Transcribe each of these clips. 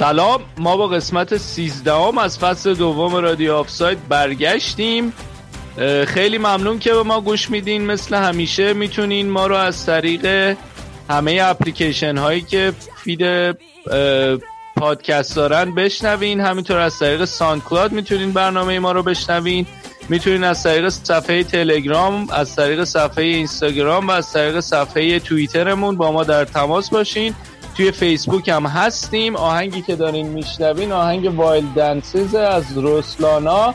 سلام ما با قسمت 13 از فصل دوم رادیو آفساید برگشتیم. خیلی ممنون که به ما گوش میدین. مثل همیشه می‌تونین ما رو از طریق همه اپلیکیشن هایی که feed پادکست دارن بشنوین. همینطور از طریق SoundCloud می‌تونین برنامه ما رو بشنوین. می‌تونین از طریق صفحه تلگرام از طریق صفحه اینستاگرام و از طریق صفحه توییترمون با ما در تماس باشین. توی فیسبوک هم هستیم. آهنگی که دارین میشنوین آهنگ Wild Dances از روسلانا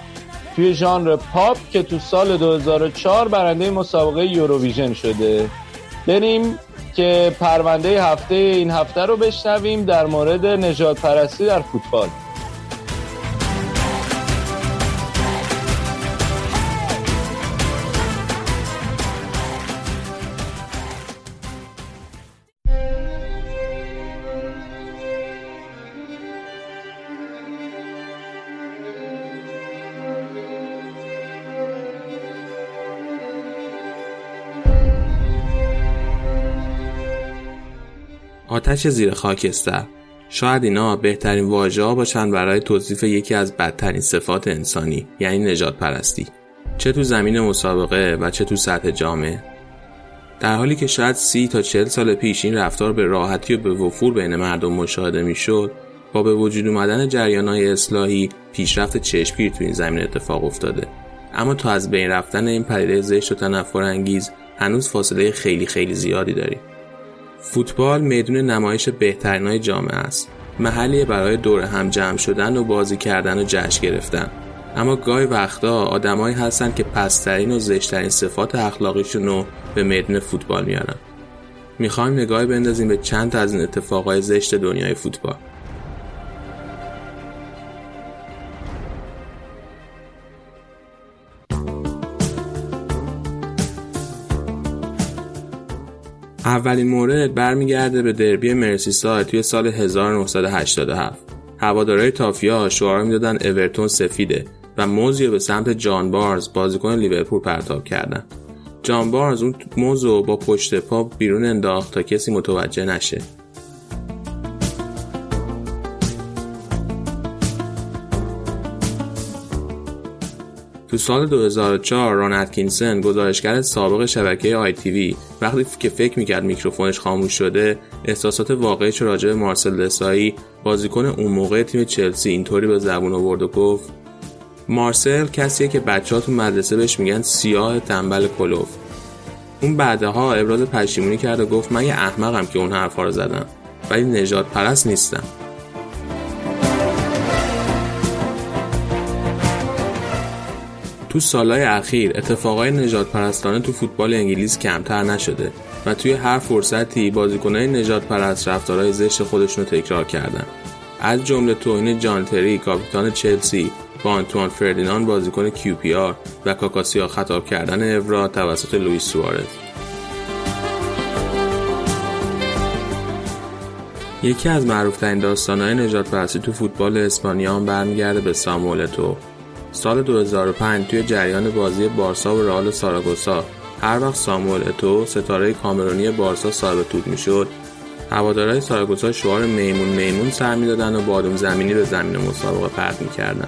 توی ژانر پاپ که تو سال 2004 برنده مسابقه یوروویژن شده. بریم که پرونده هفته این هفته رو بشنویم در مورد نژادپرستی در فوتبال. آتش زیر خاکستر. شاید اینا بهترین واژه ها باشن برای توصیف یکی از بدترین صفات انسانی یعنی نجات پرستی چه تو زمین مسابقه و چه تو سطح جامعه. در حالی که شاید سی تا چل سال پیش این رفتار به راحتی و به وفور بین مردم مشاهده می‌شد با به وجود اومدن جریان های اصلاحی پیشرفت چشمگیر تو این زمین اتفاق افتاده. اما تا از بین رفتن این پدیده زشت و تنفر انگیز هنوز فاصله خیلی خیلی زیادی داریم فوتبال میدون نمایش بهترینای جامعه است. محلی برای دور هم جمع شدن و بازی کردن و جشن گرفتن. اما گاهی وقتا آدمایی هستن که پسترین و زشترین صفات اخلاقیشون رو به میدون فوتبال میارن. می‌خوایم نگاهی بندازیم به چند تا از این اتفاقای زشت دنیای فوتبال. اولین مورد برمیگرده به دربی مرسیسا توی سال 1987 هوادارهای تافیا شعار می‌دادن اورتون سفیده و موزی به سمت جان بارز بازیکن لیورپول پرتاب کردن. جان بارز اون موزو با پشت پا بیرون انداخت تا کسی متوجه نشه. تو سال 2004 ران اتکینسن گزارشگر سابق شبکه آی تی وی وقتی که فکر می‌کرد میکروفونش خاموش شده احساسات واقعیش راجع به مارسل دسایی بازیکن اون موقع تیم چلسی اینطوری به زبون آورد و گفت مارسل کسیه که بچه ها تو مدرسه بهش میگن سیاه تنبل کلوف. اون بعدها ابراز پشیمونی کرد و گفت من یه احمقم که اون حرفا رو زدم ولی نجات پرست نیستم. تو سالهای اخیر اتفاقای نژادپرستانه تو فوتبال انگلیس کمتر نشده و توی هر فرصتی بازیکنهای نژادپرست رفتارهای زشت خودشون رو تکرار کردن. از جمله توهین جان تری کاپیتان چلسی با آنتوان فردینان بازیکن QPR و کاکاسیاه خطاب کردن اورا توسط لوئیس سوارز. یکی از معروفترین داستانهای نژادپرستی تو فوتبال اسپانیا هم برمیگرده به ساموئل اتو سال 2005 توی جریان بازی بارسا و رئال ساراگوسا. هر وقت ساموئل اتو ستاره کامرونی بارسا صاحب توپ می‌شد هوادارهای ساراگوسا شعار میمون میمون سر می‌دادن و بادوم زمینی به زمین مسابقه پرت می‌کردن.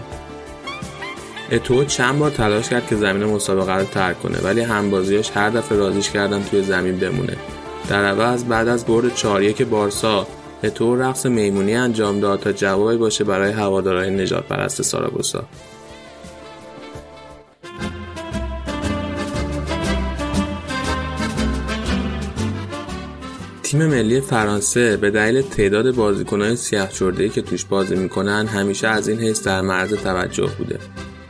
اتو چند بار تلاش کرد که زمین مسابقه رو ترک کنه ولی همبازیاش هر دفعه رازیش کردن توی زمین بمونه. در عوض بعد از برد 4 که بارسا اتو رقص میمونی انجام داد تا جوابی باشه برای هوادارهای نجات پرست ساراگوسا. تیم ملی فرانسه به دلیل تعداد بازیکنهای سیاه چرده که توش بازی می‌کنن همیشه از این حیث در معرض توجه بوده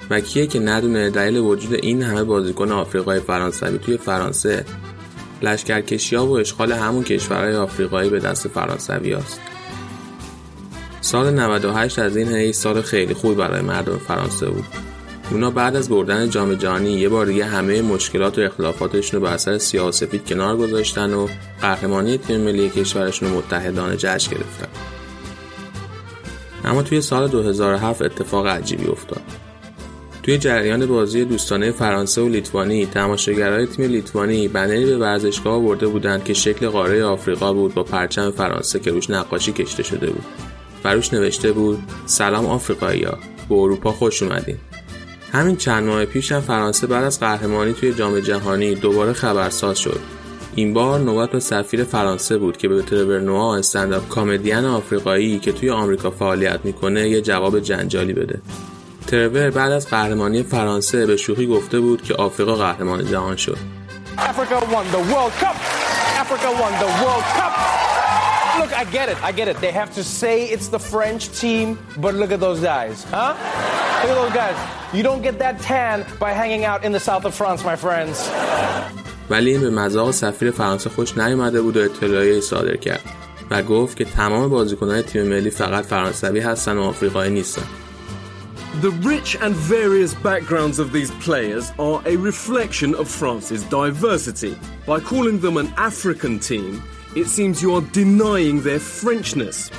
و کیه که ندونه دلیل وجود این همه بازیکن آفریقای فرانسوی توی فرانسه لشکرکشی ها و اشغال همون کشورهای آفریقایی به دست فرانسوی هست. سال 98 از این حیث سال خیلی خوب برای مردم فرانسه بود اونا بعد از بردن جام جهانی یه بار دیگه همه مشکلات و اختلافاتشون رو به اثر سیاه سفید کنار گذاشتن و قهرمانی تیم ملی کشورشون رو متحدانه جشن گرفتن. اما توی سال 2007 اتفاق عجیبی افتاد. توی جریان بازی دوستانه فرانسه و لیتوانی تماشاگرای تیم لیتوانی بنری به ورزشگاه برده بودند که شکل قاره آفریقا بود با پرچم فرانسه که روش نقاشی کشته شده بود. بروش نوشته بود سلام آفریقایی ها به اروپا خوش اومدین. همین چند ماه پیش هم فرانسه بعد از قهرمانی توی جام جهانی دوباره خبرساز شد این بار نوبت به سفیر فرانسه بود که به ترور نوا استنداپ کامدین آفریقایی که توی آمریکا فعالیت می‌کنه یه جواب جنجالی بده ترور بعد از قهرمانی فرانسه به شوخی گفته بود که آفریقا قهرمان جهان شد. Look, I get it. I get it. They have to say it's the French team, but look at those guys, huh? Look at those guys. You don't get that tan by hanging out in the south of France, my friends. ولی این به مذاق سفیر فرانسه خوش نیومده بود و اطلاعیه صادر کرد و گفت که تمام بازیکنان تیم ملی فقط فرانسوی هستن و آفریقایی نیستن. The rich and various backgrounds of these players are a reflection of France's diversity. By calling them an African team, it seems you are denying their Frenchness.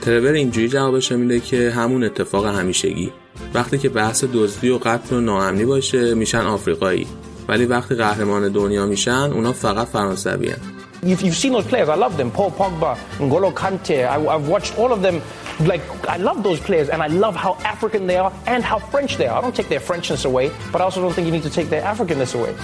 ترور اینجوری جوابش میده که همون اتفاق همیشگی وقتی که بحث دزدی و قتل و ناامنی باشه میشن آفریقایی ولی وقتی قهرمان دنیا میشن اونا فقط فرانسوی هن. You've, you've seen those players. I love them. Paul Pogba, N'Golo Kante. I, I've watched all of them. Like, I love those players, and I love how African they are and how French they are. I don't take their Frenchness away, but I also don't think you need to take their Africanness away.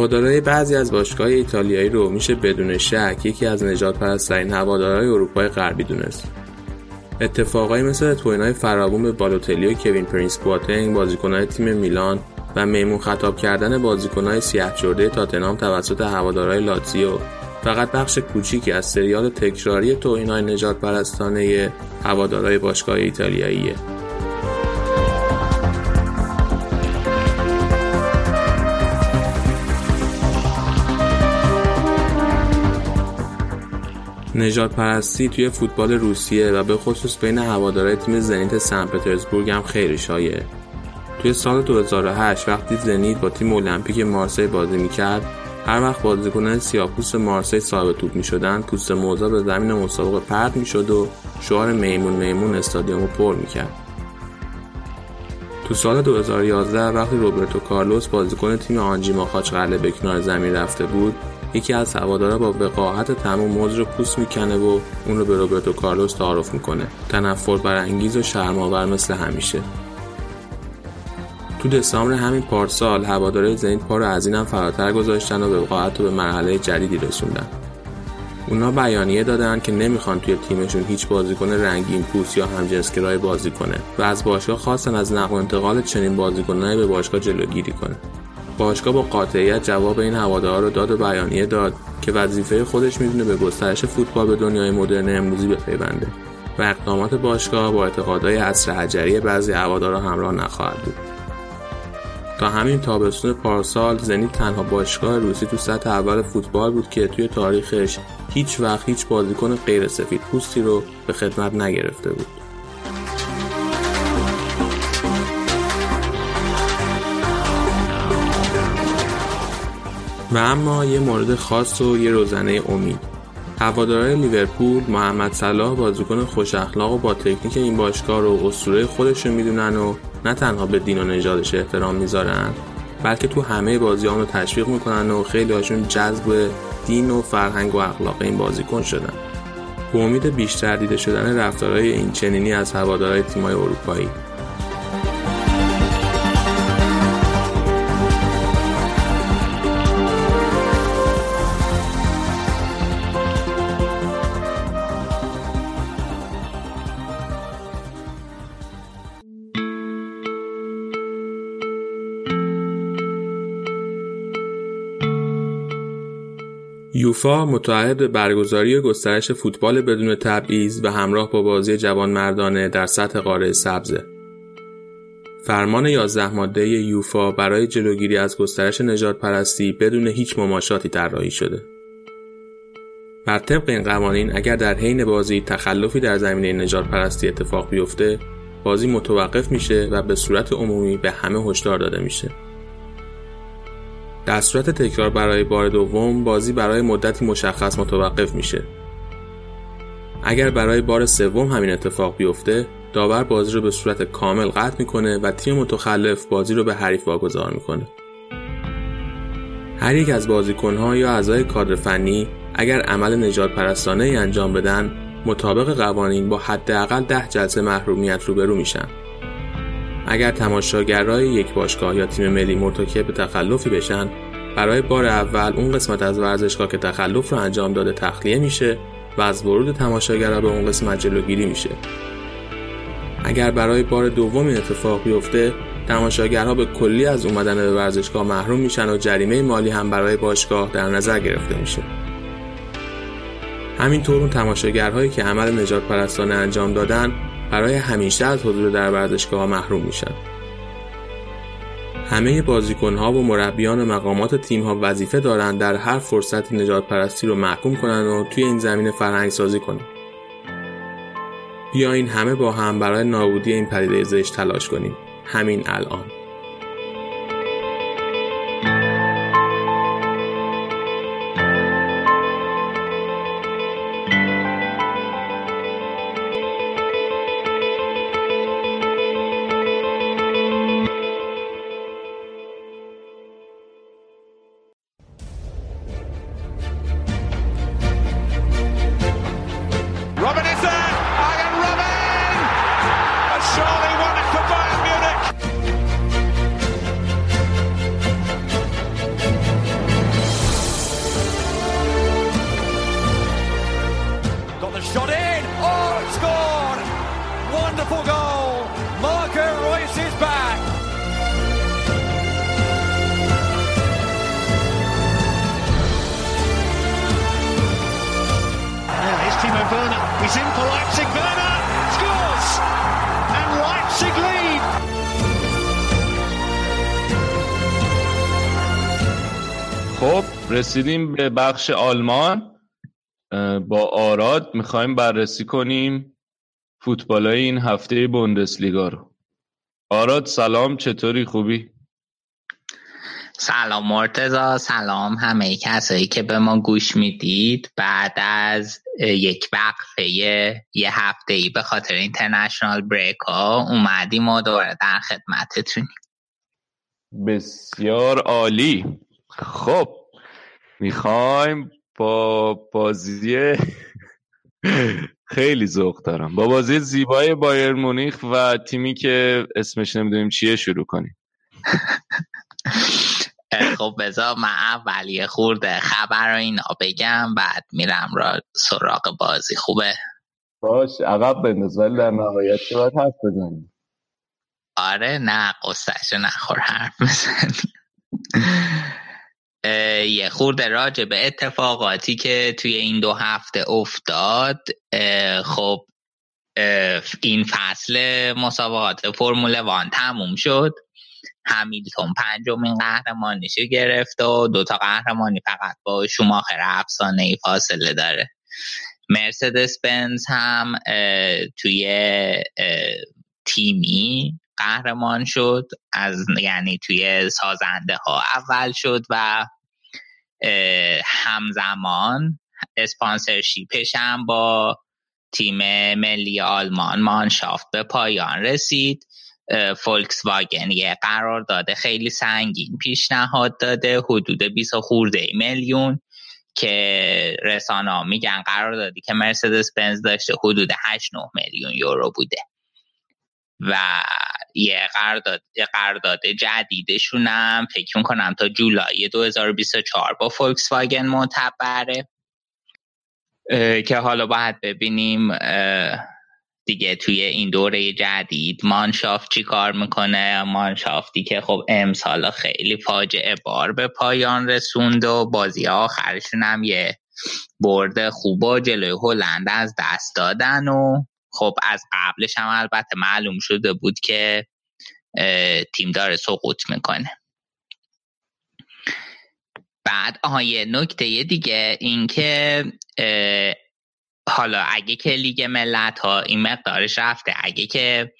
هوادارهای بعضی از باشگاه ایتالیایی رو میشه بدون شک یکی از نجات پرستترین هوادارهای اروپای غربی دونست. اتفاقایی مثل توینای فرابون به بالوتلی و کوین پرینس بواتنگ بازیکنهای تیم میلان و میمون خطاب کردن بازیکنهای سیاه جرده تاتنام توسط هوادارهای لاتزیو فقط بخش کوچیکی از سریال تکراری توهینهای نجات پرستانه هوادارهای باشگاه ایتالیاییه. نجات پرستی توی فوتبال روسیه و به خصوص بین هوادارهای تیم زنیت سن پترزبورگ هم خیلی شایعه. توی سال 2008 وقتی زنیت با تیم المپیک مارسی بازی می‌کرد هر وقت بازیکنان سیاپوست مارسی صاحب توپ می‌شدن پوست موزا به زمین مسابقه پرت می‌شد و شعار میمون میمون استادیوم رو پر می‌کرد تو سال 2011 وقتی روبرتو کارلوس بازیکن تیم آنجی ماخاچ قله به کنار زمین رفته بود یکی از هوادارا با وقاحت تمام موز رو پوست می‌کنه و اون رو به روبرتو کارلوس تعارف می‌کنه. تنفر برانگیز و شرمآور مثل همیشه. تو دسامبر همین پارسال هواداره زنید پا رو از اینم فراتر گذاشتن و به وقاحت رو به مرحله جدیدی رسوندن. اونا بیانیه دادن که نمی‌خوان توی تیمشون هیچ بازیکن رنگین پوست یا همجنسگرای بازی کنه و از باشگاه خواستن از نقل و انتقال چنین بازیکنایی به باشگاه جلوگیری کنه. باشگاه با قاطعیت جواب این هوادارا رو داد و بیانیه داد که وظیفه خودش می‌دونه به گسترش فوتبال به دنیای مدرن امروزی بپیونده و اقدامات باشگاه با اعتقادهای عصر حجری بعضی هوادارا همراه نخواهد بود. تا همین تابستون پارسال زنیت تنها باشگاه روسی تو سطح اول فوتبال بود که توی تاریخش هیچ وقت هیچ بازیکن غیر سفید پوستی رو به خدمت نگرفته بود. و اما یه مورد خاص و یه روزنه امید. هوادارهای لیورپول محمد صلاح بازیکن خوش اخلاق و با تکنیک این باشگاه رو اسطوره خودشون می‌دونن و نه تنها به دین و نژادش احترام می‌ذارن بلکه تو همه بازیان رو تشویق می‌کنن و خیلی هاشون جذب دین و فرهنگ و اخلاق این بازیکن شدن. به امید بیشتر دیده شدن رفتارهای این چنینی از هوادارهای تیمای اروپایی. یوفا متعهد به برگزاری گسترش فوتبال بدون تبعیض و همراه با بازی جوانمردانه در سطح قاره سبزه. فرمان 11 ماده یوفا برای جلوگیری از گسترش نجات پرستی بدون هیچ مماشاتی طراحی شده. بر طبق این قوانین اگر در حین بازی تخلفی در زمینه نجات پرستی اتفاق بیفته بازی متوقف میشه و به صورت عمومی به همه هشدار داده میشه. در صورت تکرار برای بار دوم بازی برای مدتی مشخص متوقف میشه. اگر برای بار سوم همین اتفاق بیفته داور بازی رو به صورت کامل قطع می‌کنه و تیم متخلف بازی رو به حریف واگذار می‌کنه هر یک از بازیکنها یا اعضای کادر فنی اگر عمل نجات پرستانه ای انجام بدن مطابق قوانین با حداقل ده جلسه محرومیت روبرو میشن اگر تماشاگرای یک باشگاه یا تیم ملی مرتکب تخلفی بشن برای بار اول اون قسمت از ورزشگاه که تخلف رو انجام داده تخلیه میشه و از ورود تماشاگرها به اون قسمت جلوگیری میشه. اگر برای بار دوم این اتفاق بیفته تماشاگرها به کلی از اومدن به ورزشگاه محروم میشن و جریمه مالی هم برای باشگاه در نظر گرفته میشه. همینطور اون تماشاگرهایی که عمل نجات پرستانه انجام دادن برای همیشه از حضور در ورزشگاه محروم میشن همه بازیکنها و مربیان و مقامات تیمها وظیفه دارند در هر فرصتی نجات پرستی رو محکوم کنند و توی این زمین فرهنگ سازی کنند. بیاین همه با هم برای نابودی این پدیده زشت تلاش کنیم. همین الان. رسیدیم به بخش آلمان. با آراد می‌خوایم بررسی کنیم فوتبال این هفته بوندسلیگا رو. آراد سلام چطوری؟ خوبی؟ سلام مرتزا سلام همه کسایی که به ما گوش می‌دید. بعد از یک وقفه یه هفته ای به خاطر اینترنشنال بریک ها اومدیم و دوباره در خدمتتونیم. بسیار عالی. خب می‌خوایم با بازی خیلی ذوق دارم. با بازی زیبای بایر مونیخ و تیمی که اسمش نمی‌دونیم چیه شروع کنیم. خب بذار من اولی خورده خبر اینا بگم بعد میرم را سراغ بازی. خوبه؟ باش عقب بنداز ولی در نهایت باید حرف بزنیم. آره نه قصهشو نخور حرف بزن. یه خورده راجع به اتفاقاتی که توی این دو هفته افتاد. خب این فصل مسابقات فرمول وان تموم شد. همیلتون پنجمین قهرمانیشو گرفت و دوتا قهرمانی فقط با شماخر افسانه ای فاصله داره. مرسدس بنز هم توی تیمی قهرمان شد از یعنی توی سازنده ها اول شد و همزمان اسپانسرشیپش هم با تیم ملی آلمان مانشافت به پایان رسید. فولکس واگن یه قرار داده خیلی سنگین پیشنهاد داده حدود 20 خورده میلیون که رسانه میگن قرار دادی که مرسدس بنز داشته حدود 8 9 میلیون یورو بوده. و یه قرارداد قرارداد جدیدشون هم فکر می‌کنم تا جولای 2024 با فولکس واگن معتبره که حالا باید ببینیم دیگه توی این دوره جدید مانشافت چی کار می‌کنه؟ مانشافتی که خب امسال خیلی فاجعه بار به پایان رسوند و بازی آخرشون هم یه برد خوب و جلوی هلند از دست دادن و خب از قبلش هم البته معلوم شده بود که تیم داره سقوط می‌کنه. بعد آها یه نکته دیگه این که حالا اگه که لیگ ملت ها این مقدارش رفته اگه که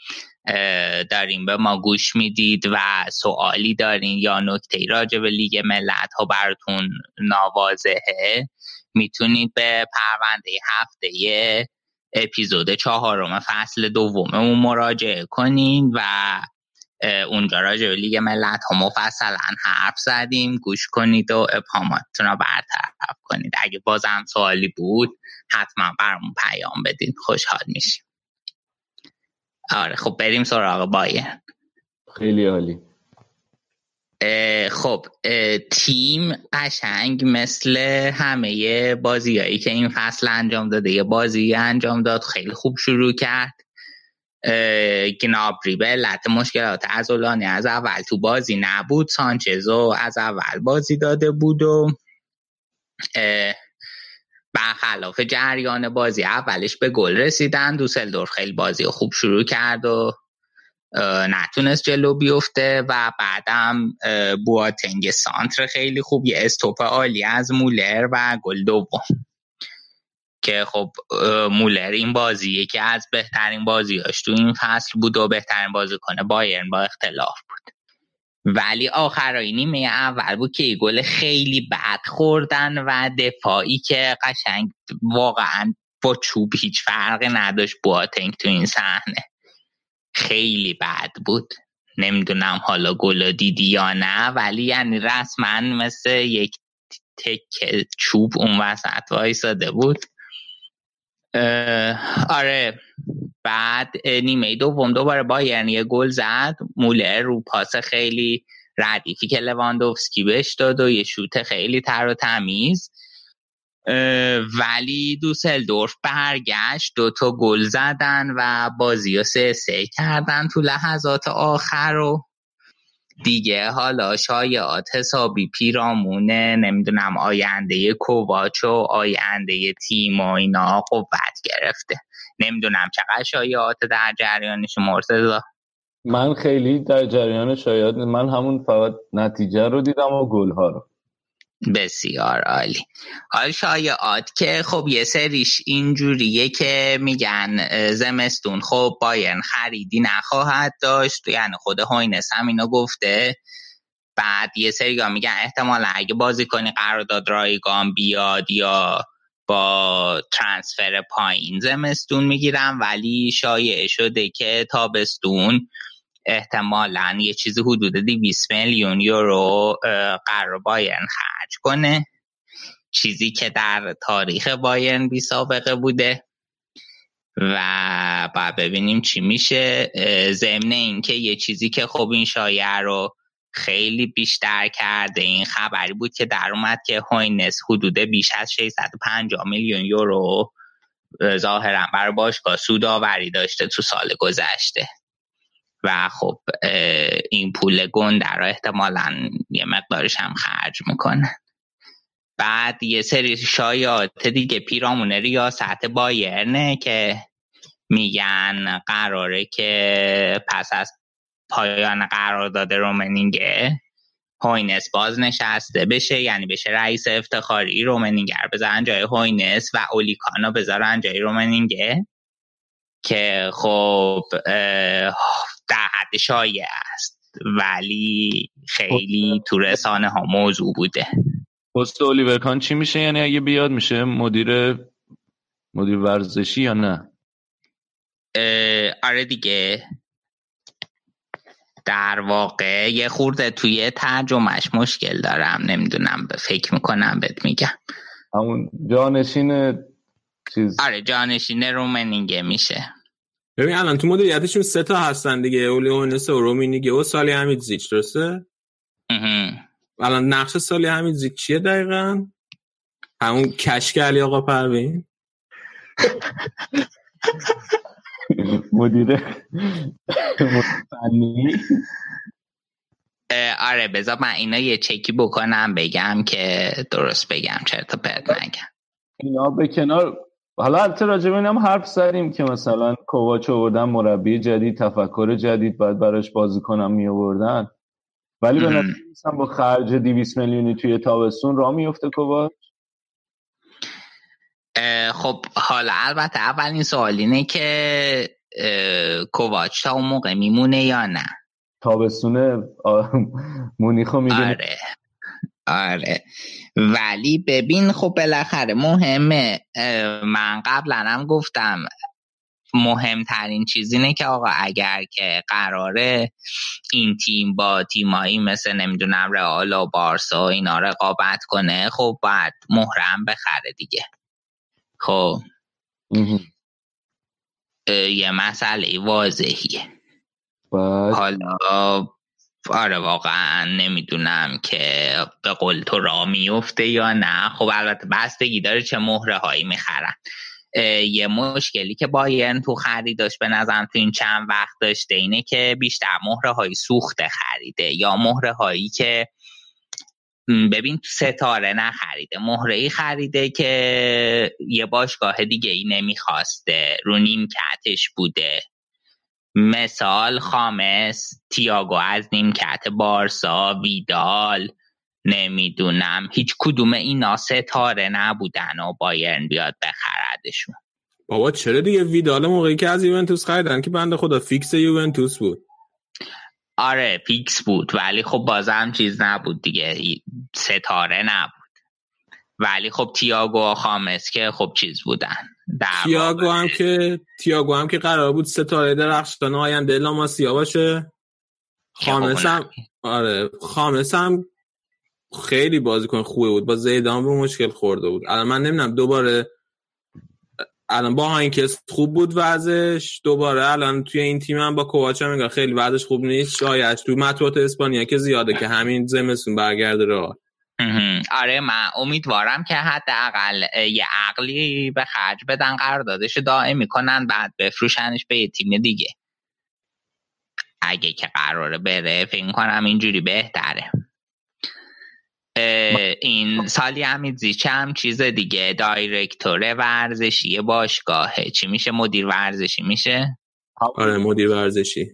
داریم به ما گوش می‌دید و سوالی دارین یا نکته راجع به لیگ ملت ها براتون نوازهه می‌تونید به پرونده هفته اپیزود چهارم فصل دوممون مراجعه کنین و اونجا راجع به لیگ ملت ها مفصلا حرف زدیم. گوش کنید و ابهاماتتون رو برطرف کنید. اگه بازم سوالی بود حتما برامون پیام بدید خوشحال میشیم. آره خب بریم سراغ بایر خیلی عالی. خب تیم قشنگ مثل همه بازیایی که این فصل انجام داده. یه بازی انجام داد خیلی خوب شروع کرد. گنابری به علت مشکلات ازولانی از اول تو بازی نبود. سانچزو از اول بازی داده بود و برخلاف جریان بازی اولش به گل رسیدن. دوسلدورف خیلی بازی خوب شروع کرد و نتونست جلو بیفته و بعدم بواتنگ سانتر خیلی خوب یه استوپ عالی از مولر و گل دوم. که خب مولر این بازی یکی از بهترین بازیاش تو این فصل بود و بهترین بازی کنه. بایرن با اختلاف بود. ولی آخرای نیمه اول بود که گل خیلی بد خوردن و دفاعی که قشنگ واقعا با چوب هیچ فرقی نداشت بواتنگ تو این صحنه. خیلی بد بود. نمی‌دونم حالا گل دیدی یا نه ولی یعنی رسما مثل یک تک چوب اون وسط وایساده بود. آره. بعد نیمه دوم دوباره بایرن یه گل زد. مولر رو پاس خیلی ردیفی که لواندوفسکی بهش داد و یه شوت خیلی تر و تمیز. ولی دوسلدورف برگشت دوتا گل زدن و بازی رو سه سه کردن تو لحظات آخر و دیگه حالا شایعات حسابی پیرامونه نمی‌دونم آینده کوواچ و آینده تیم و اینا قوت گرفته. نمی‌دونم چقدر شایعات در جریانش مرتضا من خیلی در جریان شایعات من همون فقط نتیجه رو دیدم و گل ها رو. بسیار عالی. حال شایعات که خب یه سریش اینجوریه که میگن زمستون خب بایرن خریدی نخواهد داشت. یعنی خود هوینس هم اینو گفته. بعد یه سری میگن احتمالا اگه بازی کنی قرارداد رایگان بیاد یا با ترانسفر پایین زمستون می‌گیرم ولی شایع شده که تابستون احتمالا یه چیزی حدود 200 میلیون یورو قرار بایرن خرج کنه. چیزی که در تاریخ بایرن بی سابقه بوده. و باید ببینیم چی میشه. ضمن اینکه یه چیزی که خب این شایعه رو خیلی بیشتر کرده این خبری بود که در اومد که هوینس حدود بیش از 650 میلیون یورو ظاهرا بر باشگاه سوداوری داشته تو سال گذشته. و خب این پول گنده رو احتمالا یه مقدارش هم خرج می‌کنن بعد یه سری شایعات دیگه پیرامون ریاست بایرنه که میگن قراره که پس از پایان قرارداد رومنینگه هوینس باز نشسته بشه. یعنی بشه رئیس افتخاری رومنیگه رو بذارن جای هوینس و اولی کانو بذارن جای رومنینگه که خب در حد شایع است. ولی خیلی تو رسانه ها موضوع بوده. پست اولیور کان چی میشه؟ یعنی اگه بیاد میشه مدیر مدیر ورزشی یا نه؟ آره دیگه. در واقع یه خورده توی ترجمهش مشکل دارم. نمی‌دونم به فکر می‌کنم بهت میگم. همون جانشین چیز. آره جانشین رومنینگه میشه. ببین الان تو مدیریتشون سه تا هستن دیگه. اولیونس و رومینیگه و سالی حمید زیچ درسته؟ الان نقش سالی حمید زیچ چیه دقیقا؟ همون کشک علی آقا پروین؟ مدیر فنی. آره بذار من اینا یه چکی بکنم بگم که درست بگم چرا پرت نگم. اینا به کنار حالا البته راجع هم حرف زدیم که مثلا کوواچ آوردن مربی جدید تفکر جدید باید براش بازیکنم می آوردن ولی به نظر با خرج 200 میلیونی توی تابستون را میفته کوواچ خب حالا البته اولین سوال اینه که کوواچ تا اون موقع میمونه یا نه؟ تابستون مونیخو می‌دونه آره. آره. ولی ببین خب بالاخره مهمه. من قبلا هم گفتم مهمترین چیز اینه که آقا اگر که قراره این تیم با تیمایی مثل نمی‌دونم رئال و بارسا و اینا رقابت کنه خب باید محرم بخره دیگه. خب. یه مسئله واضحیه. حالا آره واقعا نمی‌دونم که به قول تو را میفته یا نه. خب البته بستگی داره چه مهره هایی می‌خرن. یه مشکلی که بایرن تو خریداش به نظرم تو این چند وقت داشته اینه که بیشتر مهره های سوخته خریده یا مهره هایی که ببین تو ستاره نخریده مهره ای خریده که یه باشگاه دیگه ای نمی‌خواسته رو نیمکتش بوده. مثال خامس تیاگو از نیمکت بارسا ویدال نمی‌دونم هیچ کدوم اینا ستاره نبودن و بایرن بیاد بخردشون بابا چرا دیگه ویدال موقعی که از یوونتوس خریدن که بنده خدا فیکس یوونتوس بود. آره فیکس بود ولی خب بازم چیز نبود دیگه. ستاره نبود. ولی خب تیاگو و خامس که خب چیز بودن. تیاگو هم که تیاگو هم که قرار بود ستاره درخشان آینده لاماسیا باشه. خامس هم آره خامس هم خیلی بازیکن خوبه بود. با زیدان به مشکل خورده بود. الان من نمی‌دونم دوباره الان با اینکه خوب بود وضعش. دوباره الان توی این تیم هم با کوواچ هم خیلی وضعش خوب نیست. شاید تو مطبوعات اسپانیا که زیاده که همین زمستون برگرده راه آره من امیدوارم که حداقل یه عقلی به خرج بدن قراردادش دائم می‌کنن بعد بفروشنش به تیم دیگه. اگه که قراره بره فکر کنم اینجوری بهتره. این سالی همیزی چه هم چیز دیگه دایرکتور ورزشی باشگاهه. چی میشه؟ مدیر ورزشی میشه؟ آره مدیر ورزشی.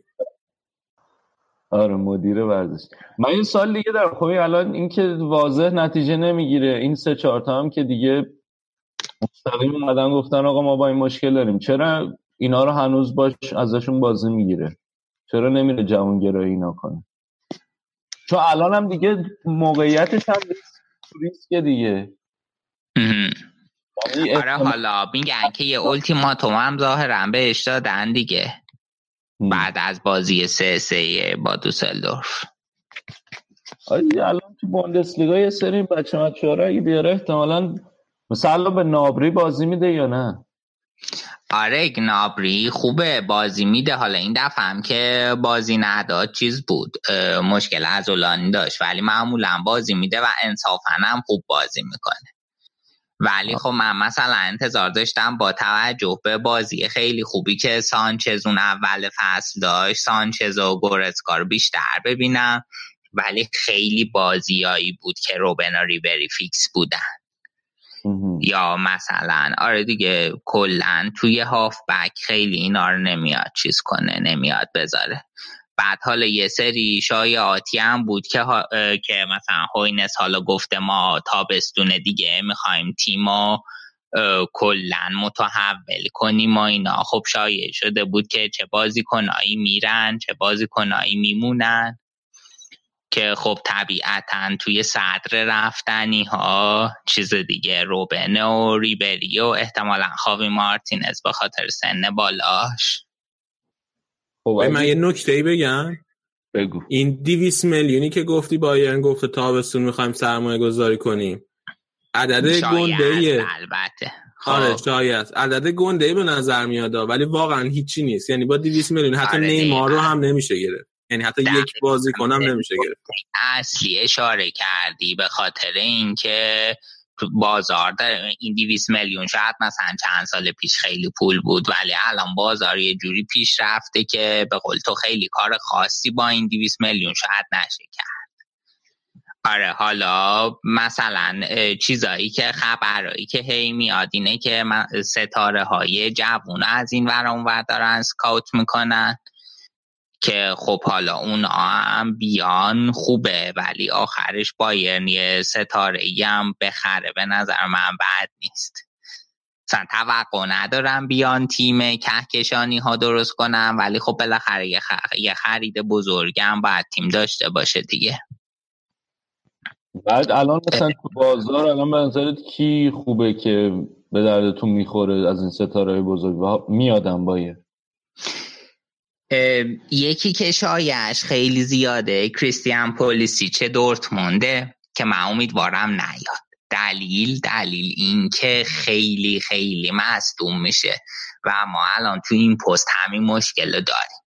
آره مدیر ورزش من این سال دیگه در خب الان اینکه واضح نتیجه نمی‌گیره. این سه چهار تا هم که دیگه مستقیم اومدن گفتن آقا ما با این مشکل داریم. چرا اینا رو هنوز باش ازشون بازی می‌گیره؟ چرا نمیره جوانگرایی اینا کنه؟ چون الان هم دیگه موقعیتش هم ریسک دیگه. یعنی آره حالا میگن که یه اولتیماتوم هم ظاهرا بهش دادن دیگه. بعد از بازی سه سه با دوسلدورف. آره الان تو بوندسلیگا یه سری بچه بچه اگه بیاره احتمالا مثلا به نابری بازی میده یا نه؟ آره نابری خوبه بازی میده. حالا این دفعه هم که بازی نداد چیز بود مشکل از داشت. ولی معمولا بازی میده و انصافا هم خوب بازی می‌کنه. ولی خب من مثلا انتظار داشتم با توجه به بازی خیلی خوبی که سانچز اون اول فصل داشت سانچز و گورسکار بیشتر ببینم. ولی خیلی بازیایی بود که روبن و ریبری فیکس بودن. یا مثلا آره دیگه کلا توی هاف بک خیلی اینا رو نمیاد چیز کنه نمیاد بذاره. بعد حالا یه سری شایعاتی هم بود که, که مثلا هوینس حالا گفته ما تابستون دیگه می‌خوایم تیمو کلا متحول کنیم و اینا. خب شایع شده بود که چه بازیکنایی میرن چه بازیکنایی میمونن. که خب طبیعتا توی صدر رفتنی ها چیز دیگه روبنه و ریبری و احتمالا خاوی مارتینز به خاطر سن بالاش. خب من یه نکته ای بگم. بگو. این دیویس میلیونی که گفتی بایرن گفته تابستون می‌خوایم سرمایه گذاری کنیم. عدد گنده البته. آره خب. شاید. عدد گنده به نظر میاد ولی واقعا هیچی نیست. یعنی با 200 میلیون حتی آره نیمار رو هم نمیشه گرفت. یعنی حتی یک بازی کنم نمیشه گرفت. اصلی اشاره کردی به خاطر اینکه بازار داره. این 200 میلیون شاید مثلا چند سال پیش خیلی پول بود ولی الان بازار یه جوری پیش رفته که به قول تو خیلی کار خاصی با این 200 میلیون شاید نشه کرد. آره حالا مثلا چیزایی که خبرایی که هی میاد اینه که ستاره های جوون از این ور ور دارن سکاوت می‌کنن. که خب حالا اون هم بیان خوبه ولی آخرش بایرن یه ستاره هم بخره. به نظر من بد نیست. مثلا توقع ندارم بیان تیم کهکشانی ها درست کنم ولی خب بالاخره یه, یه خرید بزرگم باید تیم داشته باشه دیگه. بعد الان مثلا تو بازار الان به نظرت کی خوبه که به دردتون می‌خوره از این ستاره بزرگ؟ و میادم بایر یکی که شایعش خیلی زیاده کریستیان پولیسیچه دورتمونده که من امیدوارم نیاد. دلیل دلیل این که خیلی خیلی مصدوم میشه و ما الان تو این پست همین مشکل داریم.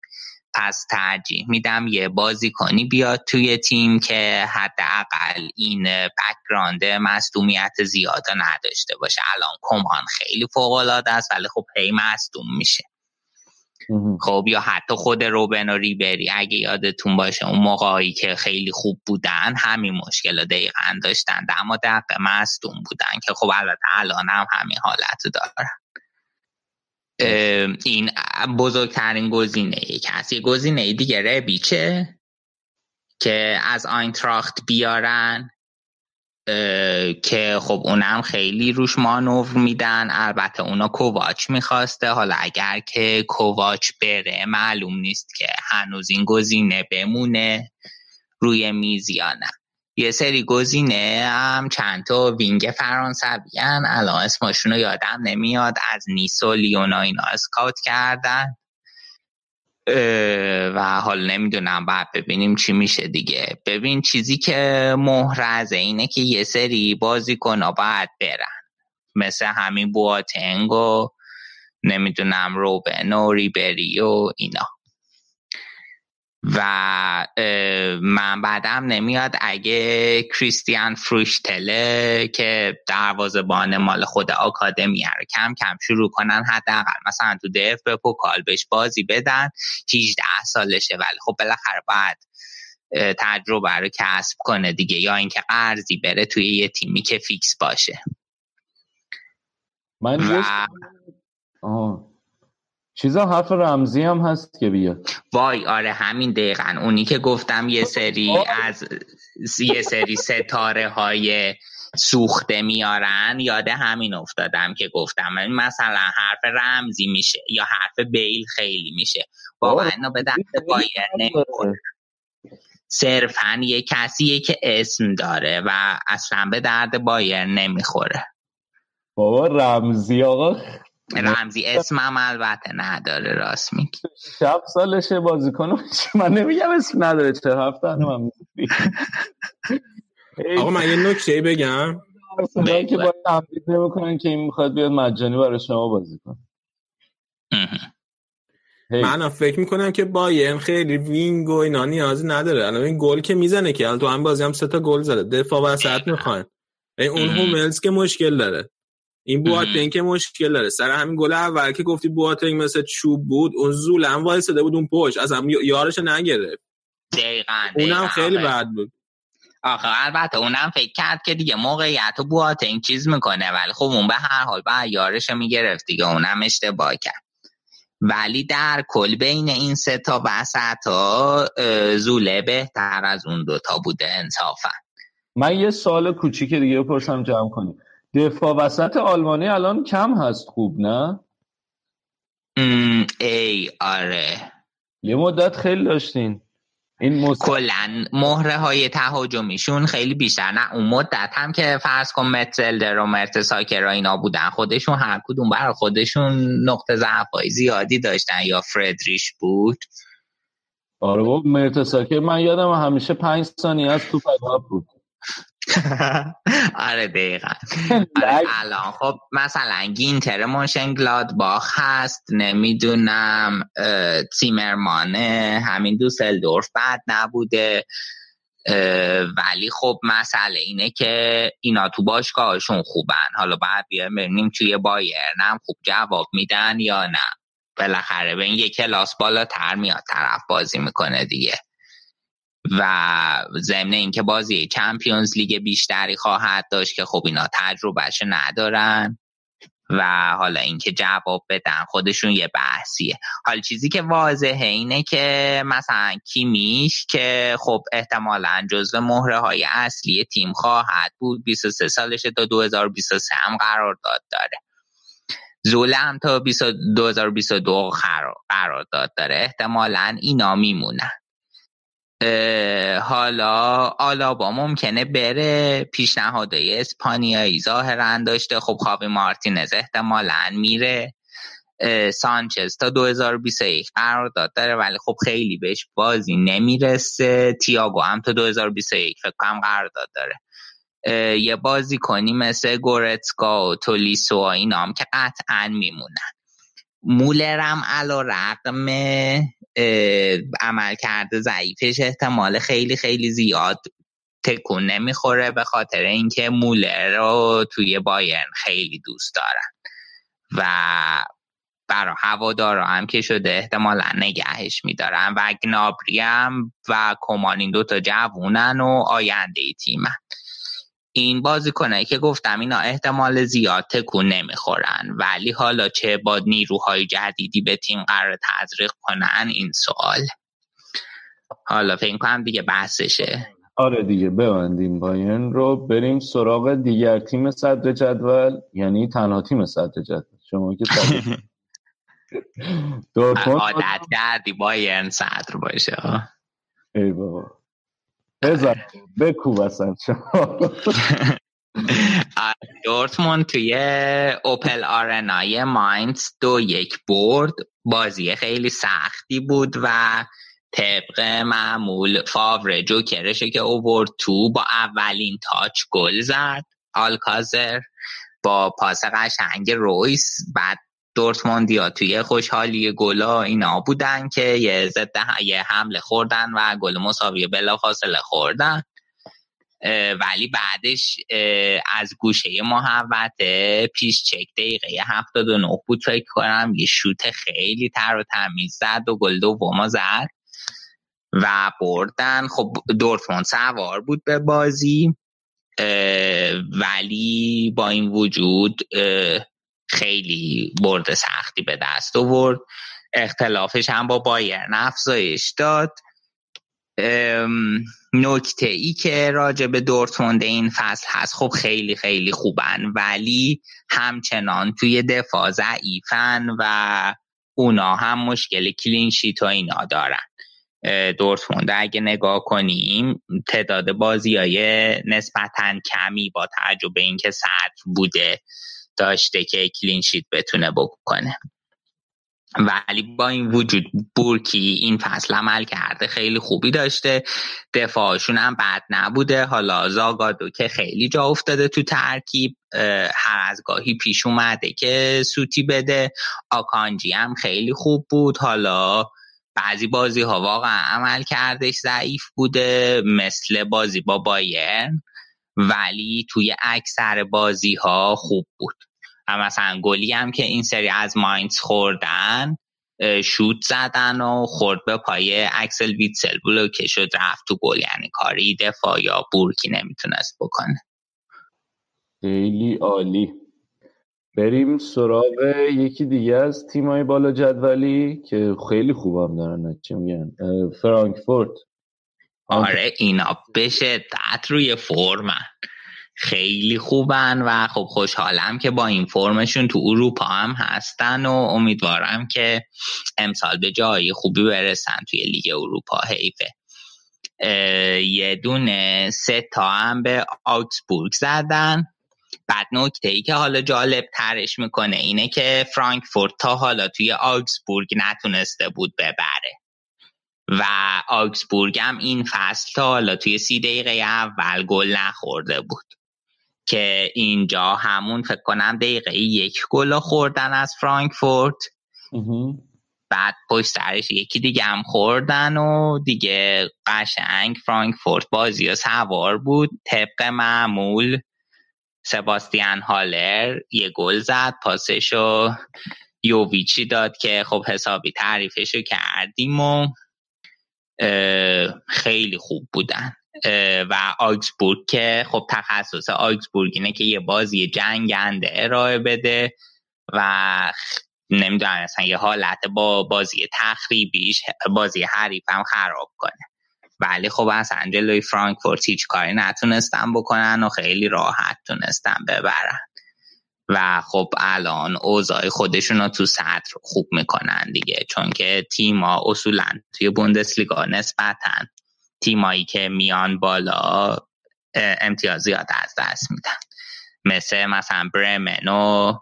پس ترجیح میدم یه بازیکنی بیاد توی تیم که حداقل این background مصدومیت زیاد نداشته باشه. الان کومان خیلی فوق العاده است ولی خب هی مصدوم میشه. خب یا حتی خود روبن و ریبری اگه یادتون باشه اون موقعی که خیلی خوب بودن همین مشکل دقیقا داشتن. اما دقیقه مصدوم بودن که خب البته الان هم همین حالت دارن. این بزرگترین گزینه کسی گزینه دیگه ربیچه که از آینتراخت بیارن. که خب اونم خیلی روش مانور میدن. البته اونا کوواچ می‌خواسته. حالا اگر که کوواچ بره معلوم نیست که هنوز این گزینه بمونه روی میز یا نه. یه سری گزینه هم چند تا وینگ فرانسوی الان اسمشون رو یادم نمیاد از نیس و لیونا اینا اسکاوت کردن. و حال نمی‌دونم بعد ببینیم چی میشه دیگه. ببین چیزی که محرزه اینه که یه سری بازیکن باید برن. مثل همین بواتنگ و نمی‌دونم روبن و ریبری و اینا. و من بعدم نمیاد. اگه کریستیان فروشتله که بان مال خود آکادمی رو کم کم شروع کنن حداقل. مثلا تو دف به پوکال بهش بازی بدن 18 سالشه. ولی خب بالاخره باید تجربه رو کسب کنه دیگه. یا اینکه قرضی بره توی یه تیمی که فیکس باشه. من و... چیزا حرف رمزی هم هست که بیاد. وای آره همین دقیقا. اونی که گفتم یه سری از یه سری ستاره های سوخته میارن یاده همین افتادم که گفتم. مثلا حرف رمزی میشه یا حرف بیل خیلی میشه. واقعا به درد بایر صرفا یه کسیه که اسم داره و اصلا به درد بایر نمی‌خوره. بابا رمزی آقا. رمزی اسمم البته نداره راست میگی. شب سالشه بازیکن من نمیگم اسم نداره چه هفته من آقا من یه نکته بگم. که باید تمدید نمی‌کنن که این می‌خواد بیاد مجانی برای شما بازی کن من فکر می‌کنم که بایرن خیلی وینگ و اینا نیازی نداره. الان این گل که می‌زنه که الان تو هم بازی هم سه تا گل زده. دفاع وسط می‌خوان اون هوملز که مشکل داره. این بواتنگ که مشکل داره. سر همین گل اول که گفتی بواتنگ مثل چوب بود اون زولم وایساده بود اون پشت. از هم یارش نگرفت. دقیقاً اونم خیلی بد بود. آخه البته اونم فکر کرد که دیگه موقعیت و بواتنگ چیز می‌کنه ولی خب اون به هر حال بعد یارش می‌گرفت دیگه. اونم اشتباه کرد. ولی در کل بین این سه تا وسط ها زوله بهتر از اون دوتا بوده انصافا. من یه سال کوچیک دیگه پرسم جمع کنیم. دفاع وسط آلمانی الان کم هست خوب نه؟ ای آره. یه مدت خیلی داشتین. این مست... کلا مهره های تهاجمیشون خیلی بیشتر نه اون مدت هم که فرض کن متزلدر و مرتساکر اینا بودن خودشون هر کدوم برای خودشون نقطه ضعف زیادی داشتن یا فردریش بود. آره با مرتساکر من یادم همیشه پنج ثانیه از تو بود. آره دقیقا. آره الان. خب مثلا گینتر مونشن باخ هست نمی‌دونم تیمرمانه همین دوسلدورف بد نبوده. ولی خب مسئله اینه که اینا تو باشگاهشون خوبن. حالا بعد بیایم ببینیم توی بایرن هم خوب جواب میدن یا نه. بالاخره به این یک کلاس بالاتر میاد طرف بازی می‌کنه دیگه. و ضمن اینکه بازی چمپیونز لیگ بیشتری خواهد داشت که خب اینا تجربهش ندارن و حالا اینکه جواب بدن خودشون یه بحثیه. حال چیزی که واضحه اینه که مثلا کیمیش که خب احتمالا جزو مهره های اصلی تیم خواهد بود 23 سالش تا 2023 هم قرار داد داره. زوله هم تا 2022 قرار داد داره. احتمالا اینا میمونن. حالا آلابا ممکنه بره پیشنهادهای اسپانیایی ظاهرا داشته. خب خاوی مارتینز احتمالا میره. سانچز تا 2021 قرارداد داره ولی خب خیلی بهش بازی نمی‌رسه. تیاگو هم تا 2021 فکر کنم قرارداد داره. یه بازی کنی مثل گورتسکا و تولیسو اینا هم که قطعا میمونن. مولرم علا رقم عمل کرده ضعیفش احتمال خیلی خیلی زیاد تکون نمی‌خوره به خاطر اینکه مولر رو توی بایرن خیلی دوست دارن. و برای هوادارا هم که شده احتمالا نگهش میدارن. و گنابری هم و کمان این دوتا جوونن و آینده تیمن. این بازیکنایی که گفتم اینا احتمال زیاد تکون نمی‌خورن. ولی حالا چه با نیروهای جدیدی به تیم قرار تزریق کنن؟ این سوال. حالا فکر کنم دیگه بحثشه. آره دیگه ببندیم بایرن رو. بریم سراغ دیگر تیم صدر جدول یعنی تنها تیم صدر جدول. شما که عادت کردی بایرن صدر باشه. ای بابا. بزن بکو بسن دورتموند توی اوپل آرنای ماینز دو یک برد. بازی خیلی سختی بود و طبق معمول فاور جوکرشه که اوورد تو با اولین تاچ گل زد. آلکازر با پاس قشنگ رویس بعد دورتموندیا توی خوشحالی گلا اینا بودن که یه ضد یه حمله خوردن و گل مساوی بلا فاصله خوردن. ولی بعدش از گوشه محوطه پیش چک دقیقه 79 بود فکر کنم یه شوت خیلی تر و تمیز زد و گل دوم زد و بردن. خب دورتموند سوار بود به بازی ولی با این وجود خیلی برد سختی به دست آورد. اختلافش هم با بایرن افزایش داد. نکته ای که راجع به دورتموند این فصل هست خب خیلی خیلی خوبن ولی همچنان توی دفاع ضعیفن و اونا هم مشکل کلینشیت و اینا دارن. دورتموند اگه نگاه کنیم تعداد بازی های نسبتا کمی با تعجب اینکه سطر بوده. داشته که کلینشیت بتونه بکنه. ولی با این وجود بورکی این فصل عمل کرده خیلی خوبی داشته. دفاعشون هم بد نبوده. حالا زاگادو که خیلی جا افتاده تو ترکیب. هر از گاهی پیش اومده که سوتی بده. آکانجی هم خیلی خوب بود. حالا بعضی بازی ها واقعا عمل کردش ضعیف بوده. مثل بازی با بایرن. ولی توی اکثر بازی ها خوب بود. و مثلا گلی هم که این سری از ماینز خوردن شوت زدن و خورد به پای اکسل ویتسل که شد رفت تو گل. یعنی کاری دفاع یا بورکی نمی‌تونست بکنه. خیلی عالی. بریم سراغ یکی دیگه از تیمای بالا جدولی که خیلی خوبم دارن چی میگن؟ فرانکفورت. آره اینا به شدت روی فرمن خیلی خوبن و خب خوشحالم که با این فرمشون تو اروپا هم هستن و امیدوارم که امسال به جایی خوبی برسن توی لیگ اروپا. حیفه. یه دونه سه تا هم به آکسبورگ زدن. بعد نکته ای که حالا جالب ترش می‌کنه اینه که فرانکفورت تا حالا توی آکسبورگ نتونسته بود ببره. و آکسبورگ هم این فصل تا حالا توی سی دقیقه اول گل نخورده بود. که اینجا همون فکر کنم دقیقه یک گل خوردن از فرانکفورت. بعد پشت سرش یکی دیگه هم خوردن و دیگه قشنگ فرانکفورت بازی و سوار بود. طبق معمول سباستیان هالر یه گل زد پاسشو یوویچی داد که خب حسابی تعریفشو کردیم و خیلی خوب بودن. و آگزبورگ که خب تخصص آگزبورگ اینه که یه بازی جنگنده ارائه بده و نمی‌دونم مثلا یه حالت با بازی تخریبیش بازی حریف هم خراب کنه. ولی خب اصلا جلوی فرانکفورت هیچ کاری نتونستن بکنن و خیلی راحت تونستن ببرن. و خب الان اوضاع خودشون رو تو سطر خوب می‌کنن دیگه چون که تیما اصولا توی بوندسلیگا نسبتا تیمایی که میان بالا امتیاز زیاد از دست میدن. مثل مثلا برمن و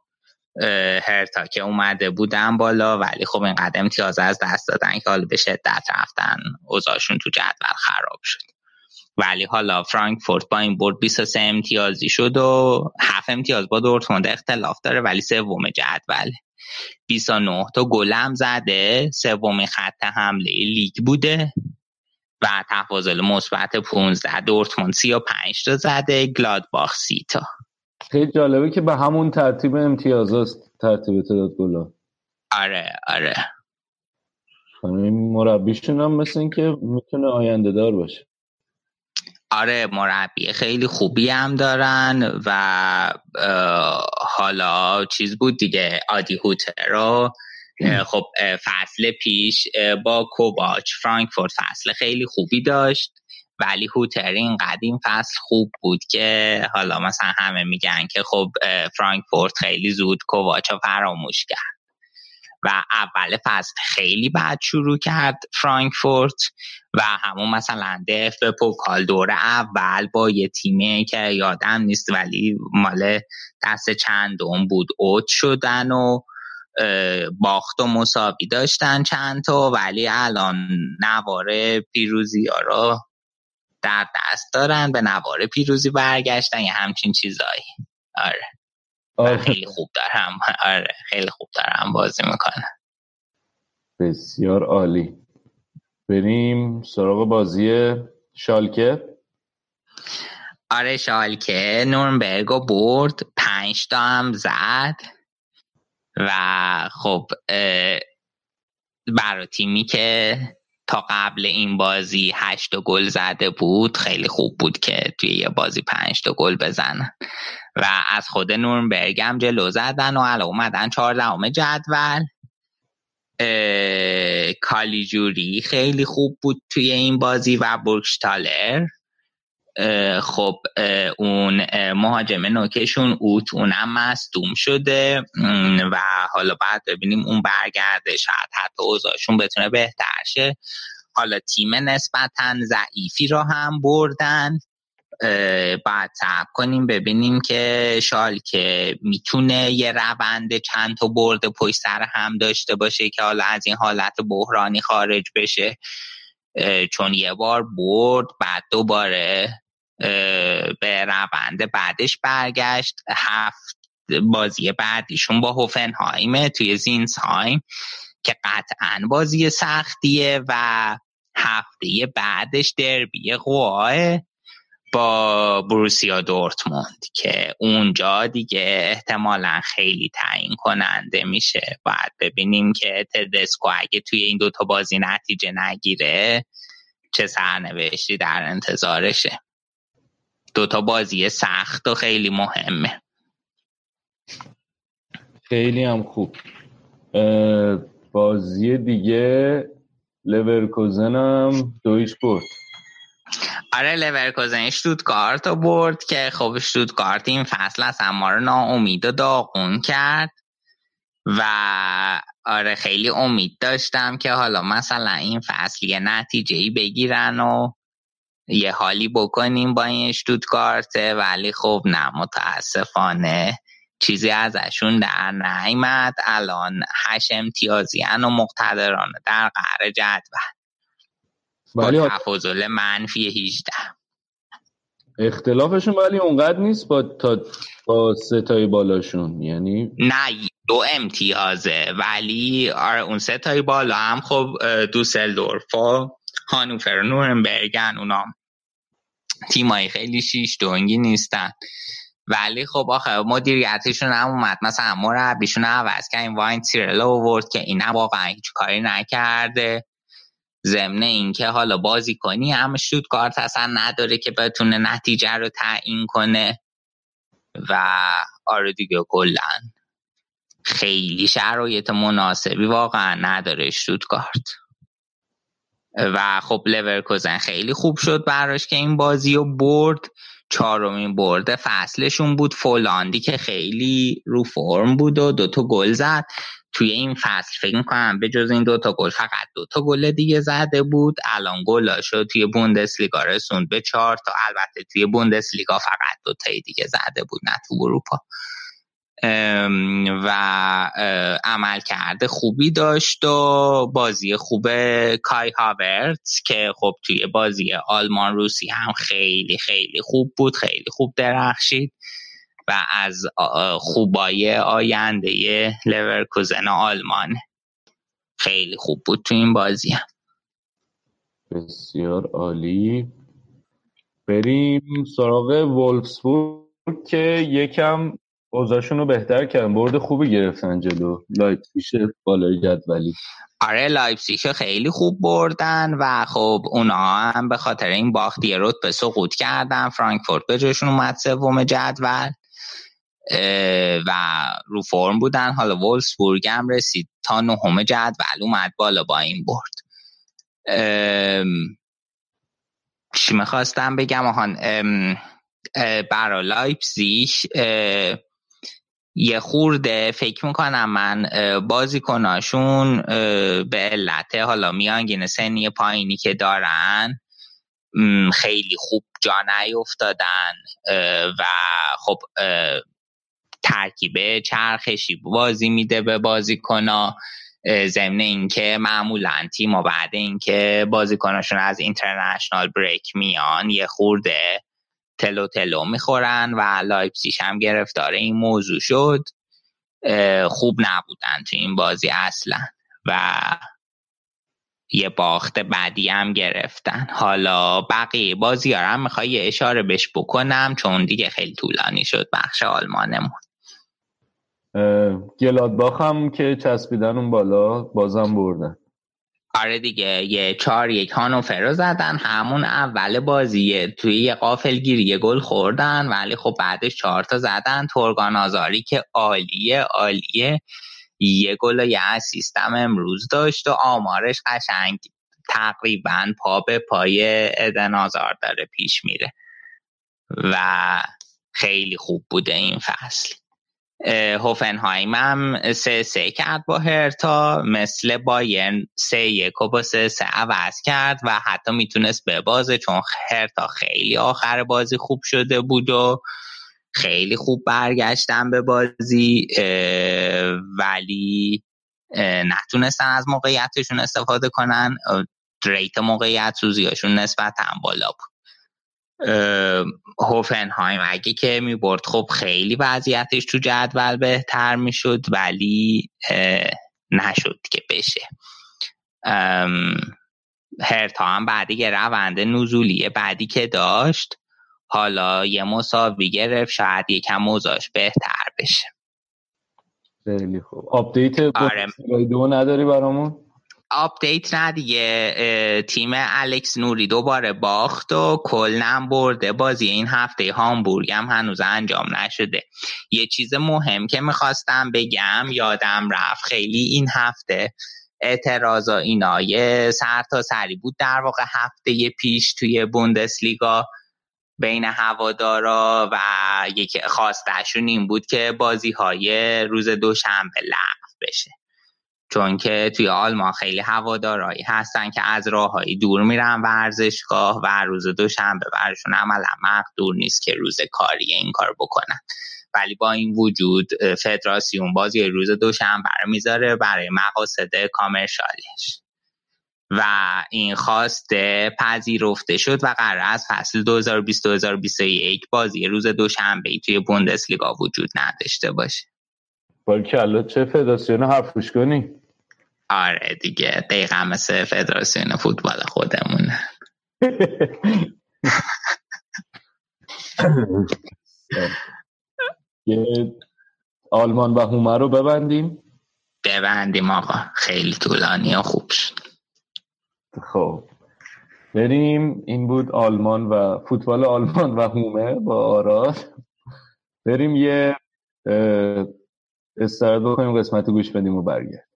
هرتا که اومده بودن بالا ولی خب اینقدر امتیاز از دست دادن که حالا به شدت رفتن اوضاعشون تو جدول خراب شد. ولی حالا فرانکفورت با این برد 23 امتیازی شد و 7 امتیاز با دورتموند اختلاف داره ولی سوم جدول. 29 تا گلم زده سوم خط حمله لیگ بوده و تفاضل مثبت 15 دورتموند 35 تا زده گلادباخ 30 تا. خیلی جالبه که به همون ترتیب امتیازاست ترتیب تعداد گلا آره آره. این مربیشون هم مثل این که می‌تونه آینده دار باشه. آره مربی خیلی خوبی هم دارن و حالا چیز بود دیگه آدی هوتر رو. خب فصل پیش با کوباچ فرانکفورت فصل خیلی خوبی داشت. ولی هوتر این قدیم فصل خوب بود که حالا مثلا همه میگن که خب فرانکفورت خیلی زود کوواچ فراموش کرد. و اول فصل خیلی بد شروع کرد فرانکفورت و همون مثلا دف به پوکال دور اول با یه تیمی که یادم نیست ولی مال دست چندم بود اوت شدن و باخت و مساوی داشتن چند تا ولی الان نوار پیروزی ها رو در دست دارن به نوار پیروزی برگشتن یه همچین چیزایی. آره. آره. خیلی خوب دارم. آره خیلی خوب دارم بازی می‌کنه بسیار عالی. بریم سراغ بازی شالکه. آره شالکه نورنبرگ رو برد پنج تا هم زد. و خب برای تیمی که تا قبل این بازی هشت گل زده بود خیلی خوب بود که توی یه بازی پنج تا گل بزنن. و از خود نورنبرگ هم جلو زدن و الان اومدن چهاردهم جدول. کالیجوری خیلی خوب بود توی این بازی و برکشتالر خب اون مهاجم نوکشون اوت اونم مصدوم شده. و حالا بعد ببینیم اون برگرده شاید حتی اوضاعشون بتونه بهتر شه. حالا تیم نسبتا ضعیفی رو هم بردن. بعد صبر کنیم ببینیم که شال که می‌تونه یه روند چند تا برد پشت سر هم داشته باشه که حالا از این حالت بحرانی خارج بشه. چون یه بار برد بعد دوباره به روند بعدش برگشت. هفت بازی بعدیشون با هوفنهایم توی زینسهایم که قطعا بازی سختیه و هفته بعدش دربی قواه. با بروسیا دورتموند که اونجا دیگه احتمالا خیلی تعیین کننده میشه. باید ببینیم که تدسکو اگه توی این دوتا بازی نتیجه نگیره چه سرنوشتی در انتظارشه. دوتا بازی سخت و خیلی مهمه. خیلی هم خوب. بازی دیگه لورکوزن هم دویش برد. آره لورکوزن شتوتگارت رو برد که خب شتوتگارت این فصل از ما رو ناامید و داغون کرد و آره خیلی امید داشتم که حالا مثلا این فصل یه نتیجه ای بگیرن و یه حالی بکنیم با این شتوتگارت ولی خب نه متاسفانه چیزی ازشون در نیمد الان هش امتیازی و مقتدرانه در قهر جدول. با تفاضل منفی 18 اختلافشون ولی اونقدر نیست با تا با ستای بالاشون. یعنی نه دو امتیازه. ولی آره اون ستای بالا هم خب دوسلدورف و هانوفر نورنبرگن اونا تیمایی خیلی شیش دونگی نیستن. ولی خب آخه مدیریتشون هم اومد. مثلا مربیشون عوض که این واین سیرل ورد که این واقعا هیچ کاری نکرده. ضمن اینکه حالا بازی کنی هم کارت اصلا نداره که بتونه نتیجه رو تعیین کنه. و آره دیگه کلا خیلی شرایط مناسبی واقعا نداره کارت و خب لورکوزن خیلی خوب شد براش که این بازی رو برد. چهارمین برده فصلشون بود. فولاندی که خیلی رو فرم بود و دوتا گل زد. توی این فصل فکر می‌کنم به جز این دوتا گل فقط دوتا گل دیگه زده بود. الان گل شد توی بوندسلیگا رسوند به چهار تا. البته توی بوندسلیگا فقط دوتا دیگه زده بود نه تو اروپا. و عمل کرده خوبی داشت و بازی خوب کای هاورت که خب توی بازی آلمان روسی هم خیلی خیلی خوب بود خیلی خوب درخشید. و از خوبای آینده لورکوزن آلمان. خیلی خوب بود تو این بازی. هم. بسیار عالی. بریم سراغ وولفسبورگ که یکم اوضاعشون رو بهتر کردن. برد خوبی گرفتن جلو. لایپزیگ بالای جدولی. آره لایپزیگ خیلی خوب بردن و خب اونا هم به خاطر این باخت یه به سقوط کردن. فرانکفورت به جاشون اومد سوم جدول. و رو فرم بودن. حالا وولسبورگ هم رسید تا نهم جدول اومد بالا با این برد. چی می‌خواستم بگم؟ آهان برا لایپزیگ یه خورده فکر می‌کنم من بازیکناشون به علت حالا میانگین سنی پایینی که دارن خیلی خوب جا نیفتادن و خب ترکیب چرخشی بازی میده به بازیکنا ضمن اینکه معمولا تیم و بعد اینکه بازیکناشون از international break میان یه خورده تلو تلو می‌خورن و لایپسیش هم گرفتار این موضوع شد. خوب نبودن تو این بازی اصلا و یه باخت بعدی هم گرفتن. حالا بقیه بازی هم می‌خوای یه اشاره بهش بکنم چون دیگه خیلی طولانی شد بخش آلمانمون. گلادباخ هم که چسبیدن اون بالا بازم بردن آره دیگه یه چهار یک هانوفر زدن. همون اول بازیه. توی یه قافل گیری یه گل خوردن. ولی خب بعدش چهار تا زدن. تورگان آزاری که عالیه عالیه. یه گل و یه اسیستم امروز داشت و آمارش قشنگ تقریبا پا به پای ادن آزار داره پیش میره. و خیلی خوب بوده این فصل. هوفنهایم هم سه سه کرد با هرتا مثل بایرن سه یک و با سه سه عوض کرد و حتی می‌تونست ببازه چون هرتا خیلی آخر بازی خوب شده بود و خیلی خوب برگشتن به بازی ولی نتونستن از موقعیتشون استفاده کنن. ریت موقعیت سوزیاشون نسبتا بالا بود. هوفنهایم اگه که می‌برد. خب خیلی وضعیتش تو جدول بهتر می‌شد ولی نشد که بشه. هرتا هم بعدی یه روند نزولی بعدی که داشت حالا یه مساوی گرفت شاید یکم موزاش بهتر بشه. خیلی خوب. آپدیت آره. دو نداری برامون؟ آپدیت نه دیگه. تیم الکس نوری دوباره باخت و کلنم برده. بازی این هفته هامبورگ هم هنوز انجام نشده. یه چیز مهم که می‌خواستم بگم یادم رفت خیلی این هفته اعتراض اینا یه سر تا سری بود در واقع هفته پیش توی بوندسلیگا بین هوادارا و یکی خواستشون این بود که بازی های روز دوشنبه لغو بشه. چون که توی آلمان خیلی هوادارایی هستن که از راههایی دور میرن ورزشگاه و روز دوشنبه برشون عملا مقدور نیست که روز کاری این کار بکنن. ولی با این وجود فدراسیون بازی روز دوشنبه رو می‌ذاره برای مقاصد کامرشالیش. و این خواسته پذیرفته شد و قرار از فصل 2020-2021 بازی روز دوشنبه توی بوندسلیگا وجود نداشته باشه. کلا چه فدراسیون حرفوش کنی؟ آره دیگه دقیقا مثل فدراسیون فوتبال خودمون یه آلمان و هومه رو ببندیم. ببندیم آقا خیلی طولانی و خوب شد. خب بریم. این بود آلمان و فوتبال آلمان و هومه با آراد. بریم یه استراحت بکنیم قسمت گوش بدیم و برگرد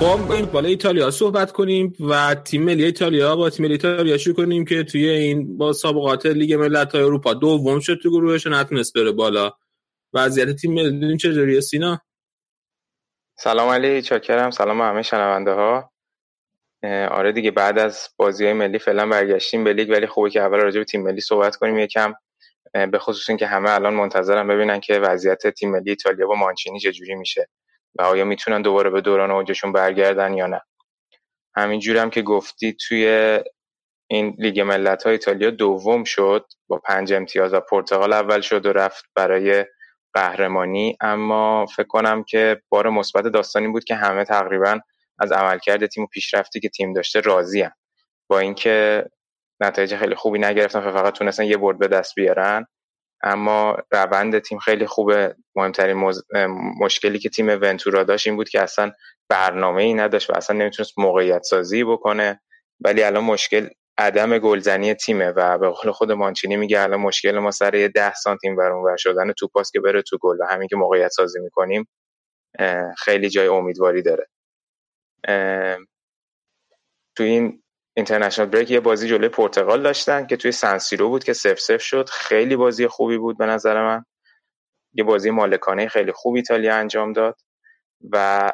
خب این بالا ایتالیا. صحبت کنیم و تیم ملی ایتالیا. با تیم ملی ایتالیا شروع کنیم که توی این با سابقات لیگ ملت‌های اروپا دوم شد تو گروهش نتونست بره بالا. وضعیت تیم ملی چجوریه سینا؟ سلام علی چاکرم. سلام همه شنونده ها آره دیگه بعد از بازی های ملی فعلا برگشتیم به لیگ ولی خوبه که اول راجع به تیم ملی صحبت کنیم. یکم به خصوص اینکه همه الان منتظرم ببینن که وضعیت تیم ملی ایتالیا با مانچینی چجوری میشه. و آیا می‌تونن دوباره به دوران اوجشون برگردن یا نه همینجوری هم که گفتی توی این لیگ ملت های ایتالیا دوم شد با پنج امتیاز و پرتغال اول شد و رفت برای قهرمانی اما فکر کنم که بار مثبت داستانی بود که همه تقریبا از عملکرد تیم و پیشرفتی که تیم داشته راضی. با اینکه نتایج خیلی خوبی نگرفتن فقط تونستن یه برد به دست بیارن اما روند تیم خیلی خوبه. مهمترین مشکلی که تیم ونتورا داشت این بود که اصلا برنامه ای نداشت و اصلا نمی‌تونست موقعیت سازی بکنه. ولی الان مشکل عدم گلزنی تیمه و به قول خود مانچینی میگه الان مشکل ما سر یه ده سانتیم ور شدن تو پاس که بره تو گل و همین که موقعیت سازی می‌کنیم خیلی جای امیدواری داره. تو این اینترنشنال بریک یه بازی جلوی پرتغال داشتن که توی سنسیرو بود که سف سف شد. خیلی بازی خوبی بود به نظر من. یه بازی مالکانه خیلی خوب ایتالیا انجام داد و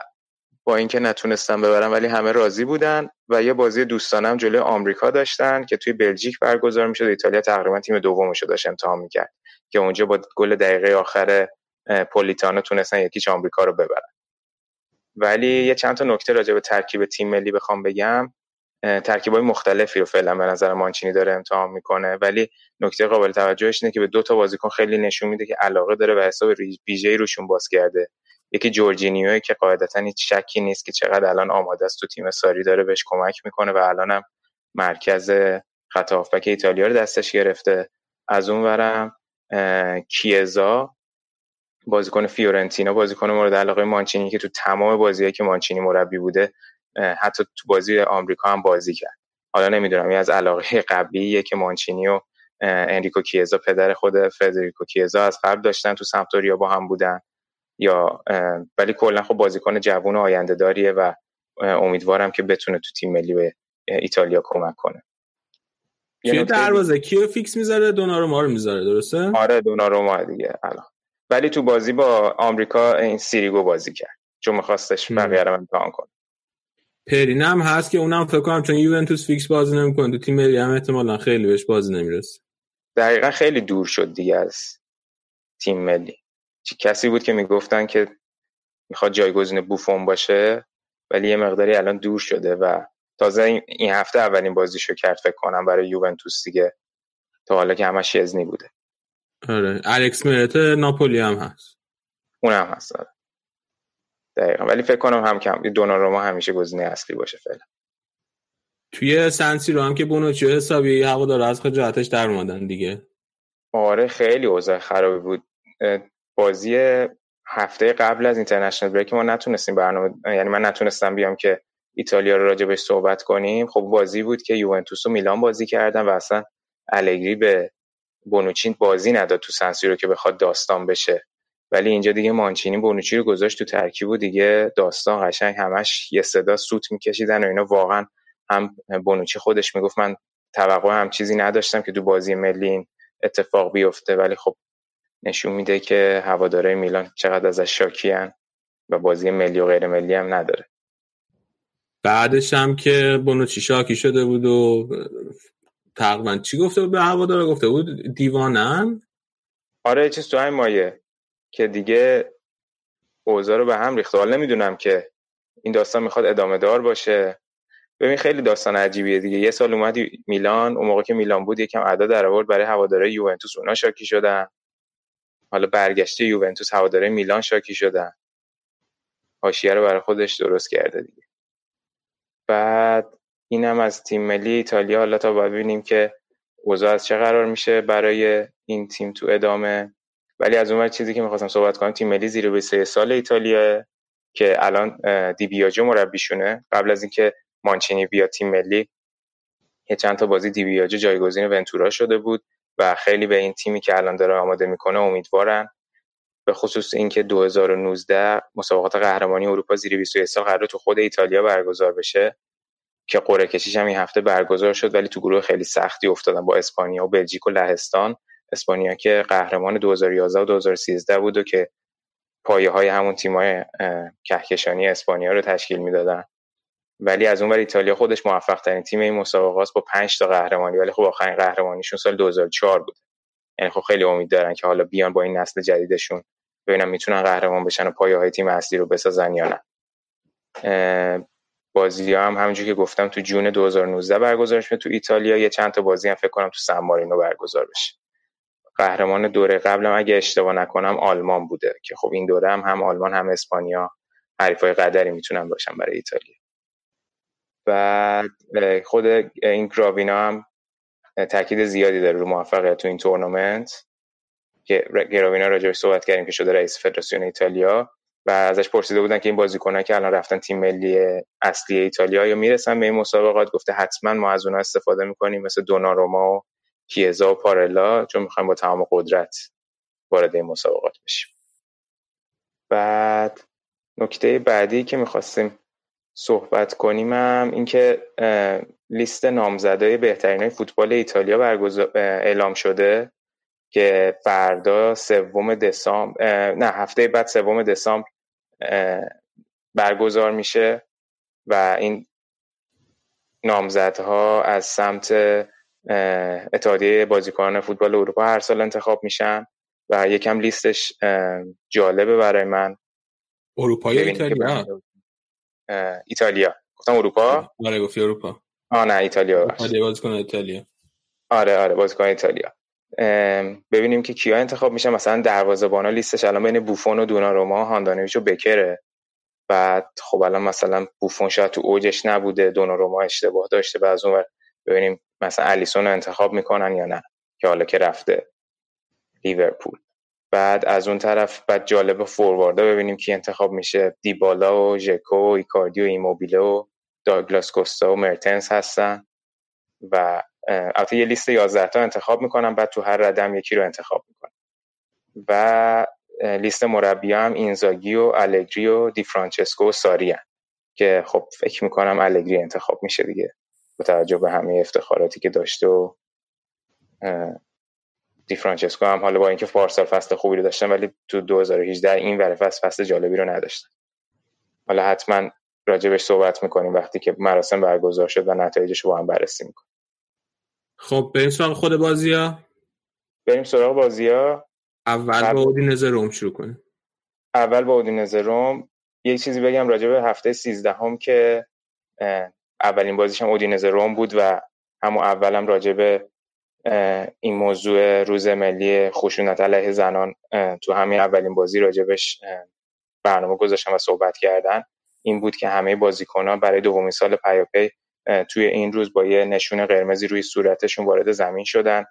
با اینکه نتونستم ببرم ولی همه راضی بودن و یه بازی دوستانم جلوی آمریکا داشتن که توی بلژیک برگزار می‌شد ایتالیا تقریبا تیم دومش رو داشت امتحان می‌کرد که اونجا با گل دقیقه آخر پولیتانو تونستن یکیچ آمریکا رو ببرن. ولی یه چند تا نکته راجع به ترکیب تیم ملی بخوام بگم. های مختلفی رو فعلا به نظر مانچینی داره امتحان می‌کنه. ولی نکته قابل توجهش اینه که به دو تا بازیکن خیلی نشون میده که علاقه داره و حساب ویژه‌ای روشون باز کرده. یکی جورجینیو که قاعدتا هیچ شکی نیست که چقدر الان آماده است تو تیم ساری داره بهش کمک می‌کنه و الانم مرکز خط هافبک ایتالیا رو دستش گرفته. از اون ورم کیزا بازیکن فیورنتینا بازیکن مورد علاقه مانچینی که تو تمام بازیهایی که مانچینی مربی بوده حتی تو بازی آمریکا هم بازی کرد. حالا نمی‌دونم این از علاقه قبلیه که مانچینی و انریکو کیزا پدر خود فدریکو کیزا از قبل داشتن تو سمپدوریا با هم بودن. یا ولی کلا خب بازیکن جوون آینده داریه و امیدوارم که بتونه تو تیم ملی به ایتالیا کمک کنه. کیو دروازه کیو فیکس می‌ذاره؟ دوناروما رو می‌ذاره درسته؟ آره دوناروما دیگه الان. ولی تو بازی با آمریکا این سیریگو بازی کرد. چون میخواستش بقیه رو امتحان کنه. پرین هم هست که اونم فکر کنم چون یوونتوس فیکس بازی نمی‌کنه. تو تیم ملی هم احتمالا خیلی بهش بازی نمی‌رسه. دقیقا خیلی دور شد دیگه از تیم ملی. کسی بود که می‌گفتن که می‌خواد جایگزین بوفون باشه ولی یه مقداری الان دور شده و تازه این هفته اولین بازیشو کرد فکر کنم برای یوونتوس دیگه تا حالا که همش شزنی بوده. آره. الکس مرت ناپولی هم هست. اون هم هست آره. دقیقا. ولی فکر کنم هم کم دوناروما همیشه گزینه اصلی باشه فعلا. توی سنسی رو هم که بونوچی حسابی؟ هوا داره از خجالتش در اومدن دیگه. آره خیلی اوضاع خرابی بود. بازی هفته قبل از اینترنشنال بریک ما نتونستیم برنامه یعنی من نتونستم بیام که ایتالیا رو راجع بهش صحبت کنیم. خب بازی بود که یوونتوس و میلان بازی کردن و اصلا الگری به بونوچین بازی نداد تو سنسی رو که بخواد داستان بشه. ولی اینجا دیگه مانچینی بونوچی رو گذاشت تو ترکیب و دیگه داستان قشنگ همش یه صدا سوت میکشیدن و اینا. واقعا هم بونوچی خودش می‌گفت من توقع هم چیزی نداشتم که تو بازی ملی اتفاق بیفته ولی خب نشون میده که هواداره میلان چقدر ازش شاکیان و بازی ملی و غیر ملی هم نداره. بعدش هم که بونوچی شاکی شده بود و تقریبا چی گفته بود به هواداره گفته بود دیوانن؟ آره چیز تو همین مایه. که دیگه اوضاع رو به هم ریخته حال نمی‌دونم که این داستان می‌خواد ادامه دار باشه. ببین خیلی داستان عجیبیه دیگه. یه سال اومدی میلان. اون موقع که میلان بود یکم ادا در آورد برای هواداره یوونتوس. اونا شاکی شدن. حالا برگشته یوونتوس هواداره میلان شاکی شدن. حاشیه رو برای خودش درست کرده دیگه. بعد اینم از تیم ملی ایتالیا. حالا تا ببینیم که اوضاع از چه قرار میشه برای این تیم تو ادامه. ولی از اون چیزی که می‌خواستم صحبت کنم تیم ملی زیر 23 سال ایتالیا که الان دیبیاجو مربیشونه. قبل از اینکه مانچینی بیا تیم ملی یه چند تا بازی دیبیاجو جایگزین ونتورا شده بود و خیلی به این تیمی که الان داره آماده می‌کنه امیدوارن. به خصوص اینکه 2019 مسابقات قهرمانی اروپا زیر 21 سال قرار تو خود ایتالیا برگزار بشه که قرعه کشیش هم این هفته برگزار شد ولی تو گروه خیلی سختی افتادن با اسپانیا و بلژیک و لهستان. اسپانیا که قهرمان 2011 و 2013 بود و که پایه های همون تیمای کهکشانی اسپانیا رو تشکیل می‌دادن. ولی از اون ایتالیا خودش موفق ترین تیم این مسابقات با 5 تا قهرمانی ولی خب آخرین قهرمانیشون سال 2004 بود. یعنی خب خیلی امید دارن که حالا بیان با این نسل جدیدشون ببینم می‌تونن قهرمان بشن و پایه های تیم اصلی رو بسازن یا نه. بازی ها هم همونجور که گفتم تو جون 2019 برگزار شده تو ایتالیا یه چند تا بازی هم فکر کنم تو سن مارینو برگزار بشه. قهرمان دوره قبلم اگه اشتباه نکنم آلمان بوده که خب این دوره هم هم آلمان هم اسپانیا حریفای قدری می‌تونن باشن برای ایتالیا. و خود این گراوینا هم تاکید زیادی داره رو موفقیت تو این تورنمنت که گراوینا راجعش صحبت کردیم که شده رئیس فدراسیون ایتالیا و ازش پرسیده بودن که این بازیکن‌ها که الان رفتن تیم ملی اصلی ایتالیا یا می‌رسن به این مسابقات؟ گفته حتما ما از اونها استفاده می‌کنیم مثل دوناروما و کیزا و پارلا چون می‌خوایم با تمام قدرت وارد این مسابقات بشیم. بعد نکته بعدی که می‌خواستیم صحبت کنیم هم اینکه لیست نامزدای بهترین فوتبال ایتالیا برگزار اعلام شده که فردا سوم دسامبر نه هفته بعد سوم دسامبر برگزار میشه و این نامزدها از سمت اتحادیه بازیکنان فوتبال اروپا هر سال انتخاب میشن و یکم لیستش جالبه برای من. اروپا یا ایتالیا؟ ایتالیا. گفتم اروپا؟ آره گفتی اروپا. آه نه ایتالیا. بازیکن ایتالیا. آره آره بازیکن ایتالیا. ببینیم که کیا انتخاب میشن. مثلا دروازه‌بانا لیستش الان بین بوفون و دوناروما هاندانویچ و بکره. بعد خب الان مثلا بوفون شاید تو اوجش نبوده دوناروما اشتباه داشته بعد از اون ببینیم مثلا الیسون رو انتخاب می‌کنن یا نه که حالا که رفته لیورپول. بعد از اون طرف بعد جالب فورواردا ببینیم کی انتخاب میشه. دیبالا و ژکو و ایکاردی و ایموبیله و داگلاس کوستا و مرتنس هستن و البته یه لیست 11 تا انتخاب می‌کنم بعد تو هر ردم یکی رو انتخاب می‌کنم و لیست مربی هم اینزاگی و الگری و دی فرانچسکو و ساری که خب فکر می‌کنم الگری انتخاب میشه دیگه. با توجه به همه افتخاراتی که داشته و دی فرانچسکو هم حالا با اینکه پارسال فصل خوبی رو داشتن ولی تو 2018 این ور فصل فصل جالبی رو نداشتن. حالا حتما راجبش صحبت می‌کنیم وقتی که مراسم برگزار شد و نتایجش رو با هم بررسی می‌کنیم. خب بریم سراغ خود بازی ها بریم سراغ بازی ها اول با اودینز روم شروع کنیم. اول با اودینز روم. یک چیزی بگم راجع به هفته 13 هم که اولین بازیش هم اودینز روم بود و همون اولم راجع به این موضوع روز ملی خشونت علیه زنان تو همین اولین بازی راجبش برنامه گذاشتن و صحبت کردن. این بود که همه بازیکنان برای دومین سال پیاپی توی این روز با یه نشون قرمزی روی صورتشون وارد زمین شدن.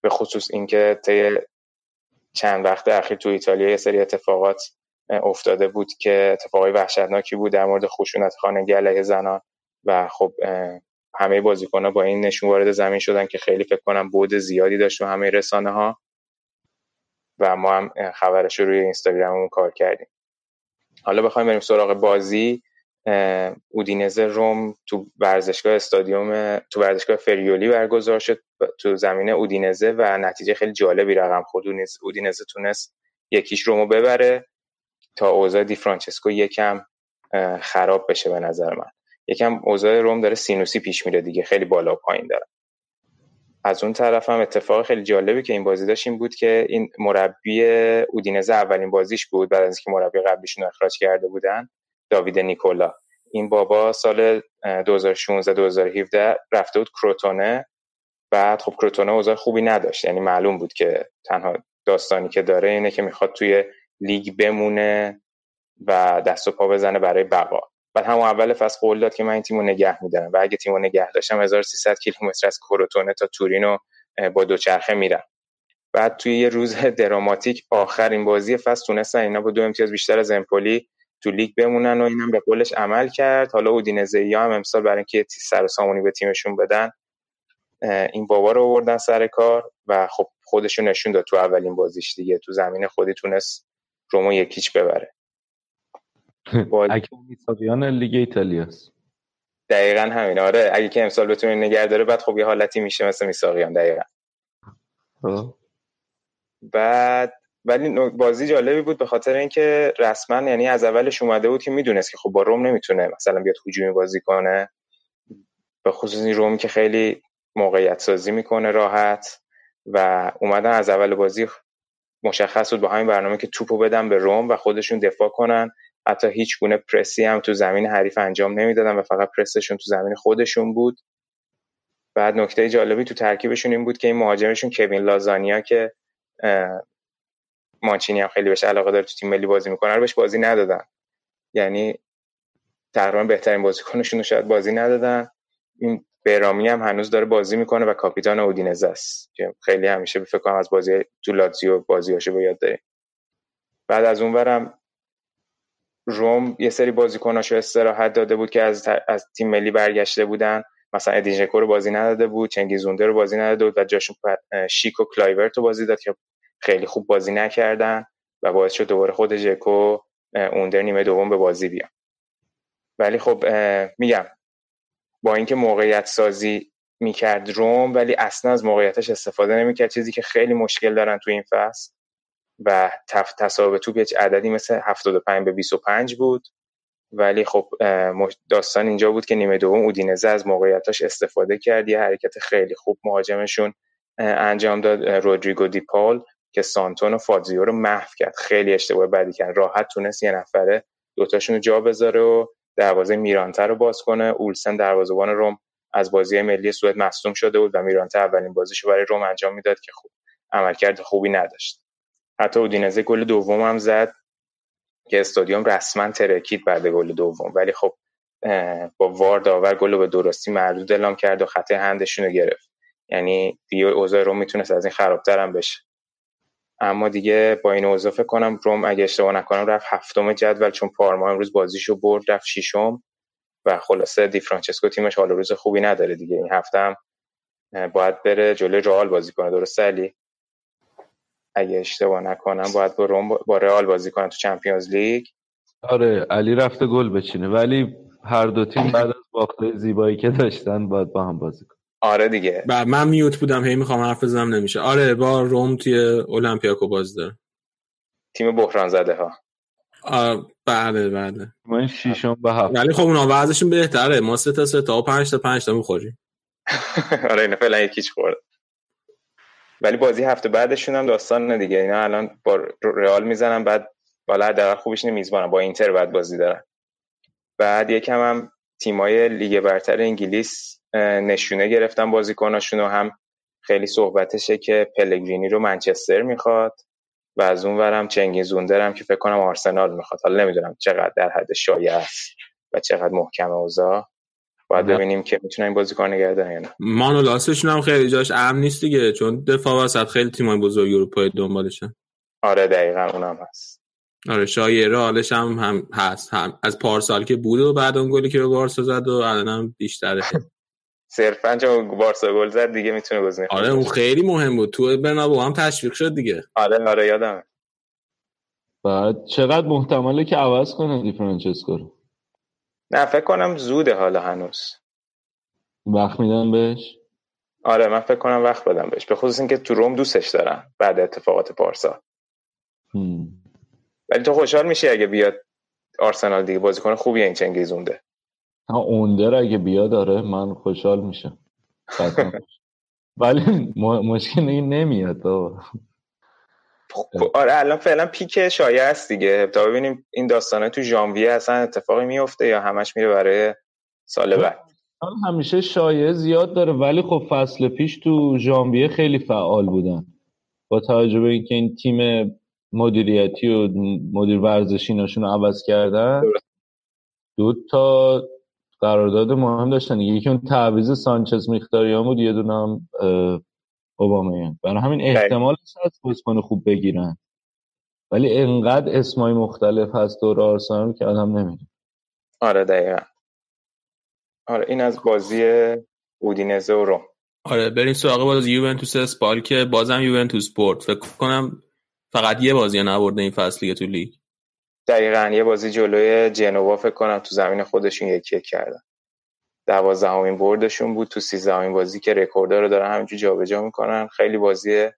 به خصوص اینکه طی چند وقت اخیر تو ایتالیا یه سری اتفاقات افتاده بود که اتفاقای وحشتناکی بود در مورد خشونت خانگی علیه زنان. و خب همه بازیکن‌ها با این نشون وارد زمین شدن که خیلی فکر کنم بود زیادی داشت تو همه رسانه ها و ما هم خبرش رو روی اینستاگراممون کار کردیم. حالا بخوایم بریم سراغ بازی. اودینزه روم تو ورزشگاه استادیوم تو ورزشگاه فریولی برگزار شد تو زمینه اودینزه و نتیجه خیلی جالبی رقم خود اودینزه تونست یکیش رومو ببره تا اوضاع دی فرانچسکو یکم خراب بشه به نظر من. یکم اوضاع روم داره سینوسی پیش میره دیگه خیلی بالا و پایین داره. از اون طرف هم اتفاق خیلی جالبی که این بازی داشت این بود که این مربی اودینزه اولین بازیش بود بعد از اینکه مربی قبلیشون اخراج کرده بودن داوید نیکولا. این بابا سال 2016 2017 رفته بود کروتونه. بعد خب کروتونه اوضاع خوبی نداشت. یعنی معلوم بود که تنها داستانی که داره اینه که می‌خواد توی لیگ بمونه و دست و پا بزنه برای بقا. بعد همون اول فصل قول داد که من این تیمو نگه میدارم و اگه تیمو نگه داشتم 1300 کیلومتر از کروتونه تا تورینو با دوچرخه میرم. بعد توی یه روز دراماتیک آخر این بازی فصل تونستن اینا با دو امتیاز بیشتر از امپولی تو لیگ بمونن و اینم به قولش عمل کرد. حالا اودینزه هم امسال برای اینکه سر سامونی به تیمشون بدن این بابا رو آوردن سر کار و خب خودشون نشون داد تو اولین بازیش دیگه. تو زمین خودی تونست رومو یکیچ ببره. اگه لیگ ایتالیاست دقیقا همین. آره اگه که امسال بتونه نگه داره بعد خب یه حالتی میشه مثل میساقیان دقیقا. خب. بعد ولی بازی جالبی بود به خاطر اینکه رسما یعنی از اولش اومده بود که می‌دونست که خب با روم نمی‌تونه مثلا بیاد هجومی بازی کنه. به خصوص این رومی که خیلی موقعیت سازی می‌کنه راحت. و اومدن از اول بازی مشخص بود با همین برنامه که توپو بدن به روم و خودشون دفاع کنن. حتی هیچ گونه پرسی هم تو زمین حریف انجام نمی‌دادن و فقط پرسشون تو زمین خودشون بود. بعد نکته جالبی تو ترکیبشون این بود که این مهاجمشون کوین لازانیا که مانچینی هم خیلی بهش علاقه داره تو تیم ملی بازی می‌کنه رو بهش بازی ندادن. یعنی تقریبا بهترین بازیکنشون رو شاید بازی ندادن. این برامی هم هنوز داره بازی می‌کنه و کاپیتان اودینزه است که خیلی همیشه فکر کنم از بازی تو لاتزیو بازیاشو به یاد داریم. بعد از اونورم روم یه سری بازیکناشو استراحت داده بود که از, از تیم ملی برگشته بودن. مثلا ادین رو بازی نداده بود چنگیز اوندر رو بازی نداده بود و جاشون شیک و کلایورت رو بازی داد که خیلی خوب بازی نکردن و باعث شد دوباره خود ژکو اوندر نیمه دوم به بازی بیان ولی خب میگم با اینکه موقعیت سازی می‌کرد روم ولی اصلا از موقعیتش استفاده نمی‌کرد. چیزی که خیلی مشکل دارن تو این فصل و تصاحب توپ هیچ عددی؟ مثل 75 به 25 بود. ولی خب داستان اینجا بود که نیمه دوم اودینزه از موقعیتاش استفاده کرد. یه حرکت خیلی خوب مهاجمشون انجام داد. رودریگو دی پال که سانتون و فازیو رو محو کرد. خیلی اشتباه بدی کرد. راحت تونست یه نفره دوتاشون رو جا بذاره و دروازه میرانتر رو باز کنه. اولسن دروازه‌بان روم از بازی ملی سوئد مصدوم شده بود و میرانتر اولین بازیشو برای روم انجام می‌داد که خوب عملکرد خوبی نداشت. حتی اودینزه گل دوم هم زد که استادیوم رسما ترکید بعد گل دوم. ولی خب با وار داور گل به درستی مردود اعلام کرد و خط هندشون رو گرفت. یعنی دیگه اوضاع روم می‌تونست از این خرابتر هم بشه. اما دیگه با این اوضاع فکر کنم روم اگه اشتباه نکنم رفت هفتم جدول چون پارما امروز بازیشو برد رفت ششم و خلاصه دی فرانچسکو تیمش حال روز خوبی نداره دیگه. این هفته هم باید بره جلوی رئال بازی کنه. درست علی؟ اگه اشتباه نکنم باید با روم با رئال بازی کنه تو چمپیونز لیگ. آره علی رفته گل بچینه. ولی هر دو تیم بعد از باخته زیبایی که داشتن باید با هم بازی کنن. آره دیگه. بعد من میوت بودم هی می‌خوام حرف بزنم نمیشه. آره با روم توی المپیاکو باز داره. تیم بحران زده ها. بله بله. من شیشم به هفت. ولی خب اونا وضعشون بهتره. ما سه تا سه تا و پنج تا پنج تا می‌خوریم. آره اینا فعلا یکیش خورد ولی بازی هفته بعدشون هم داستان دیگه. اینا الان با رئال می‌زنن بعد بالا حداقل خوبش میزبانن. با اینتر بعد بازی دارن. بعد یکم هم تیمای لیگ برتر انگلیس نشونه گرفتن بازیکناشون و هم خیلی صحبتشه که پلگرینی رو منچستر می‌خواد و از اون ورم چنگیز هم که فکر کنم آرسنال می‌خواد. حالا نمی‌دونم چقدر در حد شایع است و چقدر محکم اوضاع. باید ببینیم که می‌تونن این بازیکن نگه دارن یا نه. مانولاسشون هم خیلی جاش امن نیست دیگه چون دفاع وسط خیلی تیمای بزرگ اروپایی دنبالشن. آره دقیقا اونم هست. آره شایعه حالش هم, هم هست. هم از پارسال که بود و بعد اون گلی که به بارسا زد و الانم بیشتره. صرفا چون بارسا گل زد دیگه می‌تونه گزینه آره اون خیلی مهم بود. تو برنابو هم تشویق شد دیگه. آره آره یادم بعد چقدر محتمله که عوض کنه دی فرانچسکو رو. نه فکر کنم زوده حالا هنوز. وقت میدن بهش؟ آره من فکر کنم وقت بدم بهش به خصوص اینکه تو روم دوستش دارن بعد اتفاقات پارسا. ولی تو خوشحال میشی اگه بیاد آرسنال دیگه بازیکن خوبی این چنگیزونده ها اوندر اگه بیاد داره من خوشحال میشم. ولی مشکل این نمیاد خب، آره الان فعلا پیک شایع است دیگه. تا ببینیم این داستانه تو ژانویه اصلا اتفاقی میفته یا همش میره برای سال بعد؟ همیشه شایعه زیاد داره ولی خب فصل پیش تو ژانویه خیلی فعال بودن. با توجه به اینکه این تیم مدیریتی و مدیر ورزشی ناشون عوض کردن دو تا قرارداد مهم داشتن. یکی اون تعویض سانچز میختاریان بود یه دونه هم اوبامیان برای همین احتمال هست بازیکن خوب بگیرن. ولی انقدر اسمای مختلف هست دور آرسنال که آدم نمی‌دونه. آره دقیقا. آره این از بازی اودینزه و روم آره بریم سراغ بازی یوونتوس اسپال که بازم یوونتوس برد. فکر کنم فقط یه بازی نبرده این فصل تو لیگ. دقیقا یه بازی جلوی جنوا فکر کنم تو زمین خودشون یکی یک کردن. دوازدهمین بردشون بود تو سیزدهمین بازی که رکوردها رو دارن همینجور جابجا می‌کنن. خیلی بازی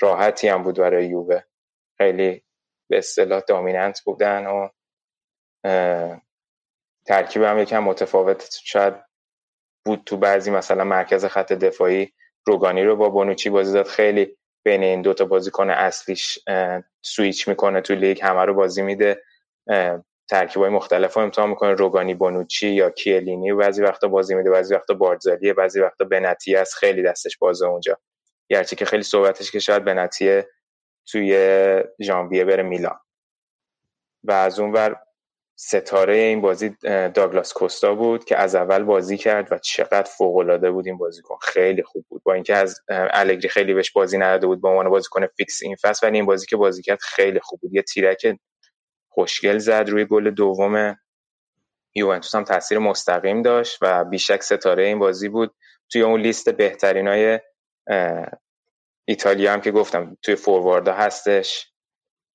راحتی هم بود برای یووه. خیلی به اصطلاح dominant بودن و ترکیب هم یکم متفاوت شاید بود تو بعضی مثلا مرکز خط دفاعی. روگانی رو با بونوچی بازی داد. خیلی بین این دوتا بازیکن اصلیش سویچ می‌کنه تو لیگ. همه رو بازی میده. ترکیب های مختلف رو امتحان می‌کنه. روگانی بونوچی یا کیلینی. و بعضی وقتا بازی میده بعضی وقتا بارزالیه بعضی وقتا بنتی است خیلی دستش بازه اونجا. گرچه که خیلی صحبتش که شاید بنتیه توی ژانویه بره میلان. و از اون ور ستاره این بازی داگلاس کوستا بود که از اول بازی کرد و چقدر فوق العاده بود این بازیکن. خیلی خوب بود. با اینکه از الگری خیلی بهش بازی نداده بود به عنوان بازیکن فیکس این فصل ولی این بازی که بازی کرد خیلی خوب بود. یه تیرک خوشگل زد روی گل دوم یوونتوس هم تاثیر مستقیم داشت و بیشک ستاره این بازی بود. توی اون لیست بهترین های ایتالیا هم که گفتم توی فورواردا هستش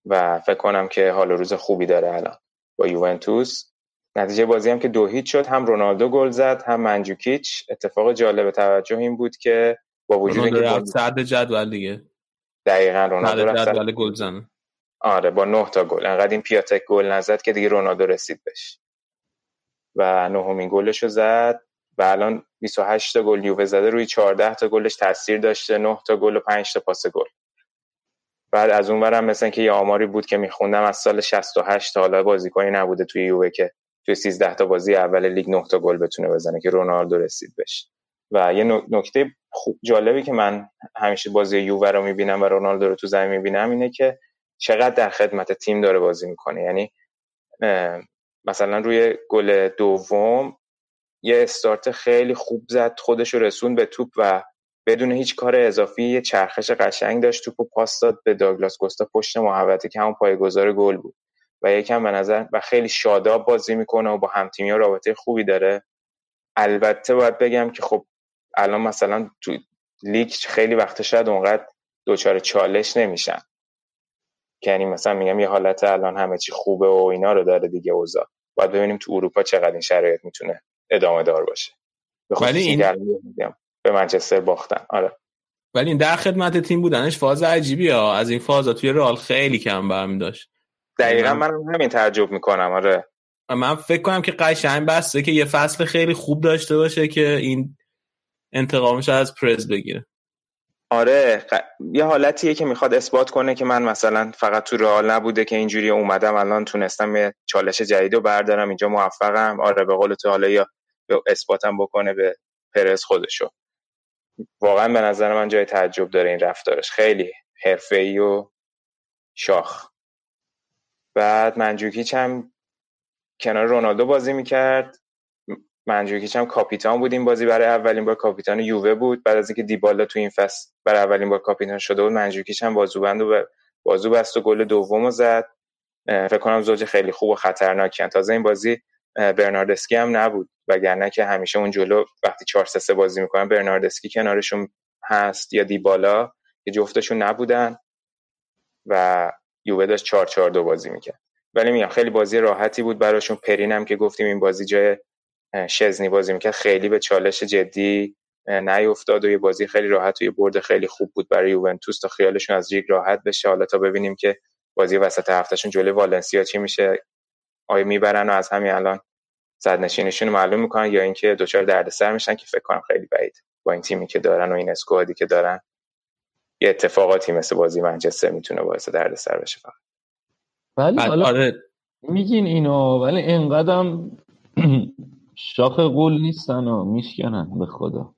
و فکر کنم که حال روز خوبی داره الان با یوونتوس. نتیجه بازی هم که دو هیچ شد هم رونالدو گل زد هم منجوکیچ. اتفاق جالب توجه این بود که با وجود اینکه رفت صد جدول دیگه. دقیقاً رونالدو رفت جدول گل زنه آره با نه تا گل. انقدر این پیاتک گل نزد که دیگه رونالدو رسید بهش. و نهمین گلش رو زد و الان 28 تا گل یووه زده روی 14 تا گلش تاثیر داشته. 9 تا گل و 5 تا پاس گل. بعد از اون برم مثلا که یه آماری بود که میخوندم از سال 68 تا حالا بازیکنی نبوده توی یووه که توی 13 تا بازی اول لیگ 9 تا گل بتونه بزنه که رونالدو رسید بهش. و یه نکته خوب جالبی که من همیشه بازی یووه رو می‌بینم و رونالدو رو تو زمین می‌بینم اینه که چقدر در خدمت تیم داره بازی می‌کنه. یعنی مثلا روی گل دوم یه استارت خیلی خوب زد خودش رسون به توپ و بدون هیچ کار اضافی یه چرخش قشنگ داشت توپ و پاس داد به داگلاس کوستا پشت محوطه که همون پایگذار گل بود. و یکم به نظر و خیلی شاداب بازی می‌کنه و با همتیمی رابطه خوبی داره. البته باید بگم که خب الان مثلا تو لیگ خیلی وقت شاید اونقدر دوچار چالش نمیشن. یعنی مثلا میگم یه حالت الان همه چی خوبه و اینا رو داره دیگه اوضاع. باید ببینیم تو اروپا چقدر این شرایط می‌تونه ادامه دار باشه. ولی این به منچستر باختن. آره. ولی این در خدمت تیم بودنش فاز عجیبی ها. از این فازا توی رئال خیلی کم برمی داشت. دقیقا من همین تعجب می‌کنم. آره. من فکر کنم که قشنگ بسته که یه فصل خیلی خوب داشته باشه که این انتقامش از پرز بگیره. آره یه حالتیه که می‌خواد اثبات کنه که من مثلا فقط تو رئال نبوده که اینجوری اومدم الان تونستم یه چالش جدید رو بردارم اینجا موفقم. آره به قول تو حالا یا اثباتم بکنه به پرز خودشو. واقعا به نظر من جای تعجب داره این رفتارش. خیلی حرفه‌ای و شاخ. بعد منجوکیچ هم کنار رونالدو بازی می‌کرد. منجوکیچ هم کاپیتان بود این بازی. برای اولین بار کاپیتان یووه بود. بعد از اینکه دیبالا تو این فصل برای اولین بار کاپیتان شده بود منجوکیچ هم بازوبند و بازو بست و گل دومو زد. فکر کنم زوج خیلی خوب و خطرناکی تازه این بازی برناردسکی هم نبود. وگرنه که همیشه اون جلو وقتی 4 3 بازی می‌کنن برناردسکی کنارشون هست یا دیبالا که جفتشون نبودن و یووه داشت 4 4 2 بازی می‌کرد. ولی میگم خیلی بازی راحتی بود براشون. پرینم که گفتیم این بازی جای شزنی بازی می‌کرد. خیلی به چالش جدی نیفتاد و یه بازی خیلی راحت و یه برد خیلی خوب بود برای یوونتوس تا خیالشون از لیگ راحت بشه. حالا تا ببینیم که بازی وسط هفتهشون جلوی والنسیا چی میشه. آیا می‌برن و از همین الان صد نشینشون معلوم می‌کنن یا اینکه دچار دردسر میشن که فکر کنم خیلی بعید با این تیمی که دارن و این اسکوادی که دارن یه اتفاقاتی مثل بازی منچستر می‌تونه باعث دردسر بشه فقط. ولی حالا آره. میگین اینو ولی اینقدرم شاخ قول نیستن و میشکنن به خدا.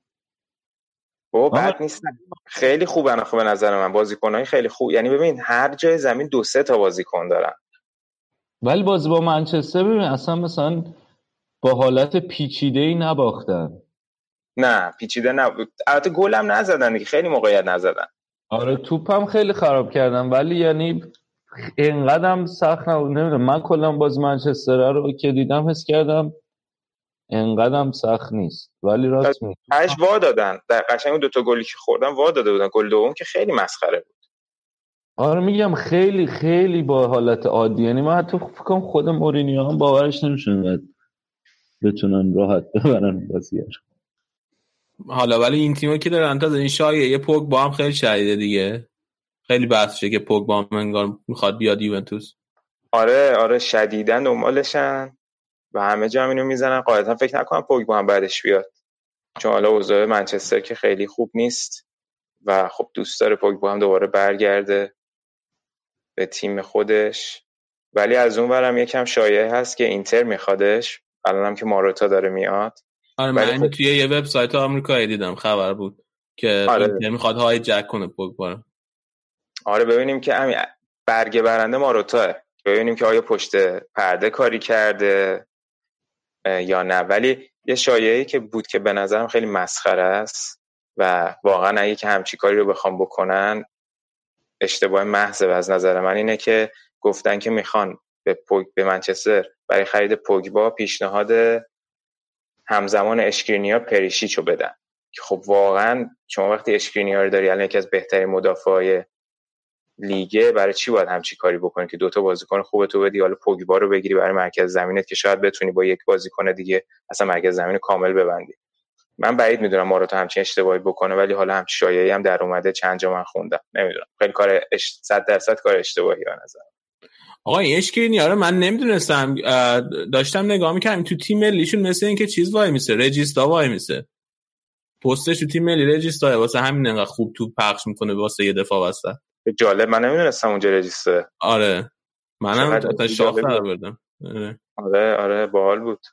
او بد نیستن. خیلی خوبن خب به نظر من. بازیکنهای خیلی خوب. یعنی ببین هر جای زمین دو سه تا بازیکن دارن. ولی بازی با منچستر ببین اصلا مثلا با حالت پیچیده ای نباختن. نه پیچیده نه البته گل هم نزدن خیلی موقعیت نزدن. آره توپ هم خیلی خراب کردن. ولی یعنی اینقدرم سخت نبود. نمی‌دونم من کلا باز منچستر رو که دیدم حس کردم انقدرم سخت نیست. ولی راست می هش وا دادن. در قشنگ دو تا گلی که خوردن وا داده بودن. گل دوم که خیلی مسخره بود. آره میگم خیلی خیلی با حالت عادی. یعنی من حتی فکر کنم خود مورینیو هم باورش نمیشه بتونن راحت ببرن بازی حالا ولی این تیمو که دارن تا این شایعه یه پوگ با هم خیلی شدیده دیگه. خیلی بحث که پوگ با هم انگار می‌خواد بیاد یوونتوس. آره آره شدیدن دنبالشن. و همه جا اینو می‌زنن. قاعدتا فکر نکنم پوگ با هم بعدش بیاد. چون حالا اوضاع منچستر که خیلی خوب نیست و خب دوست داره پوگ با هم دوباره برگرده به تیم خودش. ولی از اون برم یکم شایعه هست که اینتر میخوادش. الانم که ماروتا داره میاد. آره من خب... توی یه وبسایت آمریکایی دیدم خبر بود که آره. اینتر می‌خواد های جک کنه پوگبا آره ببینیم که همین برگه برنده ماروتا ببینیم که آیا پشت پرده کاری کرده. یا نه. ولی یه شایعی که بود که به نظرم خیلی مسخره است و واقعا اگه که همچی کاری رو بخوام بکنن اشتباه محض از نظر من اینه که گفتن که می‌خوان به, پوگ به منچستر برای خرید پوگبا پیشنهاد همزمان اشکرینیا پریشیچو بدن. که خب واقعا شما وقتی اشکرینیا رو داری الان یکی از بهترین مدافعای لیگه برای چی باید همچی کاری بکنی که دوتا بازیکن خوب تو بدی؟ حالا پوگبا رو بگیری برای مرکز زمینت که شاید بتونی با یک بازیکن دیگه اصلا مرکز زمین کامل ببندی. من بعید می‌دونم ما رو تو همچین اشتباهی بکنه ولی حالا هم شایعی هم در اومده چند جا من خوندم. نمی‌دونم. خیلی کار 100 درصد کار اشتباهی به نظر این اشکرینی آره من نمی‌دونستم. داشتم نگاه می‌کردم. تو تیم ملیشون مثل اینکه چیز وای میسه رجیستا وای میسه. پستش تو تیم ملی رجیستا واسه همین انقدر خوب تو پخش می‌کنه واسه یه دفاع وسط. جالب من نمی‌دونستم اونجا رجیسته آره. منم تا شاخ بردم آره. آره, آره باحال بود.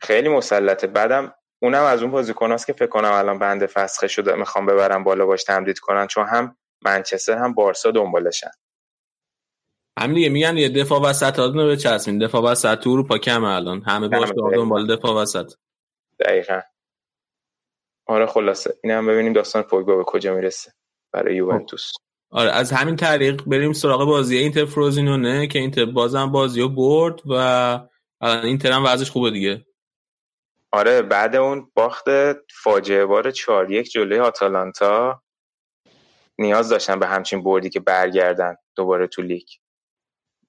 خیلی مسلطه. بعدم اونم از اون بازیکناست که فکر کنم الان بنده فسخه شده می‌خوام ببرم بالا باش تمدید کنن چون هم منچستر هم بارسا دنبالشن. همین دیگه میگن یه دفاع وسط رو به چسبین دفاع وسط تو اروپا کم الان. همه باش دنبال دفاع وسط. دقیقا. آره خلاصه. این هم ببینیم داستان پوگبا به کجا می‌رسه. برای یوونتوس. آره از همین طریق بریم سراغ بازی اینتر فروزینونه که اینتر بازم بازی رو برد و اینتر هم وضعش خوبه دیگه. آره بعد اون باخت فاجعه بار 4 یک جلوی آتالانتا. نیاز داشتن به همچین بردی که برگردن دوباره تو لیگ.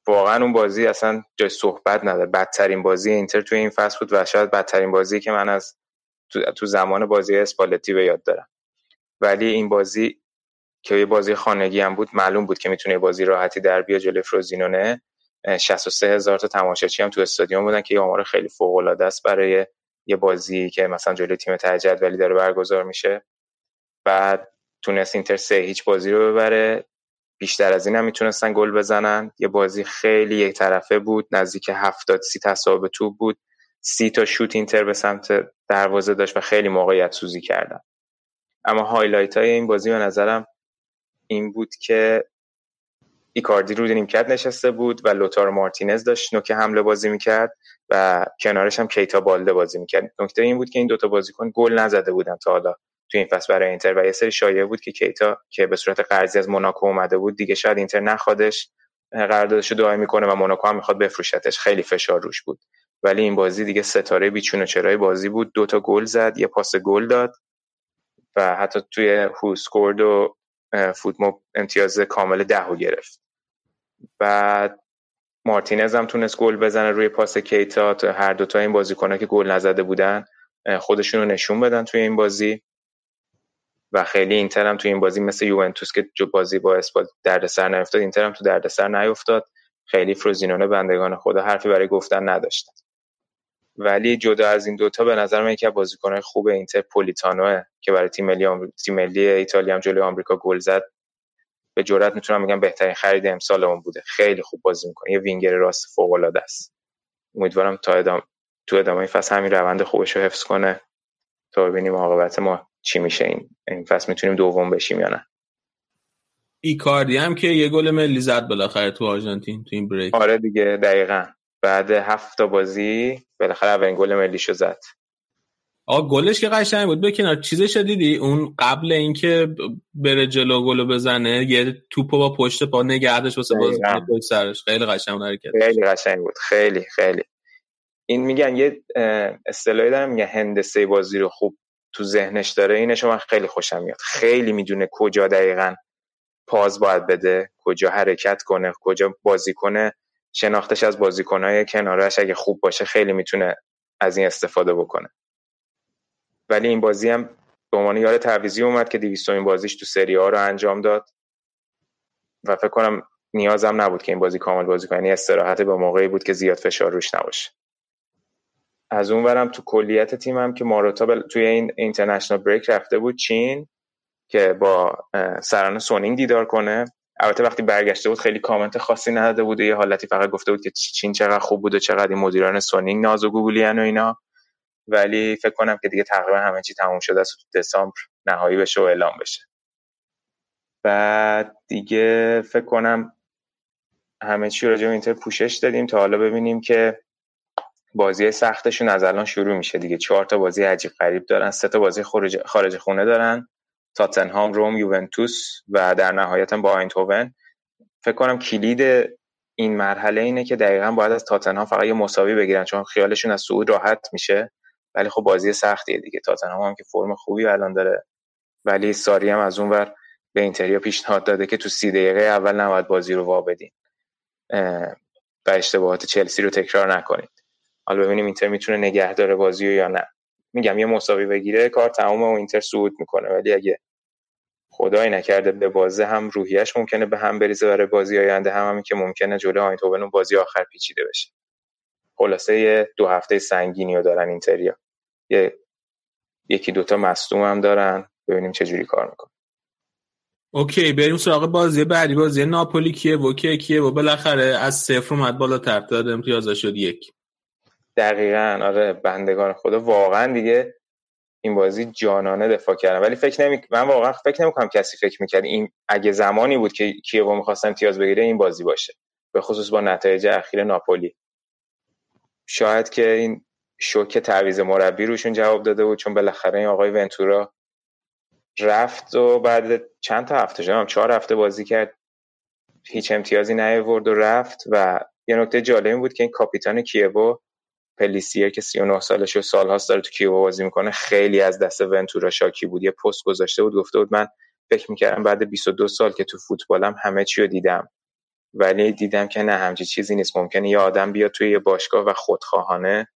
واقعا اون بازی اصلا جای صحبت نداره. بدترین بازی اینتر توی این فصل بود و شاید بدترین بازی که من از تو, تو زمان بازی اسپالتی به یاد دارم. ولی این بازی که یه بازی خانگی هم بود معلوم بود که می‌تونه بازی راحتی در بیا جلوی فروزینونه. 63 هزار تا تماشاچی هم تو استادیوم بودن که یه آمار خیلی فوق العاده است برای یه بازی که مثلا جلوی تیم ته جدولی داره برگزار میشه. بعد تونست اینتر سه هیچ بازی رو ببره. بیشتر از این هم می‌تونستن گل بزنن. یه بازی خیلی یک طرفه بود نزدیک هفتاد سی تصاحب توپ بود. سی تا شوت اینتر به سمت دروازه داشت و خیلی موقعیت سوزی کردن. اما highlight های این بازی به نظرم این بود که ایکاردی رو نیمکت نشسته بود و لوتارو مارتینز داشت نوک حمله بازی می‌کرد و کنارش هم کیتا بالده بازی می‌کرد. نکته این بود که این دوتا بازیکن گل نزده بودن تا حالا تو این فصل برای اینتر و یه سری شایعه بود که کیتا که به صورت قرضی از موناکو اومده بود دیگه شاید اینتر نخوادش قراردادش رو دعای می‌کنه و موناکو هم می‌خواد بفروشتش. خیلی فشار روش بود. ولی این بازی دیگه ستاره بیچون و چرای بازی بود. دو تا گل زد یه پاس گل داد و حتی توی هوسکورد و فوتموب امتیاز کامل ده رو گرفت. بعد مارتینز هم تونست گل بزنه روی پاس کیتا. تا هر دوتا این بازیکنها که گل نزده بودن خودشون رو نشون بدن توی این بازی. و خیلی اینتر هم توی این بازی مثل یوونتوس که جو بازی با اسپال دردسر نیفتاد اینتر هم تو دردسر نیفتاد. خیلی فروزینونه بندگان خدا حرفی برای گفتن نداشتن. ولی جدا از این دوتا به نظر من یکی از بازیکنهای خوب اینتر پولیتانوه که برای تیم ملی تیم ملی ایتالیا هم جلوی آمریکا گل زد. به جرات می‌تونم بگم بهترین خرید امسالمون بوده. خیلی خوب بازی می‌کنه. یه وینگر راست فوق العاده است. امیدوارم تا ادام تو ادامه فصل همین روند خوبش رو حفظ کنه تا ببینیم عاقبت ما چی میشه. این این فصل می‌تونیم دوم بشیم یا نه. ایکاردی هم که یه گل ملی زد بالاخره تو آرژانتین تو این بریک. آره دیگه دقیقا. بعد هفت تا بازی بالاخره اولین گل ملیشو زد. آقا گلش که قشنگ بود. بکنار چیزش دیدی؟ اون قبل اینکه بره جلو گلو بزنه یه توپو با پشت پا نگهدش واسه باز پشت سرش. خیلی قشنگ حرکت. خیلی قشنگ بود. خیلی خیلی. این میگن یه اصطلاحی دارم میگن هندسه بازی رو خوب تو ذهنش داره. اینش من خیلی خوشم میاد. خیلی می‌دونه کجا دقیقا پاز باید بده کجا حرکت کنه کجا بازی کنه. شناختش از بازیکنهای کنارش اگه خوب باشه خیلی می‌تونه از این استفاده بکنه. ولی این بازی هم به عنوان یار تعویضی اومد که این بازیش تو سری آ رو انجام داد. و فکر کنم نیازم نبود که این بازی کامل بازی کنه. یعنی استراحت به موقعی بود که زیاد فشار روش نباشه. از اون برم تو کلیت تیمم که ماروتا بل... توی این international break رفته بود چین که با سران سونینگ دیدار کنه. البته وقتی برگشته بود خیلی کامنت خاصی نداده بود و یه حالتی فقط گفته بود که چین چقدر خوب بود و چقدر این مدیران سونینگ ناز و گوگولیان و اینا. ولی فکر کنم که دیگه تقریبا همه چی تموم شده است تو دسامبر نهایی بشه و اعلام بشه. بعد دیگه فکر کنم همه چی راجع به اینتر پوشش دادیم تا حالا ببینیم که بازی سختشون از الان شروع میشه دیگه. چهار تا بازی عجیب غریب دارن سه تا بازی خارج خونه دارن. تاتنهام روم یوونتوس و در نهایت با آینتوون فکر کنم کلید این مرحله اینه که دقیقا باید از تاتنهام فقط یه مساوی بگیرن چون خیالشون از صعود راحت میشه. ولی خب بازی سختیه دیگه. تاتنهام هم که فرم خوبی الان داره. ولی ساری هم از اونور به اینتریا پیشنهاد داده که تو سی دقیقه اول نباید بازی رو وابدین و اشتباهات چلسی رو تکرار نکنید. حالا ببینیم اینتر می‌تونه نگه داره بازی یا نه. میگم یه مساوی بگیره کار تمام و اینتر صعود می‌کنه. ولی اگه خدای نکرده به بازه هم روحیش ممکنه به هم بریزه برای بازی آینده. هم همین که ممکنه جلو آینتوون بازی آخر پیچیده بشه. خلاصه یه دو هفته سنگینی رو دارن اینتریا. یه یکی دوتا مصدوم هم دارن. ببینیم چه جوری کار می‌کنه. اوکی بریم سراغ بازی بعدی. بازی ناپولی کیه؟ و کیه؟ و بالاخره از صفر اومد بالا داد امتیاز شد یک. دقیقا آره بندگان خدا. واقعا دیگه این بازی جانانه دفاع کردن. ولی فکر نمی من واقعا فکر نمی‌کنم کسی فکر می‌کرد این اگه زمانی بود که کیو می‌خواستن امتیاز بگیره این بازی باشه. به خصوص با نتایج اخیر ناپولی. شاید که این شوک تعویض مربی روشون جواب داده بود چون بالاخره این آقای ونتورا رفت و بعد چند تا هفته شدم چهار هفته بازی کرد. هیچ امتیازی نیاورد و رفت و یه نکته جالبی بود که این کاپیتان کیوو پلیسیر که 39 سالش و سالهاست داره تو کیوو بازی می‌کنه خیلی از دست ونتورا شاکی بود. یه پست گذاشته بود گفته بود من فکر می‌کردم بعد 22 سال که تو فوتبالم همه چی رو دیدم. ولی دیدم که نه همچی چیزی نیست. ممکنه یه آدم بیاد توی یه باشگاه و خودخواهانه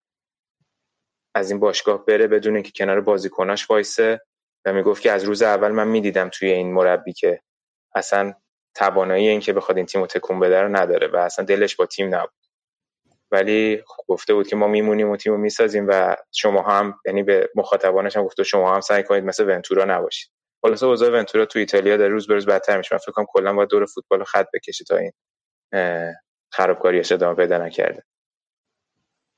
از این باشگاه بره بدون اینکه کنار بازیکناش وایسه و می‌گفت که از روز اول من می‌دیدم توی این مربی که اصلا توانایی این که بخواد این تیمو تکون بده رو نداره و اصلا دلش با تیم نبود. ولی گفته بود که ما میمونیم و تیمو می‌سازیم و شما هم یعنی به مخاطبانش هم گفته شما هم سعی کنید مثل ونتورا نباشید. خلاصه اوضاع ونتورا تو ایتالیا در روز به روز بدتر میشه. من فکر کنم کلا باید دور فوتبال خط بکشه تا این خرابکاریش ادامه پیدا نکرده.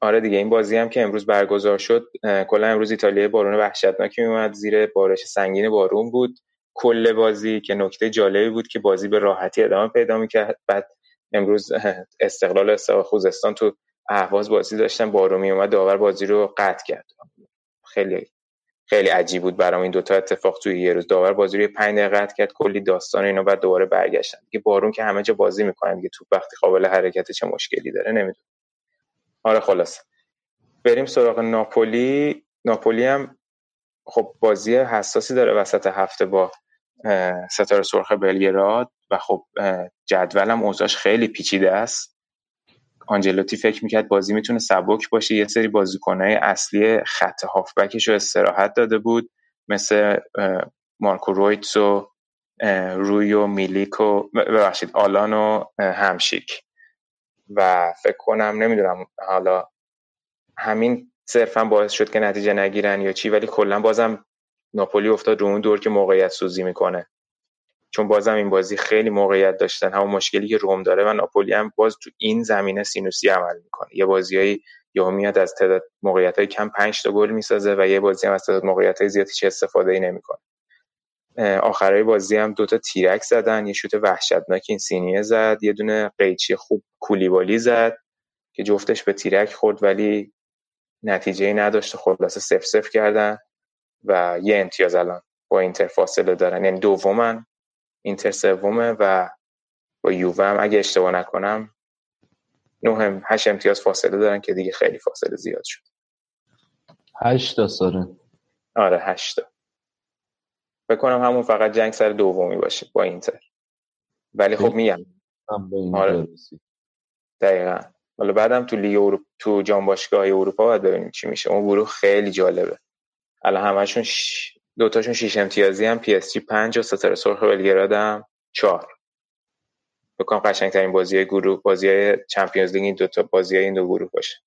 آره دیگه این بازی هم که امروز برگزار شد کلا امروز ایتالیا بارون وحشتناکی میومد. زیر بارش سنگین بارون بود. کل بازی که نکته جالبی بود که بازی به راحتی ادامه پیدا می‌کرد. بعد امروز استقلال استقلال خوزستان تو اهواز بازی داشتن بارون میومد داور بازی رو قطع کرد. خیلی خیلی عجیب بود برام این دوتا اتفاق توی یه روز. داور بازی رو 5 دقیقه قطع کرد کلی داستان اینو بعد دوباره برگشتن. دیگه بارون که همه جا بازی می‌کنن دیگه تو وقتی قابل حرکت چه مشکلی داره نمی‌دونم. آره خلاص. بریم سراغ ناپولی. ناپولی هم خب بازی حساسی داره وسط هفته با ستاره سرخ بلگراد. و خب جدولم اوضاعش خیلی پیچیده است. آنجلوتی فکر می‌کرد بازی می‌تونه سبک باشه. یه سری بازیکنهای اصلی خط هافبکش رو استراحت داده بود. مثل مارکو رویتس و روی و میلیک و ببخشید آلان و همشیک. و فکر کنم نمی‌دونم حالا همین صرفا باعث شد که نتیجه نگیرن یا چی ولی کلا بازم ناپولی افتاد رو اون دور که موقعیت سوزی می‌کنه. چون بازم این بازی خیلی موقعیت داشتن. همون مشکلی که روم داره و ناپولی هم باز تو این زمینه سینوسی عمل می‌کنه. یه بازیایی یا میاد از تعداد موقعیت های کم 5 تا گل می‌سازه و یه بازی هم از تعداد موقعیت های زیادی چه استفاده ای نمی‌کنه آخرای بازی هم دوتا تیرک زدن یه شوت وحشتناک این سینیه زد یه دونه قیچی خوب کولیبالی زد که جفتش به تیرک خورد ولی نتیجه ای نداشت خلاصه سف سف کردن و یه امتیاز الان با اینتر فاصله دارن. یعنی دومن. اینتر سومه و با یووه هم اگه اشتباه نکنم نه هم هشت امتیاز فاصله دارن که دیگه خیلی فاصله زیاد شد. هشت تاست آره آره هشت فکر کنم همون فقط جنگ سر دومی باشه با اینتر. ولی خب میگم. آره. دقیقا. حالا بعدم تو لیگ اروپا تو جام باشگاه اروپا باید ببینیم چی میشه. اون گروه خیلی جالبه. الان همشون ش... دوتاشون شیش امتیازی هم پی اس جی پنج و ستاره سرخ بلگراد هم چهار. بکنم قشنگترین بازی گروه بازی های چمپیونز لیگ این دوتا بازی های این دو گروه باشه.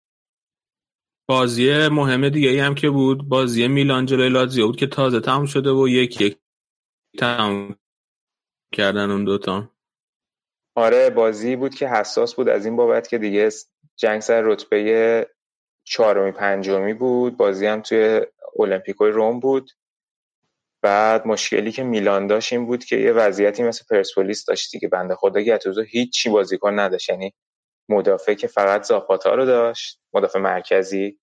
بازی مهم دیگه ای هم که بود بازی میلان جلوی لاتزیو بود که تازه تموم شده و یک یک تموم کردن اون دوتا آره بازی بود که حساس بود از این بابت که دیگه جنگ سر رتبه چهارمی پنجمی بود. بازی هم توی المپیکوی روم بود. بعد مشکلی که میلان داشت این بود که یه وضعیتی مثل پرسپولیس داشت دیگه. بنده خدا گتوزو هیچی بازیکن نداشت. یعنی مدافع که فقط زاپاتا رو داشت مدافع مرکزی.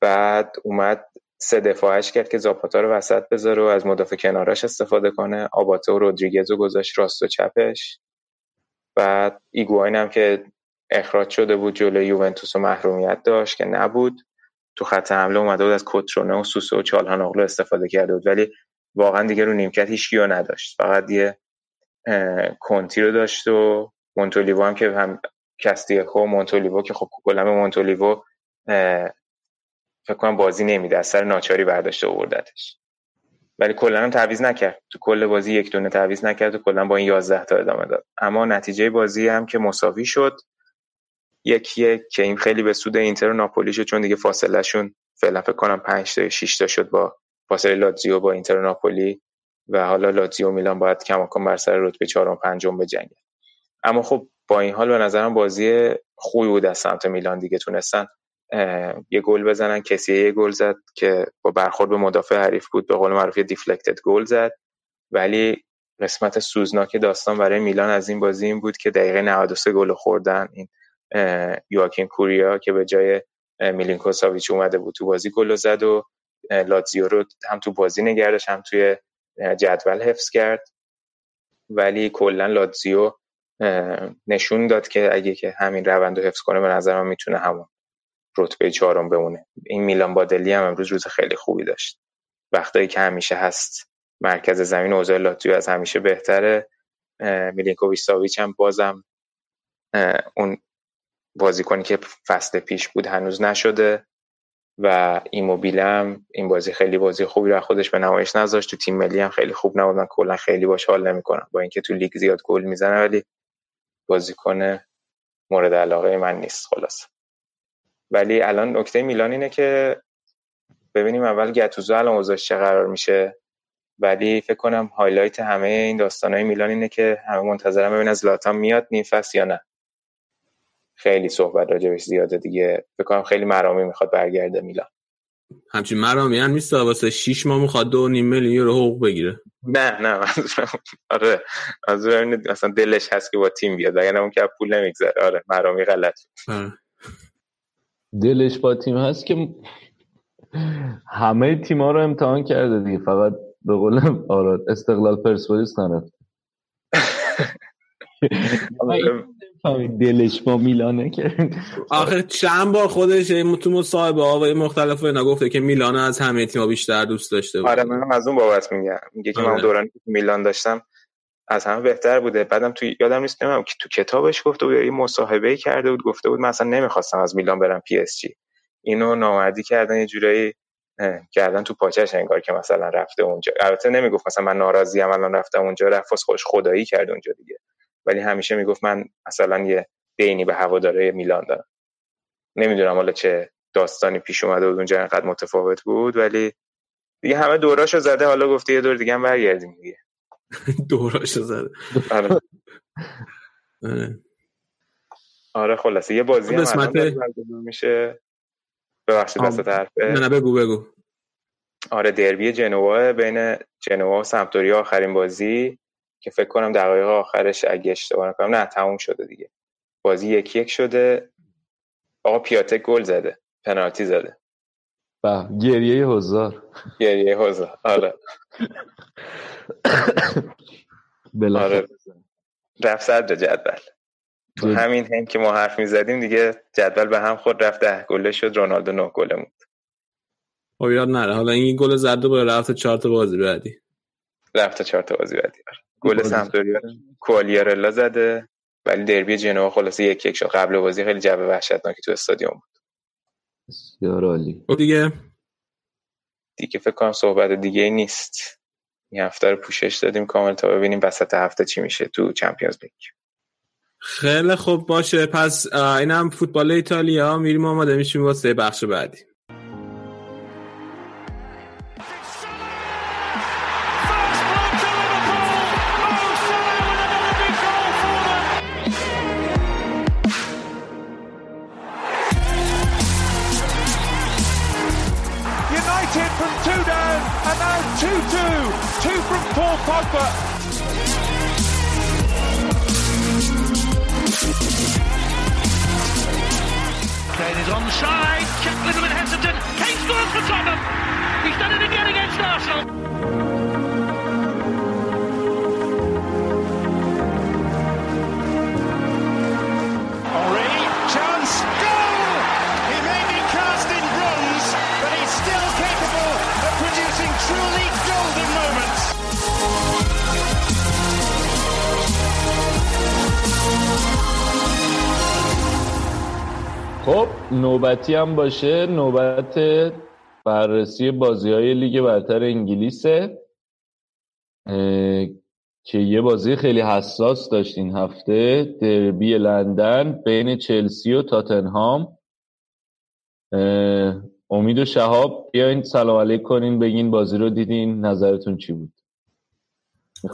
بعد اومد سه دفاعش کرد که زاپاتا رو وسط بذاره و از مدافع کناراش استفاده کنه. آباته و رودریگز رو گذاشت راست و چپش. بعد ایگواین هم که اخراج شده بود جلوی یوونتوس و محرومیت داشت که نبود. تو خط حمله اومده بود از کترونه و سوسه و چالهانوغلو استفاده کرده بود. ولی واقعا دیگه رو نیمکت هیچ کیو نداشت. فقط یه کنتی رو داشت و مونتولیو هم که هم کستیکو و مونتولیو که خب کلا مونتولیو فکر کنم بازی نمیده. از سر ناچاری برداشته آوردتش. ولی کلا هم تعویض نکرد. تو کل بازی یک دونه تعویض نکرد و کلا با این 11 تا ادامه داد. اما نتیجه بازی هم که مساوی شد. یک یک که این خیلی به سود اینتر و ناپولی شد چون دیگه فاصله شون فعلا فکر کنم 5 تا 6 تا شد با فاصله لاتزیو با اینتر و ناپولی و حالا لاتزیو میلان باید کماکان بر سر رتبه چهارم و پنجم بجنگن اما خب با این حال به نظرم بازی خوبی بود از سمت میلان دیگه تونستن یه گل بزنن. کسی یه گل زد که با برخورد به مدافع حریف بود به قول معروف دیفلکتد گل زد. ولی قسمت سوزناک داستان برای میلان از این بازی این بود که دقیقه 93 گل خوردن. این یواکین کوریا که به جای میلینکو ساویچ اومده بود تو بازی گل زد و لاتزیو رو هم تو بازی نگردش هم توی جدول حفظ کرد. ولی کلا لاتزیو نشون داد که اگه که همین روند رو حفظ کنه به نظر من می‌تونه همون رتبه چهارم بمونه. این میلان بادلی هم امروز روز خیلی خوبی داشت. وقتایی که همیشه هست مرکز زمین اوضاع لاتزیو از همیشه بهتره. میلینکوویچ ساویچ هم بازم اون بازیکنی که فصل پیش بود هنوز نشده و ایموبیله هم این بازی خیلی بازی خوبی رو خودش به نمایش نذاشت. تو تیم ملی هم خیلی خوب نبود. من کلا خیلی باش حال نمی‌کنم. با اینکه تو لیگ زیاد گل می‌زنه ولی بازیکن مورد علاقه من نیست. خلاص ولی الان نکته میلان اینه که ببینیم اول گتوزو الان اوضاعش چه قرار میشه. ولی فکر کنم هایلایت همه این داستانهای میلان اینه که همه منتظرم ببینن زلاتان میاد نیم یا نه. خیلی صحبت راجبش زیاده دیگه. فکر کنم خیلی مرامی می‌خواد برگرده میلان. همچین مرامی هم نیست واسه 6 ماه می‌خواد دو نیم میلیون یورو حقوق بگیره. نه نه آره اینه اصلا دلش هست که با تیم بیاد وگرنه اون که از پول نمیگذره. آره مرامی غلط. دلش با تیم هست که همه تیما رو امتحان کرده دیگه. فقط به قول آراد استقلال پرسپولیس نرفت. دلش با میلانه که آخه چند بار خودش تو مصاحبه مختلف و اینا گفته که میلان از همه تیم‌ها بیشتر دوست داشته بود. آره من از اون بابت میگم. میگه که من آره. دورانی که میلان داشتم از همه بهتر بوده. بعدم تو یادم نیست نمی‌دونم که تو کتابش گفته بود یا یه مصاحبه کرده بود گفته بود من اصلا نمی‌خواستم از میلان برم پی اس جی. اینو نامردی کردن یه جورایی کردن تو پاچش انگار که مثلا رفته اونجا. البته نمی‌گفت مثلا من ناراضی ام الان رفتم اونجا رفت خودش خدایی کرد اونجا دیگه. ولی همیشه می‌گفت من مثلا یه دینی به هواداره میلان دارم. نمی‌دونم حالا چه داستانی پیش اومده بود اونجا انقدر متفاوت بود ولی دیگه همه دوراشو زده حالا گفته یه دور دیگه هم برگردیم دیگه. دوراشو زده. آره. آره. آره خلاصه. یه بازی هم قسمت- میشه. ببخشید آه. وسط نه حرفه نه بگو بگو. آره دربی جنوا بین جنوا و سمپدوریا آخرین بازی. که فکر کنم دقایق آخرش اگه اشتباه نکنم نه تموم شده دیگه. بازی یک یک شده. آقا پیاتک گل زده پنالتی زده. به گریه هزار. گریه هزار. آره. آره. رفت صدر جدول. تو همین هم که ما حرف می‌زدیم دیگه جدول به هم خود رفت ده گله شد رونالدو نه گله موند. خب ایراد نره. حالا این گل زد و رفت چهار تا بازی بعدی. رفت چهار تا بازی بعدی. آره. گل سمپدوریا کوالیارلا زده. ولی دربی جنوا خلاصه یک یک شد. قبل بازی خیلی جو وحشتناکی تو استادیوم بود. بسیار عالی. خب دیگه. دیگه فکر کنم صحبت دیگه ای نیست. این هفته رو پوشش دادیم کامل تا ببینیم وسط هفته چی میشه تو چمپیونز لیگ. خیلی خوب باشه. پس اینم فوتبال ایتالیا. میریم آماده میشیم واسه بخش بعدی. on side. Check Little and Kane scores for Tottenham. خب نوبتی هم باشه. نوبت بررسی بازی های لیگ برتر انگلیسه که یه بازی خیلی حساس داشت این هفته. دربی لندن بین چلسی و تاتنهام. امید و شهاب بیاین سلام علیک کنین بگین بازی رو دیدین. نظرتون چی بود؟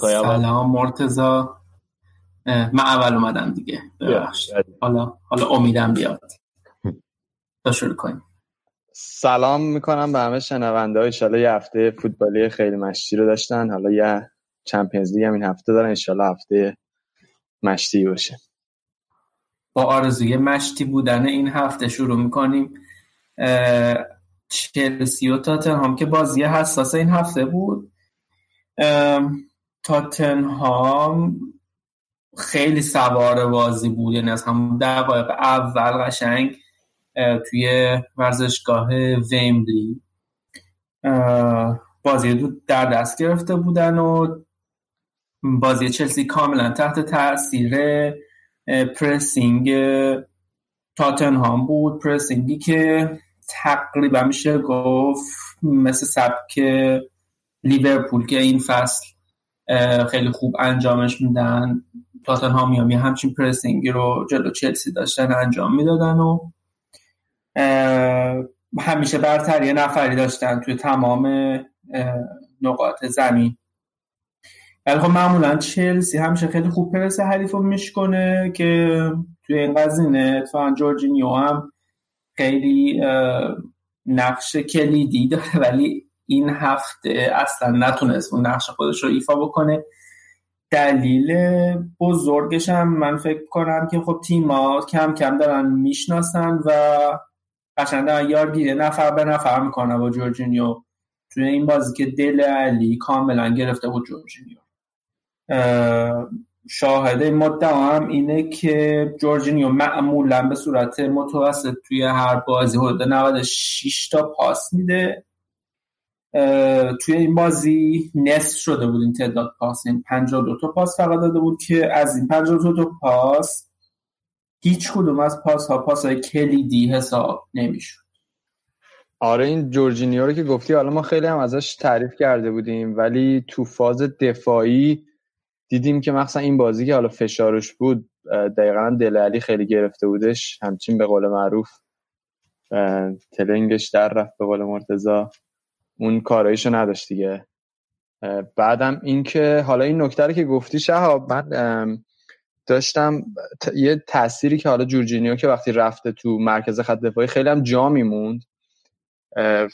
سلام مرتزا من اول اومدم دیگه. حالا حالا امیدم بیاد. تا شروع کنیم سلام می‌کنم به همه شنونده های ایشالا یه هفته فوتبالی خیلی مشتی رو داشتن. حالا یه چمپیونز لیگ هم این هفته دارن. ایشالا هفته مشتی باشه. با آرزوی مشتی بودن این هفته شروع می‌کنیم. چلسی و تاتنهام که بازی حساس این هفته بود. اه، تاتنهام خیلی سوار بازی بود. یعنی از همون دقایق اول قشنگ توی ورزشگاه ویمبلی. بازی رو در دست گرفته بودن و بازی چلسی کاملا تحت تاثیر پرسینگ تاتنهام بود. پرسینگی که تقریبا میشه گفت مثل سبک لیورپول که این فصل خیلی خوب انجامش میدن. تاتنهامی هم یه همچین پرسینگی رو جلو چلسی داشتن انجام می‌دادن و همیشه برتری نفری داشتن توی تمام نقاط زمین. ولی خب معمولا چلسی همیشه خیلی خوب پرس حریف رو میشکنه که توی این قضیه اتفاقا جورجینیو هم خیلی نقش کلیدی داره. ولی این هفته اصلا نتونست اون نقش خودش رو ایفا بکنه. دلیل بزرگش هم من فکر کنم که خب تیما کم کم دارن می‌شناسن و قشنگ دارن یارگیری نفر به نفر می‌کنن با جورجینیو. توی این بازی که دل علی کاملا گرفته بود جورجینیو. اه، شاهد این مدعا هم اینه که جورجینیو معمولا به صورت متوسط توی هر بازی حدود 96 تا پاس میده. توی این بازی نصف شده بود این تعداد پاس. این 52 تا پاس فقط داده بود که از این 52 تا پاس هیچ کدوم از پاس ها پاس های کلیدی حساب نمی‌شد. آره این جورجینیو رو که گفتی حالا ما خیلی هم ازش تعریف کرده بودیم ولی تو فاز دفاعی دیدیم که مخصوصا این بازی که حالا فشارش بود دقیقا دل علی خیلی گرفته بودش. همچین به قول معروف تلنگش در رفت به قول مرتزا اون کارایشو نداشت دیگه. بعدم این که حالا این نکته که گفتی شهاب من داشتم ت- یه تأثیری که حالا جورجینیو که وقتی رفته تو مرکز خط دفاعی خیلی هم جا میموند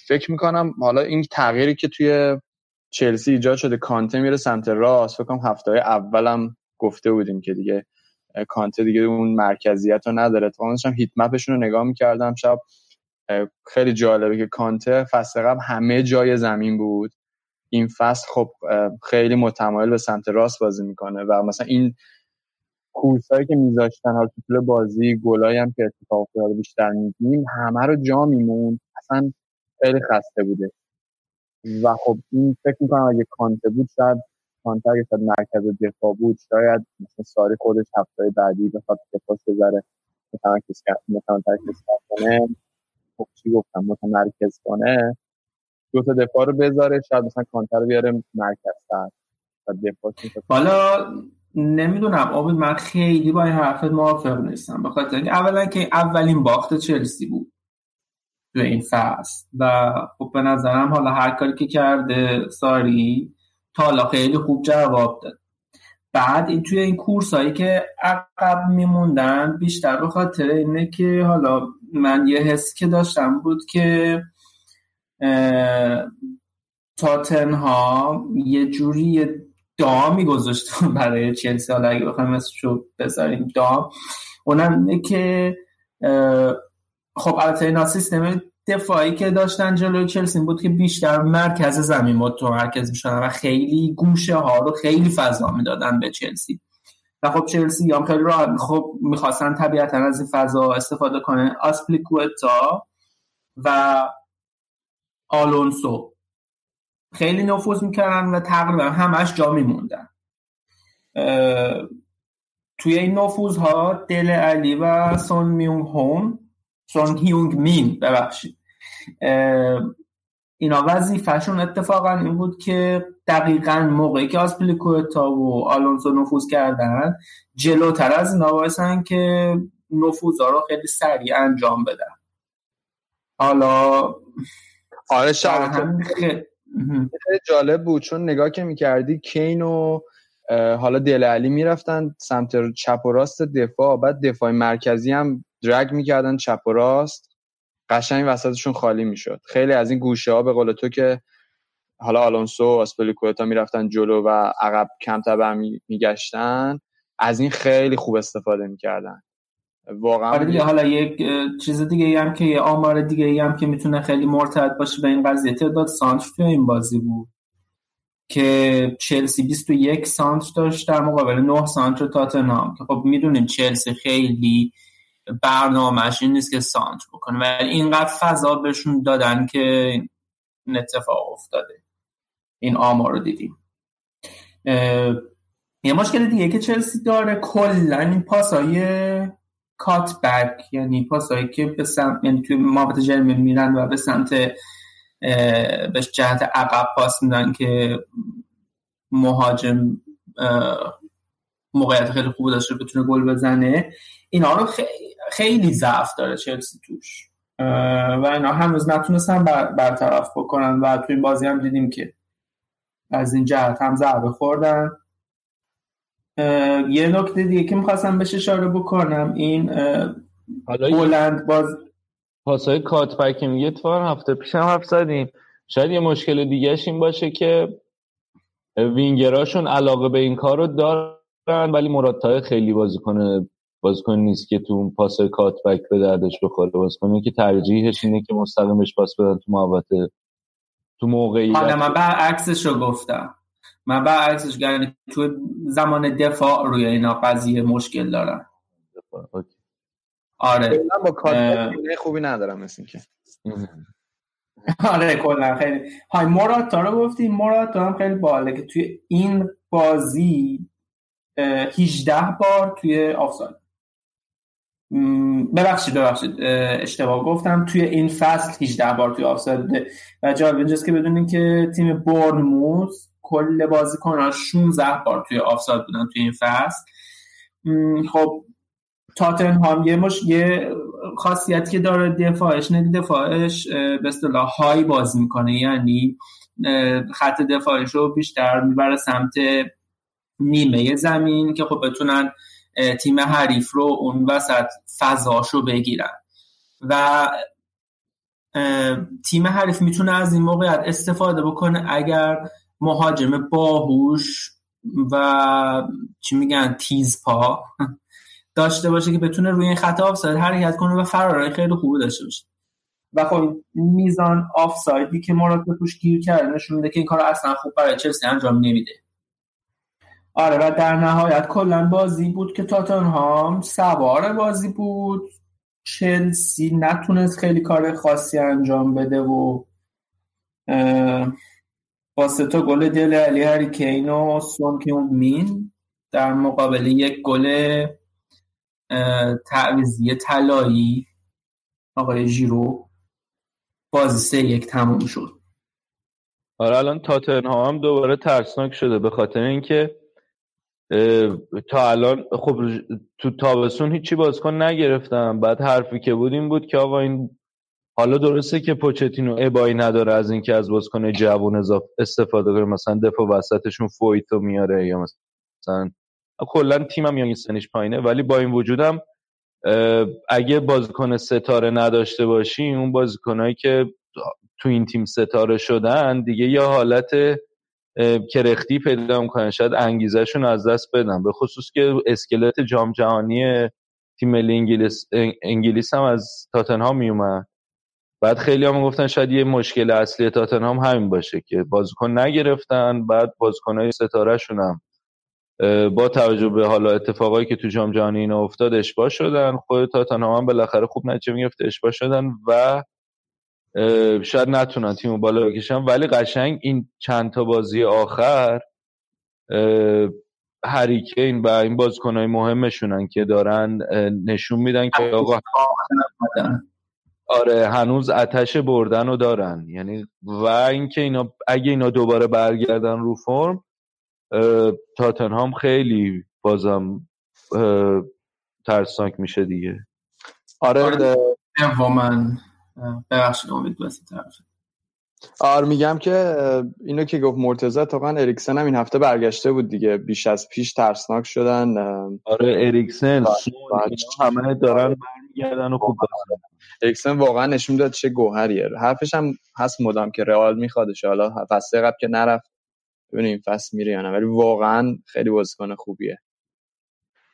فکر می‌کنم حالا این تغییری که توی چلسی ایجاد شده کانته میره سمت راست فکر کنم هفته اولم گفته بودیم که دیگه کانته دیگه اون مرکزیت رو نداره. اتفاقا داشتم هیت مپشون رو نگاه می‌کردم شب خیلی جالبه که کانته فصل قبل همه جای زمین بود. این فصل خب خیلی متمایل به سمت راست بازی می‌کنه و مثلا این کورس هایی که میذاشتن حالا طول بازی گلایی هم که اتفاق افتاده بیشتر میدیم همه رو جا میمون اصلا خیلی خسته بوده. و خب این فکر می‌کنم اگه کانته بود شاید کانته اگه شاید مرکز دفاع بود شاید مثلا ساری خودش هفته بعدی بخواد دفاع بذاره متمرکز کنه. خب چی گفتم؟ متمرکز کنه. دو تا دفاع رو بذاره شاید مثلا کانتر رو بیاره مرکز تر. حالا نمی‌دونم. آبی من خیلی با این حرفت موافق نیستم. بخاطر اینکه اولا که اولین باخت چلسی بود تو این فصل و خب به نظرم حالا هر کاری که کرده ساری تا حالا خیلی خوب جواب داد. بعد این توی این کورس هایی که عقب میموندن بیشتر به خاطر اینه که حالا من یه حسی که داشتم بود که تاتنها یه جوری یه دامی گذاشت برای چلسی. حالا اگه بخوایم اسمشو بذاریم دام اونم اینه که خب البته اینا سیستم دفاعی که داشتن جلوی چلسی بود که بیشتر مرکز زمین متمرکز می‌شدن و خیلی گوشه ها رو خیلی فضا می‌دادن به چلسی. و خب چلسی هم خیلی خب می‌خواستن طبیعتا از این فضا استفاده کنه آسپلیکوتا و آلونسو. خیلی نفوذ می‌کردن و تقریبا همش جا میموندن. توی این نفوذ ها دل علی و سون میونگ هون سون هیونگ مین ببخشید. اینا وظیفهشون اتفاقا این بود که دقیقا موقعی که آسپلیکوتا و آلونسو نفوذ کردن جلوتر از اینا بایستن که نفوذ رو خیلی سریع انجام بدن. حالا آره خیلی جالب بود چون نگاه که می‌کردی کین و حالا دل علی می‌رفتن سمت چپ و راست دفاع بعد دفاع مرکزی هم درگ می‌کردن چپ و راست. قشنگ وسطشون خالی می‌شد. خیلی از این گوشه ها به قول تو که حالا آلونسو و آسپلیکوتا می‌رفتن جلو و عقب کم تبع میگشتن از این خیلی خوب استفاده می‌کردن. واقعا آره دیگه حالا یک چیز دیگه ای هم که یه آمار دیگه ای هم که می‌تونه خیلی مرتبط باشه به این قضیه. تعداد سانتر توی این بازی بود که چلسی 21 سانتر داشت در مقابل 9 سانتر تاتنهام. که خب می‌دونیم چلسی خیلی برنامهش این نیست که سانتر بکنه ولی اینقدر فضا بهشون دادن که این اتفاق افتاده. این آمار رو دیدیم. یه مشکل دیگه که چلسی داره کلا این پاسای کات بک یعنی پاسایی که به سمت یعنی توی محوط جرمی میرن و به سمت به جهت عقب پاس میدن که مهاجم موقعیت خیلی خوب داشته بتونه گل بزنه. اینا رو خیلی, ضعف داره چلسی توش. و اینا هنوز نتونستن بر برطرف بکنن و توی این بازی هم دیدیم که از این جهت هم ضربه خوردن. یه نکته دیگه که می‌خواستم بهش اشاره بکنم این بلند باز پاسای کات که میگه اتفاقا هفته پیش هم حرف زدیم. شاید یه مشکل دیگهش این باشه که وینگراشون علاقه به این کار رو دارن ولی مراد خیلی بازیکن بازیکن نیست که تو اون پاس کات بک به دردش بخوره. بازیکنی که ترجیحش اینه که مستقیمش پاس بدن تو محوطه تو موقعیت. حالا من برعکسش رو گفتم. من برعکسش یعنی تو زمان دفاع روی اینا قضیه مشکل دارم. آره. با کار خوبی ندارم مثل که آره کلا خیلی. های موراتا رو گفتی موراتا هم خیلی باله که توی این بازی 18 بار توی آفساید. ببخشید ببخشید. اشتباه گفتم. توی این فصل 18 بار توی آفساید. و جالب اینجاست که بدونین که تیم بورنموث کل بازیکناش 16 بار توی آفساید بودن توی این فصل. خب تاتنهام یه مش یه خاصیتی که داره دفاعش نه دفاعش به اصطلاح های بازی می‌کنه. یعنی خط دفاعش رو بیشتر می‌بره سمت نیمه زمین که خب بتونن تیم حریف رو اون وسط فضاش رو بگیرن. و تیم حریف می‌تونه از این موقعیت استفاده بکنه اگر مهاجم باهوش و چی میگن تیز پا داشته باشه که بتونه روی این خط آفساید حرکت کنه و فرارای خیلی خوبی داشته باشه. و خب میزان آفسایدی که مراتا توش گیر کرده نشون میده که این کار اصلا خوب برای چلسی انجام نمیده. آره و در نهایت کلا بازی بود که تاتنهام سوار بازی بود. چلسی نتونست خیلی کار خاصی انجام بده و با سه تا گل دل علی هری کین و سون مین در مقابل یک گل تعویزی طلایی آقای ژیرو بازی سه یک تموم شد. آره الان تاتنهام هم دوباره ترسناک شده به خاطر اینکه تا الان خب تو تابستون هیچی بازیکن نگرفتم بعد حرفی که بود این بود که آقا این حالا درسته که پوچتینو ابایی نداره از اینکه از بازیکن جوون استفاده کنه. مثلا دفاع وسطشون فویتو میاره یا مثلا کلا تیمم یا سنش پایینه ولی با این وجودم اگه بازیکن ستاره نداشته باشی اون بازیکنایی که تو این تیم ستاره شدن دیگه یا حالت کرختی پیدا می‌کنن. شاید انگیزشون از دست بدن. به خصوص که اسکلت جام جهانی تیم ملی انگلیس انگلیس هم از تاتنهام میومد. بعد خیلی هم گفتن شاید یه مشکل اصلی تاتنهام همین باشه که بازیکن نگرفتن بعد بازیکنهای ستاره هم با توجه به حالا اتفاقایی که تو جام جهانی اینا افتاد اشباه شدن. خود تاتنهام هم بالاخره خوب نتیجه می‌گرفت اشباه شدن و شاید نتونن تیمو بالا بکشن. ولی قشنگ این چند تا بازی آخر هریکین و این بازیکنهای مهمشونن که دارن نشون میدن که آقا آره هنوز آتش بردن رو دارن. یعنی و اینکه اینا اگه اینا دوباره برگردن رو فرم تاتنهام خیلی بازم ترسناک میشه دیگه. آره, آره. من ببخشید امید طرف. آره میگم که اینو که گفت مرتضی واقعا اریکسن هم این هفته برگشته بود دیگه. بیش از پیش ترسناک شدن آره اریکسن همه دارن برمیگردن و خوب اریکسن واقعا نشون داد چه گوهریه. حرفش هم هست مدام که رئال میخوادش حالا فصل قبل که نرفت ببینیم فصل میره یا نه. ولی واقعا خیلی بازیکن خوبیه.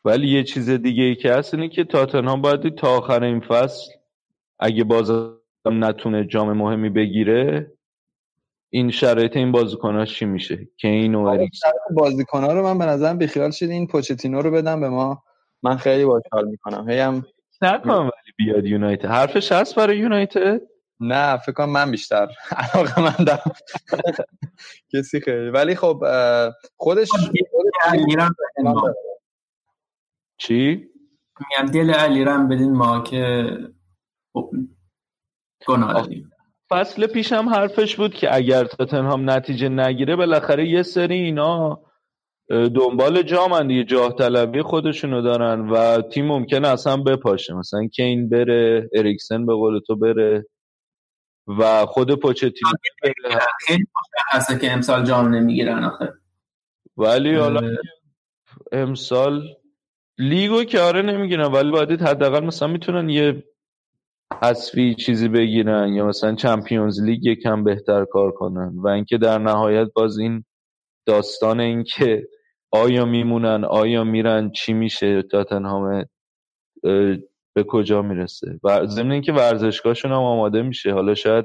ولی یه چیز دیگه ای که هست اینه که تاتنهام باید تا آخر این فصل اگه باز نتونه جام مهمی بگیره این شرایط این بازیکن‌ها چی میشه؟ که این و اریکسن بازیکن‌ها رو من به نظرم بیخیال شد این پوچتینو رو بدم به ما. من خیلی باحال می‌کنم. هی هم نکنم ولی بیاد یونایتد. حرفش هست برای یونایتد؟ نه فکر کنم من بیشتر. علاقه مندم. کسی خیلی. ولی خب خودش چی؟ میگم دل علی رم بدین ما که گناه فصل پیش هم حرفش بود که اگر تاتنهام نتیجه نگیره بالاخره یه سری اینا دنبال جامن دیگه جاه طلبی خودشونو دارن و تیم ممکنه اصلا بپاشه. مثلا کین بره اریکسن به قول تو بره و خود پوچتینو خیلی مشخصه که امسال جام نمی‌گیرن آخه. ولی حالا امسال لیگو که آره نمی‌گیرن ولی باید حداقل مثلا می‌تونن یه حذفی چیزی بگیرن یا مثلا چمپیونز لیگ یکم بهتر کار کنن و اینکه در نهایت باز این داستان اینکه آیا میمونن آیا میرن چی میشه تاتنهام به کجا می‌رسه؟ و ضمن اینکه ورزشگاهشون هم آماده میشه. حالا شاید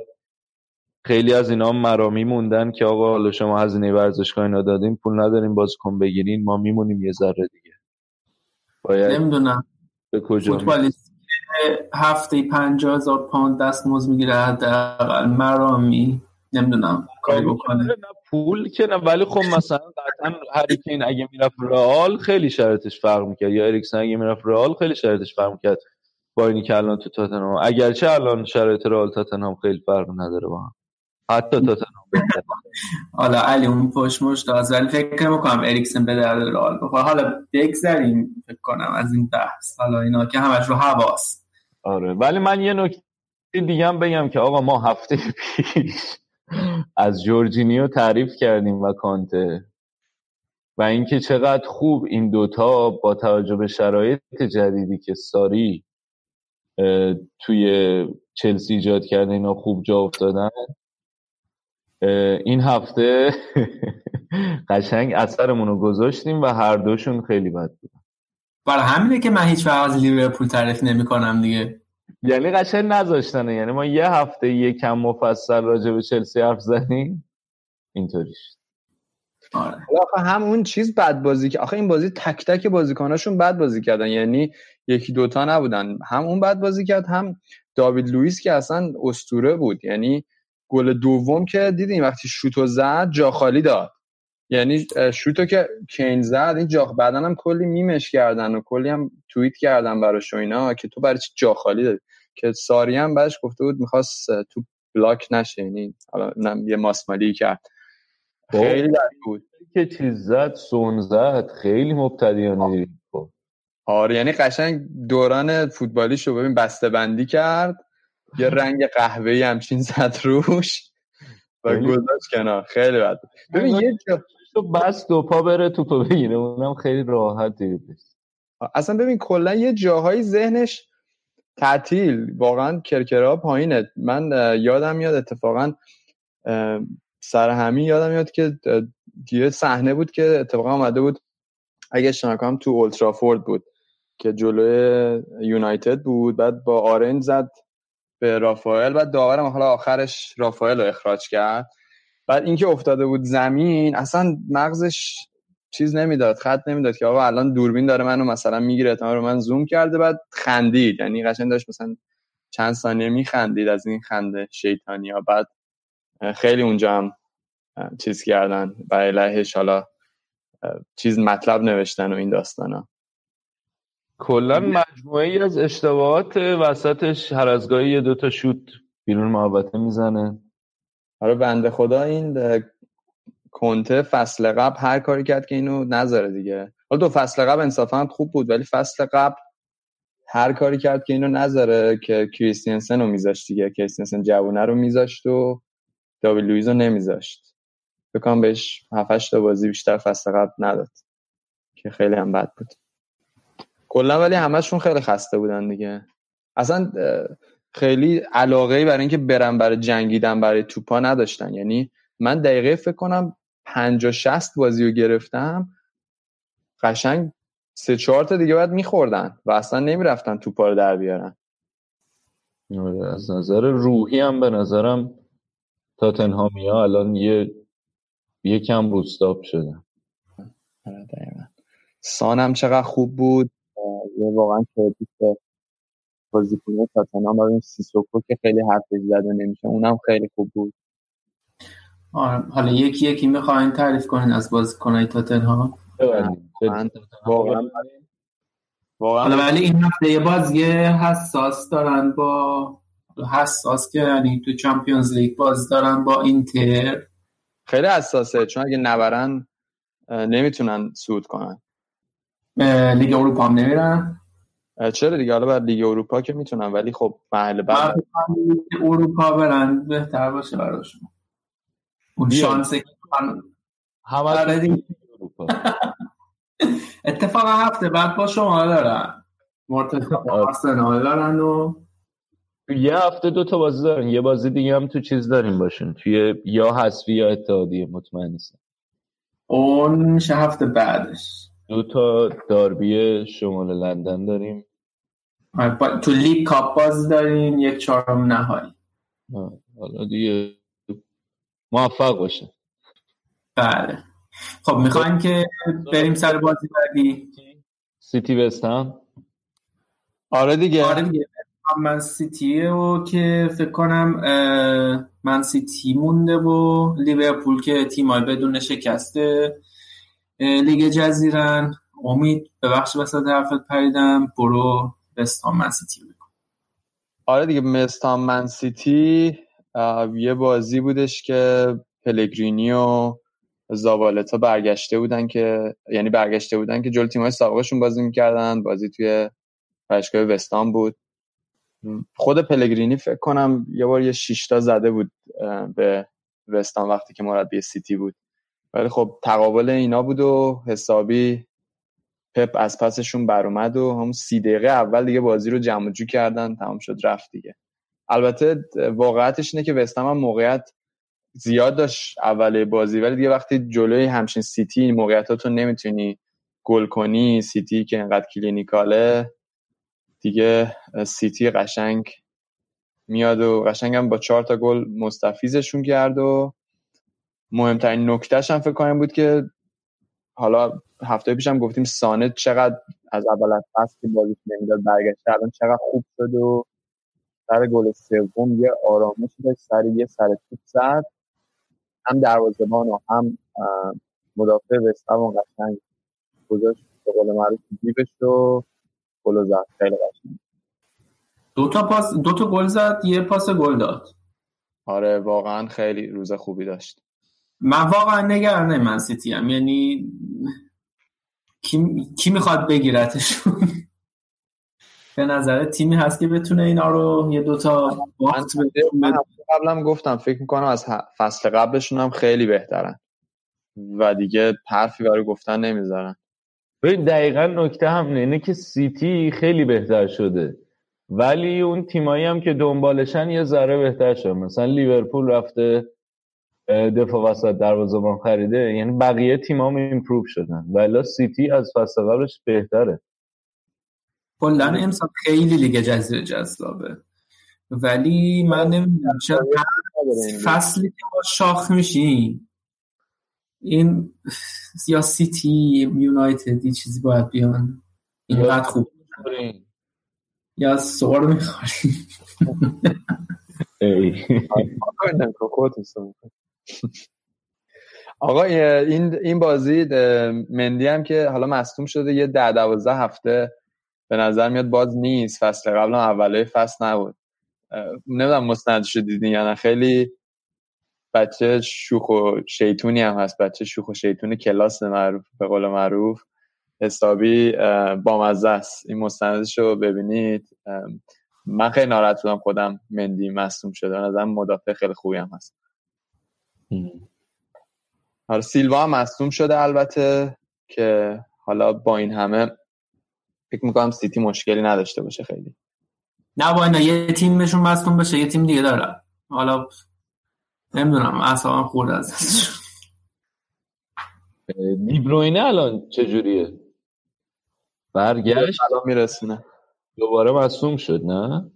خیلی از اینا مرامی موندن که آقا حالا شما هزینه ورزشگاه اینا دادین پول نداریم بازیکن بگیرین ما میمونیم یه ذره دیگه. باید نمی‌دونم. به کجا هفته پنجاه هزار پوند دستمزد می‌گیره حداقل. مرامی نمی‌دونم کاری بکنه. پول که نه ولی خب مثلا قطعا هریکین اگه می‌رفت رئال خیلی شرطش فرق می‌کرد. یا اریکسن اگه می‌رفت رئال خیلی شرطش فرق می‌کرد. با اینی که الان تو تاتنهام. اگرچه الان شرایط رئال تاتنهام خیلی فرق نداره با هم. حتی تاتنهام حالا علی اون پشت مشت ولی فکر می‌کنم اریکسن به درد رئال بخوره. حالا بگذریم فکر کنم از این بحث. حالا اینا که همش رو حواس. آره. ولی من یه نکته دیگه هم بگم که آقا ما هفته پیش از جورجینیو تعریف کردیم و کانته و اینکه چقدر خوب این دوتا با توجه به شرایط جدیدی که ساری توی چلسی ایجاد کرده اینا خوب جا افتادن. این هفته قشنگ اثرمون رو گذاشتیم و هر دوشون خیلی بد بودن برای همینه که من هیچ وقت از لیورپول تعریف نمی کنم دیگه. یعنی قشنگ نذاشتنه. یعنی ما یه هفته یه کم مفصل راجع به چلسی حرف زدیم اینطوریش آره. آخه هم اون چیز بد بازی که آخه این بازی تک تک بازیکناشون بد بازی کردن. یعنی یکی دوتا نبودن. هم اون بد بازی کرد هم داوید لوئیس که اصلا استوره بود. یعنی گل دوم که دیدیم وقتی شوتو زد جا خالی داد. یعنی شوتو که کین زد این جا بعدا هم کلی میمش کردن و کلی هم توییت کردن براش و اینا که تو برای چی جا خالی دادی که ساری هم بعدش گفته بود می‌خواست تو بلاک نشه یعنی حالا یه ماسمالی کرد. خیلی بد بود. که چیز زد سون زد خیلی مبتدیانه خب. آره یعنی قشنگ دوران فوتبالیش رو ببین بسته بندی کرد یه رنگ قهوه‌ای همچین زد روش و خیلی- گذاشت کنار. خیلی بد بود. ببین یه جا تو بس دو پا بره توپو بگیره. اونم خیلی راحت دید اصلا ببین کلا یه جاهایی ذهنش تعطیل. واقعا کرکرا پایینه. من یادم میاد اتفاقا سر همین یادم میاد که یه صحنه بود که اتفاقا آمده بود اگه اشتباه نکنم تو اولترافورد بود که جلوی یونایتد بود. بعد با آرنج زد به رافائل. بعد داورم حالا آخرش رافائل رو اخراج کرد. بعد اینکه افتاده بود زمین اصلا مغزش چیز نمی‌داد خط نمی‌داد که آقا الان دوربین داره منو مثلا می‌گیره احتمال رو من زوم کرده بعد خندید. یعنی قشنگ داشت مثلا چند ثانیه میخندید از این خنده شیطانی ها. بعد خیلی اونجا هم چیز کردن. برای لحش حالا چیز مطلب نوشتن و این داستان ها کلا مجموعه ای از اشتباهات وسطش هر از گاهی یه دوتا شوت بیرون محوطه می‌زنه. آره بنده خدا این کنته فصل قبل هر کاری کرد که اینو نذاره دیگه. حالا دو فصل قبل انصافا خوب بود ولی فصل قبل هر کاری کرد که اینو نذاره که کریستینسن رو میذاشت دیگه کریستینسن جوونه رو میذاشت و داوید لویز رو نمیذاشت. بکنم بهش 7 تا بازی بیشتر فصل قبل نداد که خیلی هم بد بود. کلا ولی همشون خیلی خسته بودن دیگه. اصلا خیلی علاقه برای اینکه برن برای جنگیدن برای توپا نداشتن. یعنی من دقیقه فکر کنم 50 60 بازی رو گرفتم. قشنگ سه چهار تا دیگه بعد میخوردن و اصلا نمی‌رفتن توپا رو در بیارن. آره، از نظر روحی هم به نظرم تاتنهامی ها الان یه یکم روستاب شدن آره، دقیقاً. سان هم چقدر خوب بود. یه واقعا کردیت بازیکن تاتنهام و این سیسوکو که خیلی حرفش زده نمیشه. اونم خیلی خوب بود. آره. حالا یکی یکی می‌خواین تعریف کنین از بازیکنهای تاتنهام؟ واقعا واقعا حالا ولی این هفته یه بازی حساس دارن با حساس که یعنی تو چمپیونز لیگ باز دارن با اینتر. خیلی حساسه. چون اگه نبرن نمی‌تونن صعود کنن. لیگ اروپا هم نمیرن. چرا دیگه؟ حالا بر لیگ اروپا که می‌تونن ولی خب محل من بعد اروپا برن بهتر باشه براشون. اون. شانسی که من- همه آره. اروپا. اتفاقا هفته بعد با شما دارن. مرتضی آرسنال دارن و یه هفته دو تا بازی دارن. یه بازی دیگه هم تو چیز داریم باشون توی یا حذفی یا اتحادیه مطمئن نیستم. اون میشه هفته بعدش. دو تا داربی شمال لندن داریم. با- تو لیگ کاپ باز داریم یک چهارم نهایی. حالا دیگه موفق باشه. بله. خب می‌خوایم که بریم سر بازی بعدی؟ سیتی وستهم آره دیگه. آره دیگه. من سیتی و که فکر کنم من سیتی مونده و لیورپول که تیمای بدون شکسته لیگ جزیرن. امید ببخش وسط حرفت پریدم. برو. بستان من سیتی آره دیگه مستان من سیتی یه بازی بودش که پلگرینی و زابالتا برگشته بودن که یعنی برگشته بودن که جلو تیم‌های سابقشون بازی می‌کردن. بازی توی باشگاه وستان بود. خود پلگرینی فکر کنم یه بار یه شیشتا زده بود به وستان وقتی که مربی سیتی بود. ولی خب تقابل اینا بود و حسابی پپ از پسشون بر اومد و هم سی دقیقه اول دیگه بازی رو جمع جو کردن تمام شد رفت دیگه. البته واقعیتش اینه که وستهم هم موقعیت زیاد داشت اول بازی ولی دیگه وقتی جلوی همچین سیتی این موقعیتاتو نمی‌تونی گل کنی سیتی که انقدر clinical ه دیگه سیتی قشنگ میاد و قشنگ هم با چهار تا گل مستفیضشون کرد و مهمترین نکتهش هم فکر کنم بود که حالا هفته پیشم گفتیم سانه چقدر از اول از فصل بازی نمی‌داد برگشته الان چقدر خوب شد و سر گل سوم یه آرامش داشت سر یه سر توپ زد. هم دروازه‌بان و هم مدافع وستهم قشنگ گذاشت به قول معروف جیبش و گل زد. خیلی قشنگ. دو تا پاس دو تا گل زد یه پاس گل داد. آره واقعا خیلی روز خوبی داشت. من واقعا نگرانه من سیتی هم یعنی کی, کی می‌خواد بگیرتشون به نظر تیمی هست که بتونه اینا رو یه دوتا وقت من قبلم گفتم فکر می‌کنم از فصل قبلشون هم خیلی بهترن. و دیگه حرفی برای گفتن نمی‌ذارن. ببین دقیقا نکته هم اینه که سیتی خیلی بهتر شده. ولی اون تیمایی هم که دنبالشن یه ذره بهتر شده مثلا لیورپول رفته دفاع وسط دروازه‌بان خریده. یعنی بقیه تیمام improve شدن. ولی سیتی از فصل قبلش بهتره. کلا امسال خیلی لیگ جزیره جذابه. ولی من نمی‌دونم چرا فصلی که ما شاخ میشیم این یا سیتی یونایتد چیزی باید بیان. اینقدر خوب. یا سوار می‌خوریم آقا این این بازی مندی هم که حالا مصدوم شده یه ده دوازده هفته به نظر میاد باز نیست. فصل قبل اوله فصل نبود. نمی‌دونم مستندش دیدین یا نه. خیلی بچه شوخ و شیطونی هم هست. بچه شوخ و شیطون کلاس معروف به قول معروف. حسابی بامزه است. این مستندش رو ببینید. من خیلی ناراحت بودم خودم مندی مصوم شده. نظرم مدافع خیلی خوبی هم هست. حالا سیلوا هم مصوم شده البته که حالا با این همه فکر می‌کنم سیتی مشکلی نداشته باشه خیلی. نه با اینا یه تیمشون مصوم بشه یه تیم دیگه داره حالا نمی‌دونم اصلا خورد از دیبروینه الان چجوریه؟ برگشت؟ الان میرسونه. دوباره مصوم شد نه؟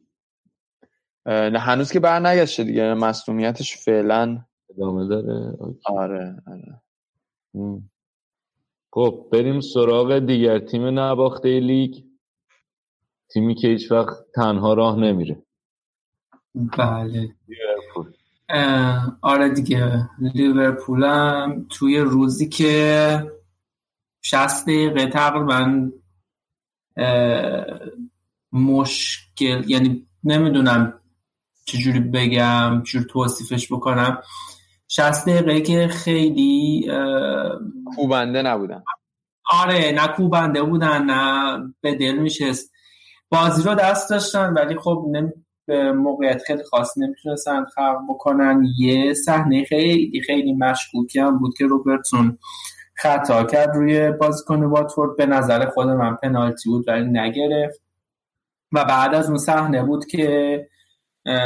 نه هنوز که بر نگشته دیگه. مصومیتش فعلا ادامه داره؟ آره آره. خب بریم سراغ دیگر تیم نباخته لیگ. تیمی که هیچ وقت تنها راه نمیره. بله. آره دیگه. لیورپول هم توی روزی که 60 دقیقه تقریبا مشکل یعنی نمی‌دونم چجوری بگم چجوری توصیفش بکنم. 60 دقیقه که خیلی کوبنده نبودن. آره نه کوبنده بودن نه به دل میشست. بازی رو دست داشتن ولی خب نمی... به موقعیت خیلی خاص نمی‌تونستن خلق بکنن. یه صحنه خیلی خیلی مشکوکی هم بود که روبرتسون خطا کرد روی بازیکن واتفورد. به نظر خود من پنالتی بود ولی نگرفت. و بعد از اون صحنه بود که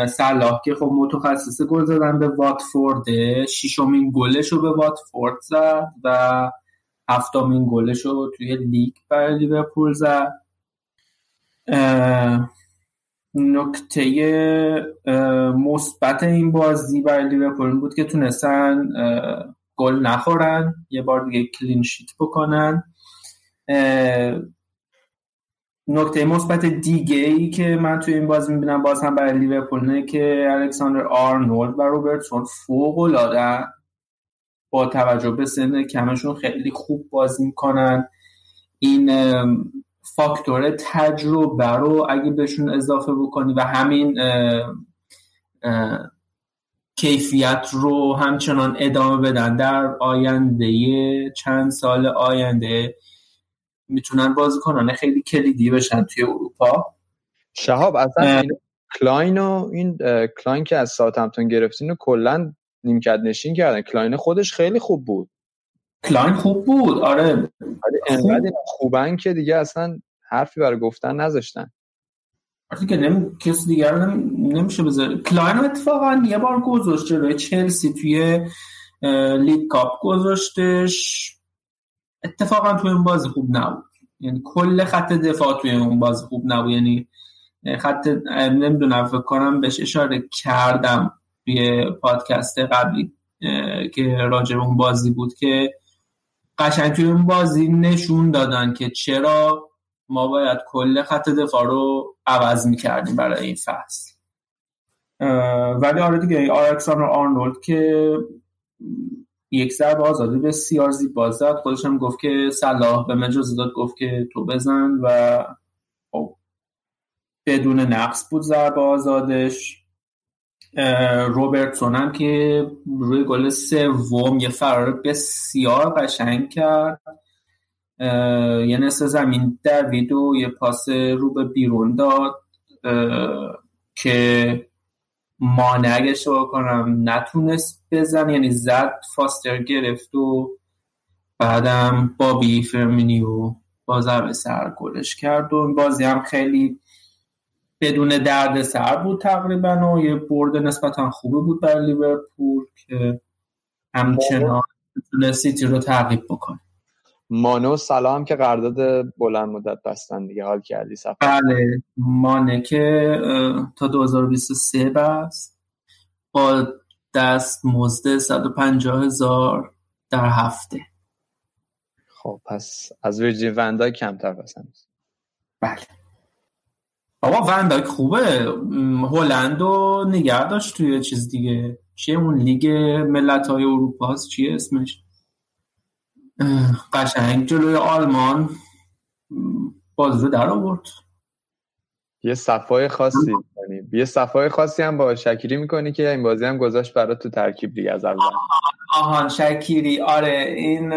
صلاح که خب متخصص گل زدن به واتفورد ششمین گلش رو به واتفورد زد و هفتمین گلش رو توی لیگ برای لیورپول زد. نکته مثبت این بازی برای لیورپول بود که تونستن گل نخورن یه بار دیگه کلین شیت بکنن. نکته مثبت دیگه ای که من توی این بازی می‌بینم باز هم برای لیورپول که الکساندر آرنولد و روبرتسون فوق العاده با توجه به سن کمشون خیلی خوب بازی می‌کنن. این فاکتور تجربه رو اگه بهشون اضافه بکنی و همین کیفیت رو همچنان ادامه بدن در آینده چند سال آینده. می‌تونن بازیکنان خیلی کلیدی بشن توی اروپا. شهاب اصلا کلاین و این کلاین که از ساوتهمپتون گرفتین و کلا نیمکت نشین کردن. کلاین خودش خیلی خوب بود. کلاین خوب بود آره. انقدر خوبن که دیگه اصلا حرفی برای گفتن نذاشتن. وقتی که نمی... کسی دیگر نمی... نمیشه بذاره کلاین اتفاقا یه بار گذاشت جلوی چلسی توی لیگ کاپ گذاشتش. اتفاقا توی این بازی خوب نبود. یعنی کل خط دفاع توی اون بازی خوب نبود. یعنی خط نمی‌دونم فکر کنم بهش اشاره کردم توی پادکست قبلی که راجع اون بازی بود که قشنگ توی اون بازی نشون دادن که چرا ما باید کل خط دفاع رو عوض می‌کردیم برای این فصل. ولی آره دیگه آرکسان آرنولد که یک ضربه آزادی بسیار زیبا زد. خودش هم گفت که صلاح به مجازی داد گفت که تو بزن و خب بدون نقص بود ضربه آزادش. روبرتسون هم که روی گل سوم یه فرار بسیار قشنگ کرد. یه نصف زمین دوید و یه پاس رو به بیرون داد که مانع اگه کنم نتونست بزن یعنی زد فاستر گرفت و بعدم بابی فرمینی و با ضربه سر گلش کرد و بازی هم خیلی بدون درد سر بود تقریبا و یه برد نسبتا خوبی بود برای لیورپول که همچنان سیتی رو تعقیب بکنه. مانو سلام که قرارداد بلند مدت بستن دیگه حال کردی؟ سفر بله مانه که تا 2023 بست. با دست مزد 150 هزار در هفته. خب پس از ویرجین وندای کمتر بسن بله. بابا ونداک خوبه. هلند رو نگه داشت توی چیز دیگه. چیه اون لیگ ملت های اروپا هست؟ چیه اسمش؟ قشنگ جلوی آلمان باز رو در آورد. یه صفای خاصی می‌کنی. یه صفای خاصی هم با شکیری می‌کنی که این بازی هم گذاشت برای تو ترکیب دیگه از اول. آهان شکیری. آره این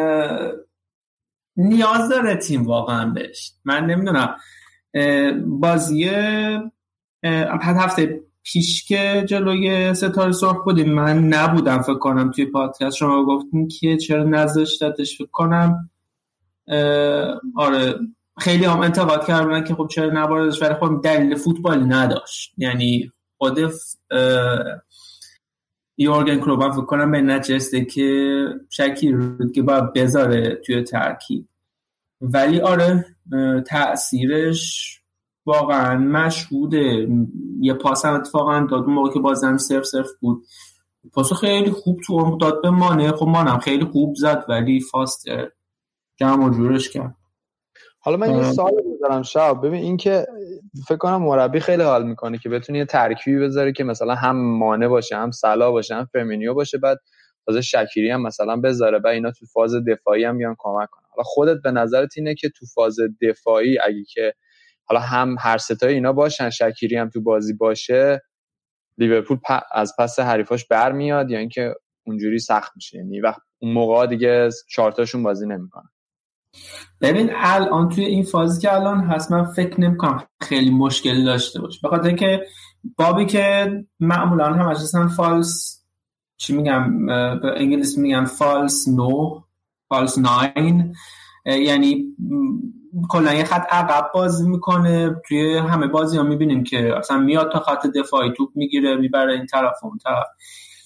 نیاز داره تیم واقعا بهش. من نمی‌دونم بازی هفته پیش که جلوی ستاره سرخ بودیم. من نبودم فکر کنم توی پادکست شما گفتیم که چرا نذاشتتش فکر کنم. آره. خیلی هم انتقاد کردن که خب چرا نباردش ولی خب دلیل فوتبال نداشت. یعنی خود یورگن کلوب فکر کنم به نچسته که شکی رو که باید بذاره توی ترکیب. ولی آره تاثیرش واقعا مشهوده. یه پاس هم اتفاقا داد. اون موقع که بازم صرف صرف بود. پاس خیلی خوب تو داد به مانه. خب مانم خیلی خوب زد ولی فاستر جمع و جورش کرد. حالا من یه سوال بذارم شب ببین این که فکر کنم مربی خیلی حال می‌کنه که بتونی یه ترکیبی بذاره که مثلا هم مانه باشه هم سلا باشه هم فرمینیو باشه بعد تازه شکیری هم مثلا بذاره بعد اینا تو فاز دفاعی هم بیان کمک کنن. حالا خودت به نظرت اینه که تو فاز دفاعی اگه که حالا هم هر ستای اینا باشن شکیری هم تو بازی باشه لیورپول از پس حریفاش برمیاد یا اینکه اونجوری سخت میشه. یعنی وقت اون موقع دیگه چهارتاشون بازی نمی‌کنن. ببین الان توی این فازی که الان هست من فکر نمی‌کنم خیلی مشکل داشته باشه. به خاطر اینکه بابی که معمولا هم اصلا فالس چی میگم؟ به انگلیسی میگن فالس نو فالس ناین. یعنی کلا یه خط عقب بازی می‌کنه. توی همه بازی ها می‌بینیم که اصلا میاد تا خط دفاعی توپ می‌گیره می‌بره این طرف اون طرف.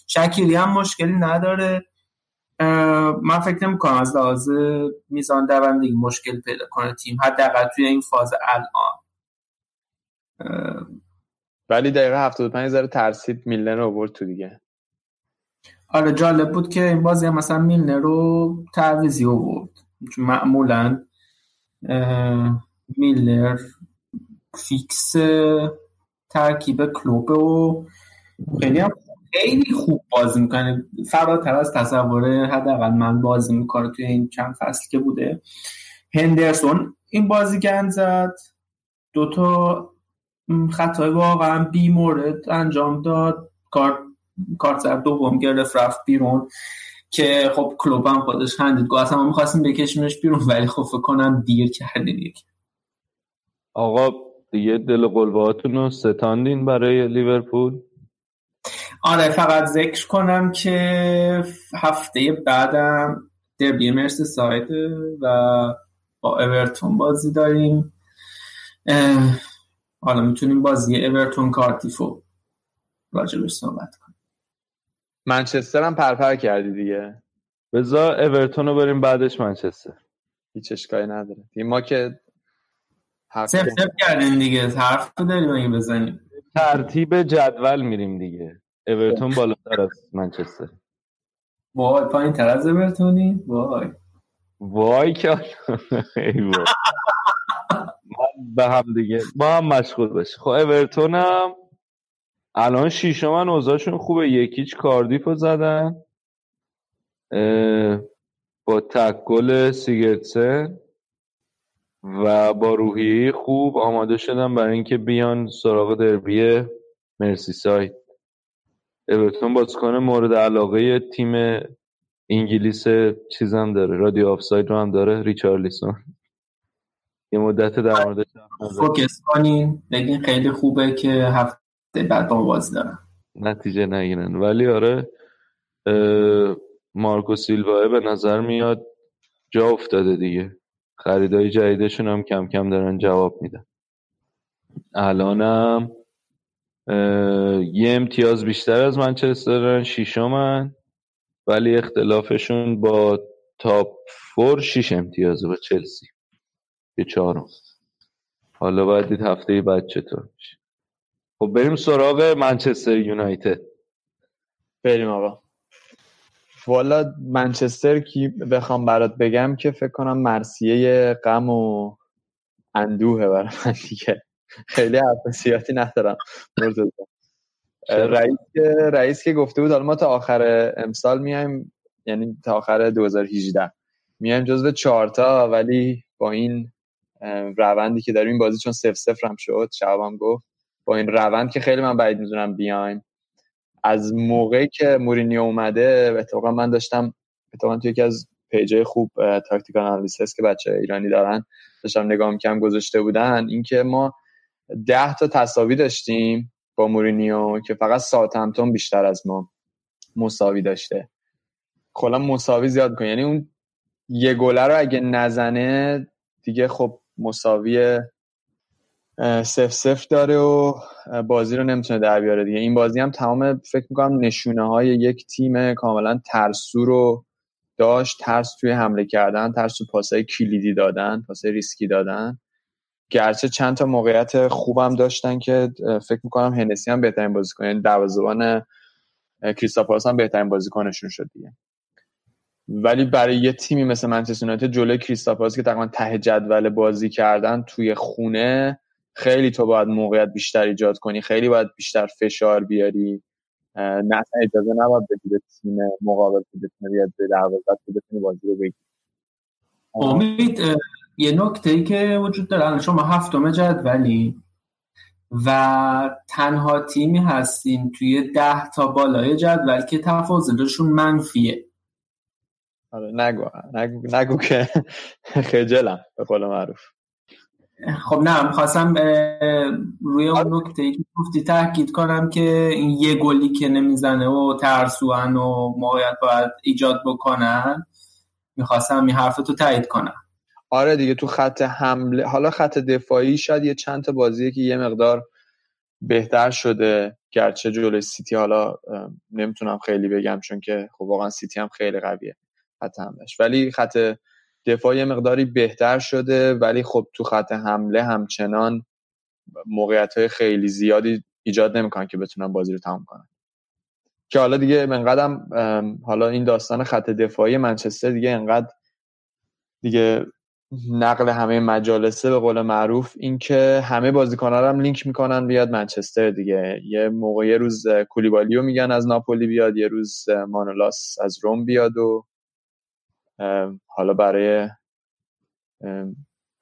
شکیلی هم مشکلی نداره. من فکر نمی کنم از لحاظ میزان دوندگی مشکل پیدا کنه تیم حداقل توی این فاز الان. ولی دقیقه 75 ذره ترسید میلنر رو برد تو دیگه. آره جالب بود که این بازی هم مثلا میلنر رو تعویزی آورد. چون معمولا میلر فیکس ترکیب کلوب و خیلی هم خیلی خوب بازی می‌کنه. فراتر از تصور حداقل من بازی می‌کنه توی این چند فصل که بوده. هندرسون این بازی گند زد. دوتا خطای واقعا بی مورد انجام داد. کارت کارت دوم گرفت رفت بیرون. که خب کلوب هم خودش خندید. گفت اصلا ما می‌خواستیم بکشیمش بیرون ولی خب فکر کنم دیر کردیم یک آقا دیگه دل قلباتون رو ستاندین برای لیورپول. آره فقط ذکر کنم که هفته بعدم دربی مرسی ساید و با اورتون بازی داریم. حالا می‌تونیم بازی اورتون کارتیفو راجبش صحبت کنیم. منچستر هم پرپر کردی دیگه. بذار اورتون رو بریم بعدش منچستر. هیچ اشکالی نداره. ما که سف سف کردین دیگه. حرف داریم اگه بزنیم. ترتیب جدول میریم دیگه. اورتون بالاتر از منچستر. وای پایین تر از اورتونی؟ وای. وای که ای وای. من به هم دیگه با هم مشغول بشه خب اورتون هم الان شیشم من اوضاعشون خوبه. یکیچ کاردیف رو زدن. با تک گل سیگرتسن و با روحیه خوب آماده شدن برای اینکه بیان سراغ دربی مرسی ساید اورتون بازیکن مورد علاقه تیم انگلیس چیزم داره. رادیو آفساید رو هم داره. ریچارلیسون. یه مدت در نزدیم. فوکس کنیم بگین خیلی خوبه که هفته بعد با ما بازی دارم. نتیجه نگیرن. ولی آره مارکو سیلوا به نظر میاد جا افتاده دیگه. خریدای جدیدشون هم کم کم دارن جواب میدن. الانم یه امتیاز بیشتر از منچستر دارن شیشمن ولی اختلافشون با تاپ فور شیش امتیازه با چلسی. یه چهارم. حالا باید دید هفته بعد چطور میشه. خب بریم سراغ منچستر یونایتد. بریم آقا. والا منچستر کی بخوام برات بگم که فکر کنم مرسیه غم و اندوهه برای من دیگه. خیلی حرف ندارم. رئیس که رئیس که گفته بود حالا ما تا آخر امسال میایم یعنی تا آخر 2018 میایم جزو چهارتا ولی با این روندی که داریم این بازی چون سف سفر هم شد شبم گفت. با این روند که خیلی من بعید می‌دونم بیایم از موقعی که مورینیو اومده اتفاقا من داشتم اتفاقا توی یکی از page ای خوب tactical analysis که بچه ایرانی دارن داشتم نگاه می‌کنم گذاشته بودن. اینکه ما ده تا تساوی داشتیم با مورینیو که فقط ساوثهمپتون بیشتر از ما مساوی داشته. کلا مساوی زیاد می‌کنه. یعنی اون یه گله رو اگه نزنه دیگه خب مساوی سف سف داره و بازی رو نمی‌تونه در بیاره دیگه. این بازی هم تمام فکر می‌کنم نشونه های یک تیم کاملا ترسو رو داشت. ترس توی حمله کردن ترس تو پاسای کلیدی دادن پاسای ریسکی دادن. گرچه چند تا موقعیت خوبم داشتن که فکر می‌کنم هنسی هم بهترین بازیکن یعنی دروازه‌بان اه، کریستاپالاس هم بهترین بازیکنشون شد دیگه. ولی برای یه تیمی مثل منچستر یونایتد جلوی کریستاپالاس که تقریبا ته جدول بازی کردن توی خونه خیلی تو باید موقعیت بیشتر ایجاد کنی خیلی باید بیشتر فشار بیاری. نه اجازه نباید بدی به تیم مقابل که بتونه بیاد به دروازه که بتونه بازی رو بگیره امید یه نکته ای که وجود داره الان شما هفتم جدولی و تنها تیمی هستین توی ده تا بالای جدول که تفاضلشون منفیه. آره نگو نگو, نگو که خجلم به قول معروف. خب نه می‌خواستم روی اون نکته ای که گفتی تاکید کنم که این یه گلی که نمی‌زنه و ترسوان و موقعیت باید ایجاد بکنن می‌خواستم این حرفتو تایید کنم. آره دیگه تو خط حمله حالا خط دفاعی شاید یه چند تا بازیه که یه مقدار بهتر شده گرچه جلوی سیتی حالا نمی‌تونم خیلی بگم چون که خب واقعا سیتی هم خیلی قویه خط حملش ولی خط دفاع یه مقداری بهتر شده ولی خب تو خط حمله همچنان موقعیت های خیلی زیادی ایجاد نمی‌کنن که بتونن بازی رو تمام کنن. که حالا دیگه منقدرم ام، حالا این داستان خط دفاعی منچستر دیگه انقدر دیگه نقل همه مجالسه به قول معروف این که همه بازیکن‌ها رو هم لینک می‌کنن بیاد منچستر دیگه. یه موقع یه روز کولیبالیو میگن از ناپولی بیاد یه روز مانولاس از روم بیاد و حالا برای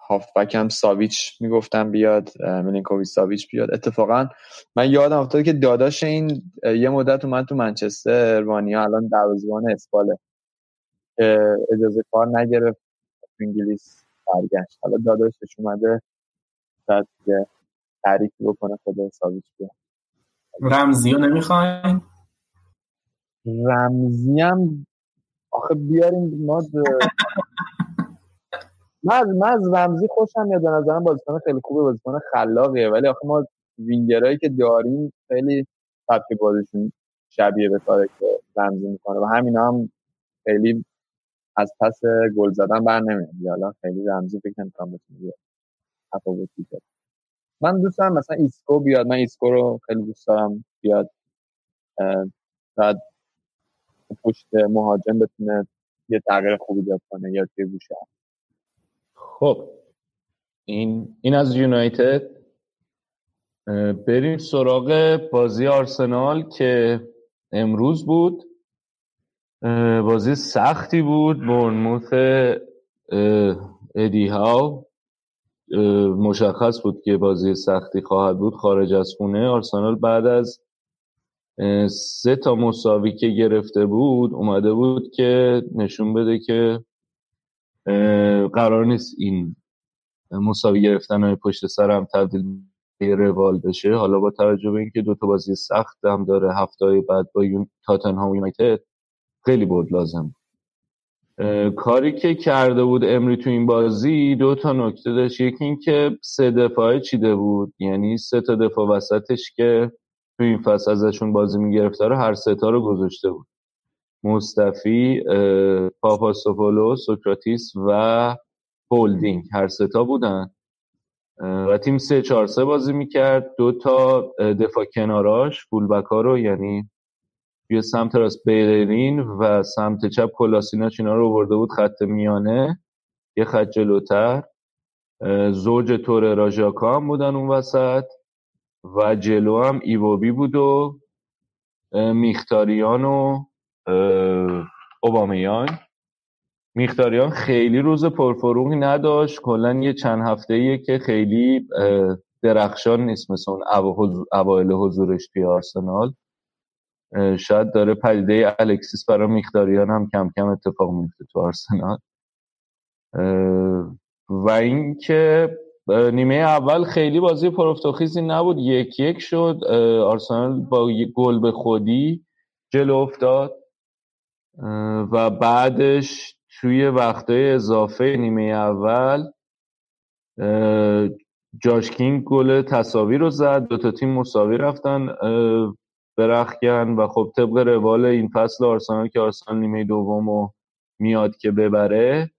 هافبک هم ساویچ می‌گفتم بیاد ملینکوویچ ساویچ بیاد. اتفاقا من یادم افتاد که داداش این یه مدت اومد تو منچستر وانیا الان دروازه‌بان اسپاله. اجازه کار نگرفت. انگلیس برگشت. حالا داداشش اومده شاید که تعریفی بکنه خود ساویچ بیاد. رمزی رو نمی‌خواین؟ رمزی هم آخه بیاریم ما من از, رمزی خوشم میاد. به نظرم بازیکن خیلی خوبه. بازیکن خلاقیه. ولی آخه ما وینگرایی که داریم خیلی سبک بازیشون شبیه به کاری که رمزی می‌کنه. و همینا هم خیلی از پس گل زدن بر نمیاد. حالا خیلی رمزی فکر نمی‌کنم بتونه بیاد. تفاوتی من دوست دارم مثلا ایسکو بیاد. من ایسکو رو خیلی دوست دارم بیاد. بعد پشت مهاجم بتونه یه تغییر خوبی بیاد کنه یا توی گوشه خب این این از یونایتد. بریم سراغ بازی آرسنال که امروز بود. بازی سختی بود. برنموث ادی هاو مشخص بود که بازی سختی خواهد بود. خارج از خونه. آرسنال بعد از سه تا مساوی که گرفته بود اومده بود که نشون بده که قرار نیست این مساوی گرفتن های پشت سر هم تبدیل به روال بشه. حالا با توجه به اینکه دو تا بازی سخت هم داره هفته بعد با یون تاتنهام یونایتد خیلی بود لازم. کاری که کرده بود امری تو این بازی دو تا نکته داشت. یکی این که سه دفاعه چیده بود. یعنی سه تا دفاع وسطش که تو این فصل ازشون بازی می‌گرفته رو هر سه تا رو گذاشته بود. مصطفی پاپاستوپولو سوکراتیس و هولدینگ. هر سه تا بودن. و تیم سه چهار سه بازی می‌کرد. دو تا دفاع کناراش فولبک رو یعنی یه سمت راست بیرین و سمت چپ کلاسیناچ اینا رو برده بود خط میانه. یه خط جلوتر. زوج تور راژاکا هم بودن اون وسط. و جلو هم ایووبی بود و میختاریان و اوبامیان. میختاریان خیلی روز پرفروغی نداشت. کلا یه چند هفته ایه که خیلی درخشان نیست مثل اون اوایل حضورش توی آرسنال. شاید داره پدیده الکسیس برای میختاریان هم کم کم اتفاق میفته تو آرسنال. و اینکه نیمه اول خیلی بازی پرافتوخیزی نبود. یک یک شد. آرسنال با گل به خودی جلو افتاد. و بعدش توی وقتای اضافه نیمه اول جاش کینگ گل تصاوی رو زد. دو تا تیم مساوی رفتن برخکن و خب طبق روال این فصل آرسنال که آرسنال نیمه دوم میاد که ببره.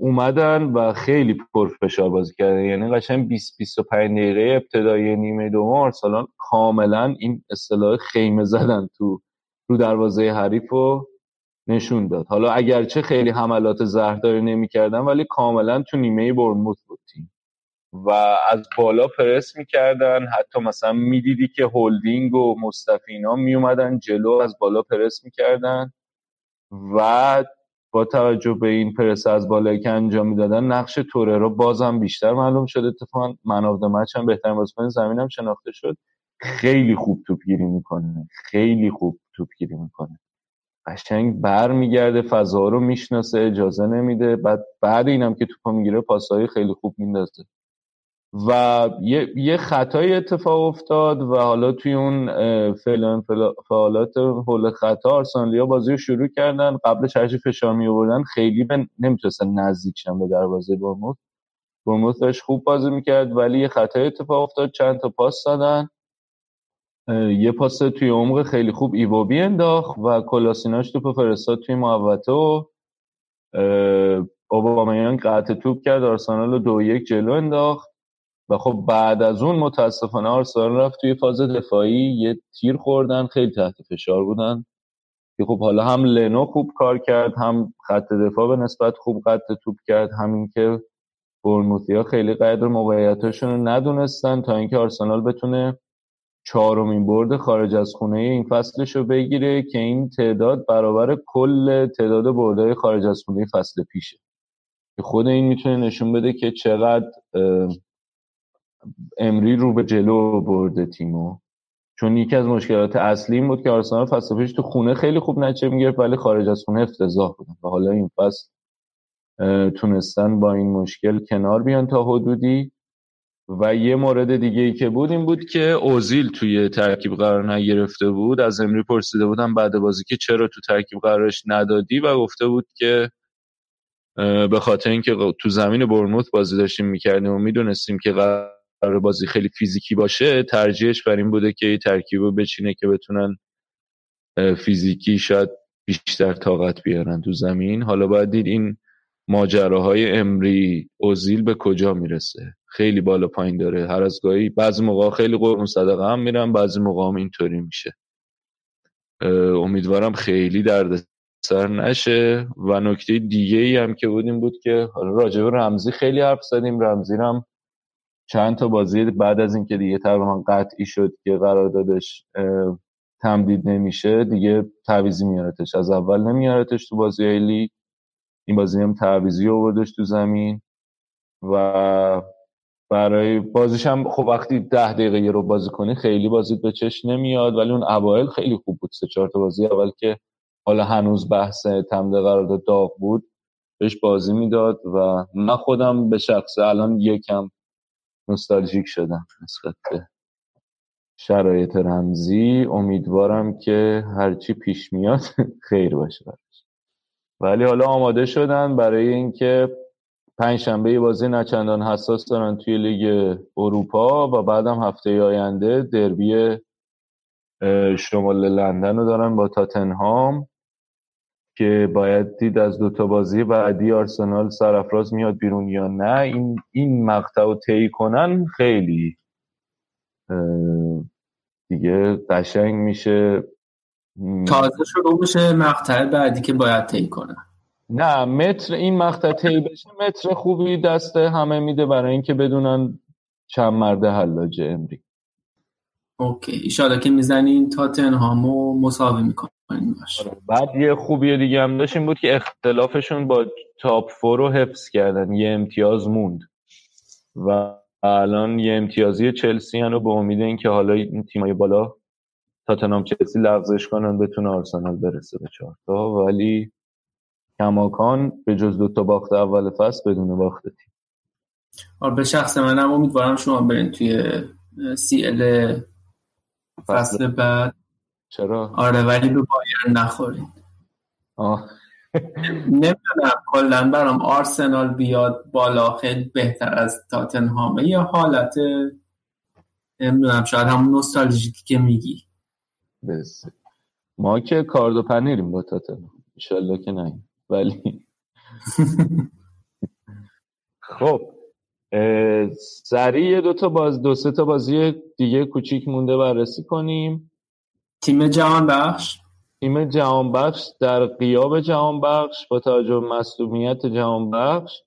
اومدن و خیلی پرفشار بازی کردن. یعنی قشنگ 20 25 دقیقه ابتدای نیمه دوم آرسنال کاملا این اصطلاح خیمه زدن تو رو دروازه حریف رو نشون داد. حالا اگرچه خیلی حملات زهرداری نمی‌کردن ولی کاملا تو نیمه برموت بود و از بالا پرس می‌کردن. حتی مثلا می‌دیدی که هولدینگ و مستفینا میومدن جلو از بالا پرس می‌کردن. و با توجه به این پرس از بالا که انجام می‌دادن نقش توره رو بازم بیشتر معلوم شد. اتفاقا منافد مچ هم بهترین بازیکن زمین هم شناخته شد. خیلی خوب توپگیری می‌کنه. خیلی خوب توپگیری می‌کنه. قشنگ بر میگرده فضا رو می‌شناسه اجازه نمیده. بعد بعد اینم که توپا می‌گیره پاسایی خیلی خوب میندازه. و یه, یه اتفاق افتاد و حالا توی اون فعلا فعالات حول خطا آرسنالیا بازی رو شروع کردن. قبل هرچی فشار می آوردن خیلی به نمی‌تونستن نزدیک به دروازه برموت برموت داشت خوب بازی می‌کرد ولی یه خطای اتفاق افتاد. چند تا پاس دادن. یه پاس توی عمق خیلی خوب ایووبی انداخت و کلاسیناش توپ فرستاد توی محوطه و اوبامیان قطع توپ کرد. آرسنال رو دو یک جلو انداخت. و خب بعد از اون متاسفانه آرسنال رفت توی فاز دفاعی یه تیر خوردن خیلی تحت فشار بودن. که خب حالا هم لنو خوب کار کرد هم خط دفاع به نسبت خوب قطع توپ کرد همین که برموثیا خیلی قدر موقعیتاشون رو ندونستن تا اینکه آرسنال بتونه چهارمین برد خارج از خونه این فصلش رو بگیره که این تعداد برابر کل تعداد بردهای خارج از خونه فصل پیشه. خود این می‌تونه نشون بده که چقدر امری رو به جلو برده تیمو. چون یکی از مشکلات اصلی این بود که آرسنال فصل تو خونه خیلی خوب نچه می‌گرفت ولی خارج از خونه افتضاح بودن و حالا این فصل تونستن با این مشکل کنار بیان تا حدودی. و یه مورد دیگه ای که بود این بود که اوزیل توی ترکیب قرار نگرفته بود. از امری پرسیده بودم بعد بازی که چرا تو ترکیب قرارش ندادی و گفته بود که به خاطر اینکه تو زمین برموت بازی داشتیم می‌کردیم و می‌دونستیم که قرار بازی خیلی فیزیکی باشه ترجیحش بر این بوده که ترکیب رو بچینه که بتونن فیزیکی شاید بیشتر طاقت بیارن تو زمین. حالا باید دید این ماجراهای امری اوزیل به کجا می‌رسه؟ خیلی بالا پایین داره. هر از گاهی بعضی موقع خیلی قربون صدقه هم میرم بعضی موقع هم اینطوری میشه. امیدوارم خیلی درد سر نشه. و نکته دیگه ای هم که بودیم بود که راجب رمزی خیلی حرف زدیم. رمزی هم چند تا بازی بعد از اینکه دیگه تقریبا قطعی شد که قراردادش تمدید نمیشه دیگه تعویزی میارتش. از اول نمیارتش تو بازی لیگ. این بازی هم تعویزی آوردش تو زمین. و برای بازیش هم خب وقتی ده دقیقه یه رو بازی کنی خیلی بازیت به چش نمیاد ولی اون اوایل خیلی خوب بود. سه چهار تا بازی اول که حالا هنوز بحث تمده قرارداد داغ بود بهش بازی می‌داد. و من خودم به شخص الان یکم نوستالژیک شدم نسبت به شرایط رمزی. امیدوارم که هرچی پیش میاد خیر باشه ولی حالا آماده شدن برای اینکه پنج شنبه بازی نچندان حساس دارن توی لیگ اروپا و بعدم هفته آینده دربی شمال لندن رو دارن با تاتنهام. که باید دید از دوتا بازی بعدی آرسنال سرافراز میاد بیرون یا نه این این مقطع رو طی کنن خیلی دیگه قشنگ میشه. تازه شروع میشه مقطع بعدی که باید طی کنن. نه متر این مقطع طی بشه متر خوبی دست همه میده برای اینکه بدونن چند مرده حلاج امری. اوکی. ایشالا که می‌زنین تاتنهامو مساوی می‌کنین باشه بعد یه خوبی دیگه هم داشت این بود که اختلافشون با تاپ فور رو حفظ کردن. یه امتیاز موند. و الان یه امتیازی چلسی هنو به امید اینکه حالا این تیمای بالا تاتنهام چلسی لغزش کنن بتونه آرسنال برسه به چهارتا ولی کماکان به جز دو تا باخت اول فصل بدون باخت تیم. آره به شخص منم امیدوارم شما برین توی سی ال فصل بعد. چرا؟ آره ولی به بایرن نخورین آه. نمی‌دونم کلا برام آرسنال بیاد بالا خیلی بهتر از تاتنهامه یا حالت نمی‌دونم شاید همون نوستالژیکی که میگی. بس. ما که کاردو پنیریم با تاتنهام. انشالله که نه. ولی خب. سریع دو تا باز دو سه تا بازی دیگه کوچیک مونده بررسی کنیم. تیم جهان بخش تیم جهان بخش در قیاب جهان بخش با توجه مصدومیت جهان بخش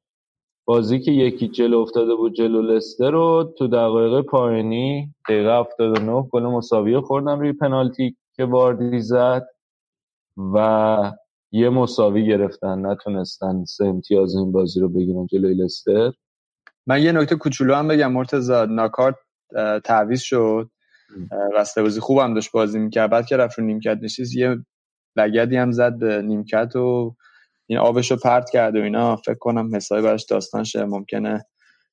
بازی که یکی جلو افتاده بود جلو لستر رو تو دقایق پایانی دقیقه 79 گل مساوی خوردن روی پنالتی که واردی زد و یه مساوی گرفتن. نتونستن سه امتیاز این بازی رو بگیرن جلوی لستر. من یه نکته کوچولو هم بگم مرتضی ناکارت تعویض شد. رسته بازی خوبم داشت بازی می‌کرد. بعد که رفت رو نیمکت نشست یه لگدی هم زد به نیمکت و این آبش رو پرت کرد و اینا. فکر کنم حسابی براش داستان شه. ممکنه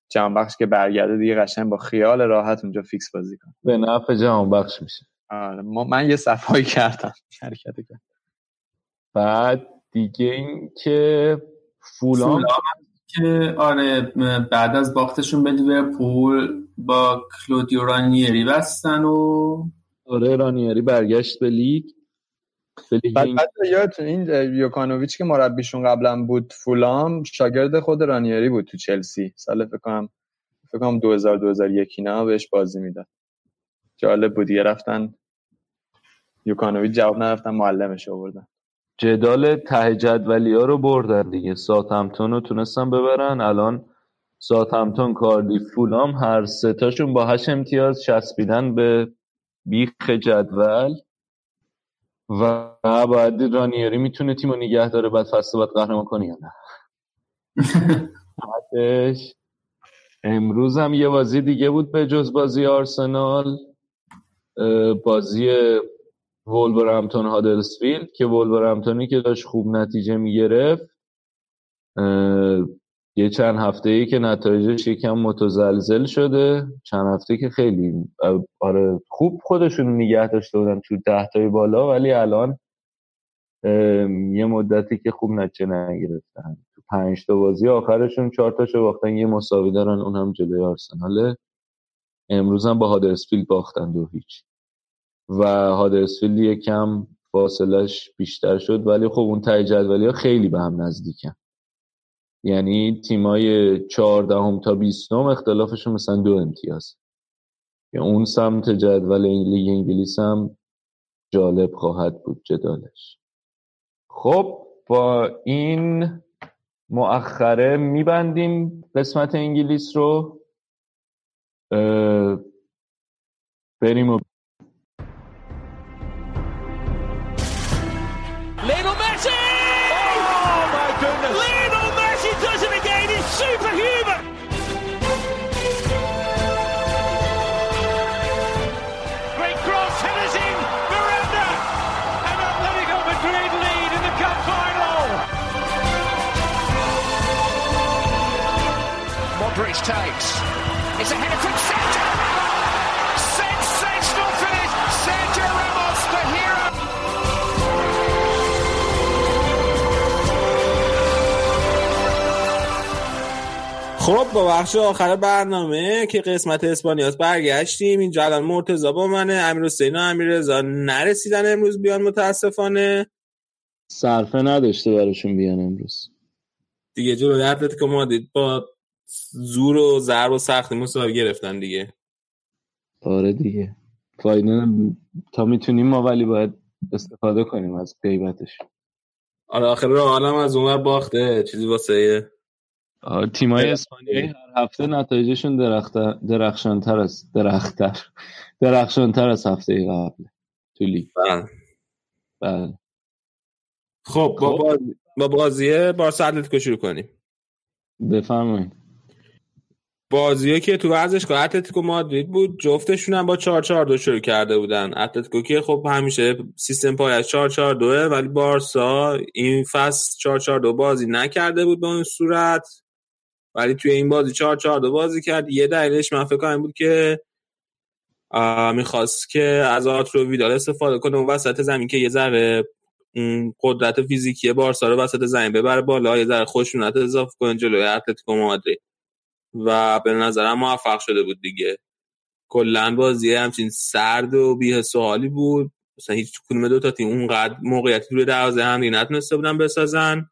جهان بخش که برگرده دیگه قشنگ با خیال راحت اونجا فیکس بازی کنه. به نفع جهان بخش میشه. آره من یه صفایی کردم. حرکت کرد. بعد دیگه این که فولام که آره بعد از باختشون به لیورپول با کلودیو رانیری بستن و آره رانیری برگشت به لیگ. بعد یادتون این یوکانوویچ که مربیشون قبلا بود فولام شاگرد خود رانیری بود تو چلسی. سال فکر کنم فکر کنم 2000 2001 اینا بهش بازی می‌داد. جالب بود یه رفتن. یوکانوویچ جواب نرفتن معلمش آوردن. جدال ته جدولی رو بردن دیگه. ساتمتون رو تونستن ببرن. الان ساتمتون کاردی فولام هر ستاشون با هشت امتیاز چسبیدن به بیخ جدول. و باید رانیری می‌تونه تیم رو نگه داره بعد فصل باید قهرمان کنی یا نه. امروز هم یه بازی دیگه بود به جز بازی آرسنال بازی وولورهمپتون هادرسفیلد که وولورهمپتونی که داشت خوب نتیجه می‌گرفت یه چند هفته ای که نتایجش یکم متزلزل شده چند هفته که خیلی آره خوب خودشون نگه داشته بودن تو ده تای بالا ولی الان یه مدتی که خوب نتیجه نگرفتن. تو پنج تا بازی آخرشون چهار تاشو باختن یه مساوی دارن اون هم جلوی آرسناله. امروز هم با هادرسفیلد باختن دو هیچ. و هادرسفیلد یکم فاصلش بیشتر شد ولی خب اون تای جدولی ها خیلی به هم نزدیکن. یعنی تیمای چهاردهم تا بیستم اختلافشون مثلا دو امتیاز. یا اون سمت جدول لیگ انگلیس هم جالب خواهد بود جدالش. خب با این مؤخره میبندیم قسمت انگلیس رو. بریم و takes. It's a header from Sergio Ramos. Sensational finish. Sergio Ramos, the hero. خب با بخش آخر برنامه که قسمت اسپانیاس برگشتیم اینجا الان مرتضا با منه امیر حسین و امیر رضا نرسیدن امروز بیان متاسفانه صرفه نداشته براشون بیان امروز دیگه جلو اتلتیکو مادرید با زور و ضرب و سختی مساوی گرفتن دیگه. آره دیگه. فایده نم- تا می‌تونیم ما ولی باید استفاده کنیم از غیبتش آره آخر رئال هم از اونور باخته چیزی واسه آره، تیمای اسپانیایی هر هفته نتایجشون درخت درخشانتر است درختر درخشانتر از هفته قبل تو لیگ. بله. بله. خب با خب. بازی با بازی بارسا اتلتیکو شروع کنیم. بفرمایید. بازی که تو ورزشگاه اتلتیکو مادرید بود جفتشون هم با 4 4 2 شروع کرده بودن. اتلتیکو که خب همیشه سیستم پایش 4 4 2 ولی بارسا این فصل 4 4 2 بازی نکرده بود به اون صورت. ولی توی این بازی 4 4 2 بازی کرد. یه دلیلش من فکر کنم بود که می‌خواست که از آترو ویدال استفاده کنه اون وسط زمین که یه ذره قدرت فیزیکی بارسا رو وسط زمین ببره بالا یه ذره خشونت اضافه کنه جلوی اتلتیکو مادرید. و به نظرم موفق شده بود دیگه. کلا بازی همچین سرد و بی‌حس و حالی بود. مثلا هیچ کدوم دو تا تیم اونقدر موقعیتی روی دروازه هم نتونسته بودن بسازن.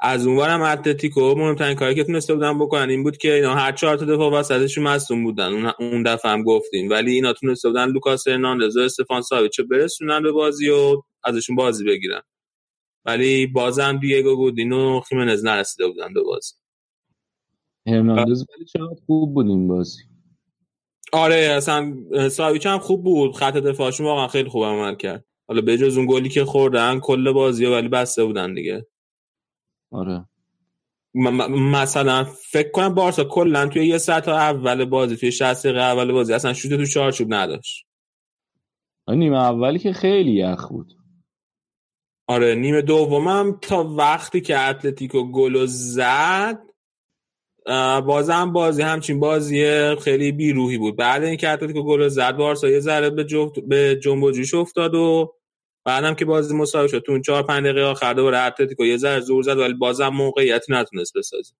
از اونورم اتلتیکو مهمترین کاری که تونسته بودن بکنن این بود که اینا هر چهار تا دفاع وسطشون مصدوم بودن. اون- دفعه هم گفتیم. ولی اینا تونسته بودن لوکاس هرناندز و استفان ساویچ برسونن به بازی و ازشون بازی بگیرن. ولی بازم دیگو گودین و خیمنز نرسیده بودن به بازی. هرناندز ولی چقدر خوب بود این بازی. آره اصلا ساویچ هم خوب بود. خط دفاعشون واقعا خیلی خوب عمل کرد. حالا به جز اون گلی که خوردن کل بازی ولی بسته بودن دیگه. آره. م- م- مثلا فکر کنم بارسا کلا توی یه ساعت اول بازی توی 60 دقیقه اول بازی اصلا شوت تو چارچوب نداشت. آره، نیمه اولی که خیلی یخ بود. آره نیمه دومم تا وقتی که اتلتیکو گل زد بازم بازی همچین بازی خیلی بیروحی بود. بعد اینکه اتلتیکو گل زد بارسا یه ذره به جفت به جنب جوش افتاد و بعدم که بازی مساوی شد. تو اون 4 5 دقیقه آخر دوباره اتلتیکو یه ذره زور زد ولی بازم موقعیتی نتونست بسازه.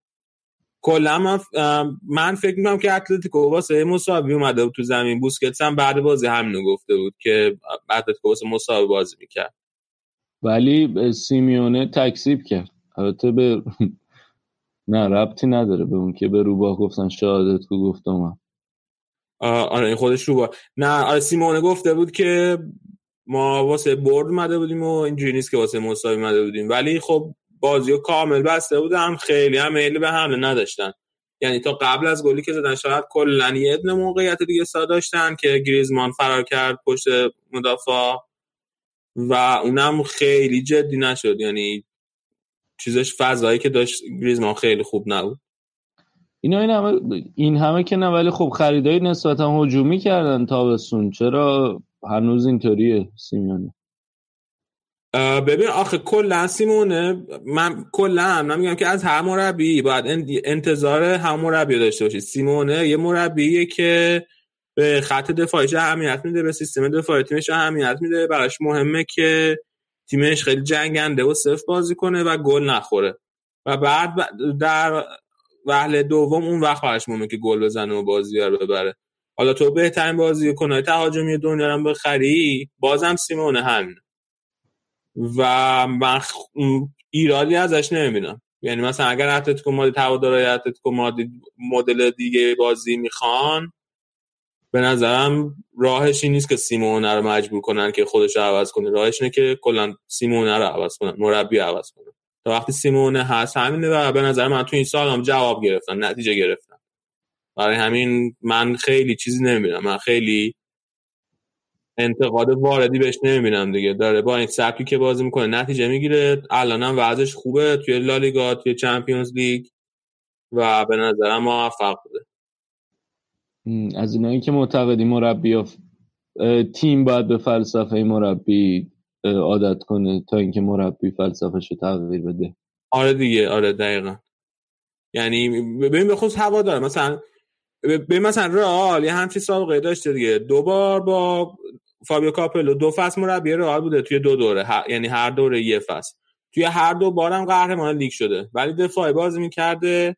کلا من, اه، من فکر می‌کنم که اتلتیکو واسه مساوی اومده بود تو زمین. بوسکتس هم بعد بازی همینو گفته بود که اتلتیکو واسه مساوی بازی می‌کرد. ولی سیمیونه تکسیب کرد. البته به نه ربطی نداره به اون که به روباه گفتن شهادت کو آه، آره این خودش رو با نه آره سیمونه گفته بود که ما واسه برد اومده بودیم و اینجوری نیست که واسه مساوی اومده بودیم. ولی خب بازی رو کامل بسته بودن خیلی هم میل به حمله نداشتن. یعنی تا قبل از گلی که زدن شاید کلا یه موقعیت دیگه سا داشتن که گریزمان فرار کرد پشت مدافع و اونم خیلی جدی نشد. یعنی چیزش فضایی که داشت گریزمان خیلی خوب نبود. اینا این همه این همه که نه ولی خب خریدای نسبتا هجومی کردن تابستون. چرا هنوز اینطوریه سیمیونه ببین آخه کلا سیمونه من کلا من میگم که از هر مربی باید ان- انتظار هم مربی داشته باشید سیمونه یه مربیه که به خط دفاعیش اهمیت میده به سیستم دفاعی تیمش اهمیت میده. براش مهمه که تیمش خیلی جنگنده و صفر بازی کنه و گل نخوره. و بعد در وهله دوم اون وقت مهمه که گل بزنه و بازی رو ببره. حالا تو بهترین بازی کنه تهاجمی دنیا رو بخری بازم سیمونه همینه. و من ایرادی ازش نمی‌بینم. یعنی مثلا اگر اتلتیکو مادرید هوادارهای اتلتیکو مادرید مدل دیگه بازی می‌خوان به نظرم راهش این نیست که سیمونه رو مجبور کنن که خودش رو عوض کنه. راهش اینه که کلا سیمونه رو عوض کنن مربی عوض کنن. تا وقتی سیمونه هست همینه و به نظر من تو این سال هم جواب گرفتن نتیجه گرفتن. برای همین من خیلی چیزی نمی‌بینم. من خیلی انتقاد واردی بهش نمی‌بینم دیگه. داره با این سبکی که بازی می‌کنه نتیجه می‌گیره. الان هم وضعش خوبه. توی لالیگا توی چمپیونز لیگ. و به نظرم موفق بوده. از اینایی که معتقدی مربی تیم باید به فلسفه مربی عادت کنه تا اینکه مربی فلسفهش رو تغییر بده. آره دیگه آره دقیقا. یعنی ببین به خصوص هوا داره. مثلا ببین مثلا رئال یه همچین سابقه داشته دیگه. دو بار با فابیو کاپلو. دو فصل مربی رئال بوده توی دو دوره. یعنی هر دوره یه فصل. توی هر دو بارم قهرمان لیگ شده. ولی دفاعی بازی می‌کرده.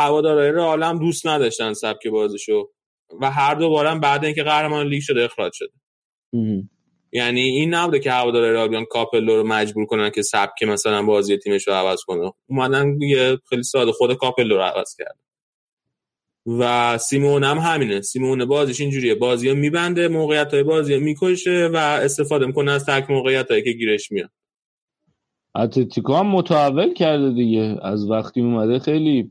هوادارهای رئال هم دوست نداشتن سبک بازیشو و هر دو بارم بعد اینکه قهرمان لیگ شده اخراج شده. یعنی این نبوده که هوادارهای رئال بیان کاپلو رو مجبور کنن که سبک مثلا بازی تیمش رو عوض کنه. اومدن دیگه خیلی ساده خود کاپلو رو عوض کرد. و سیمون هم همینه. سیمون بازیش اینجوریه. بازی ها میبنده موقعیت های بازی ها می‌کشه و استفاده می‌کنه از تک موقعیت هایی که گیرش میاد. اتلتیکو هم متحول کرده دیگه. از وقتی اومده خیلی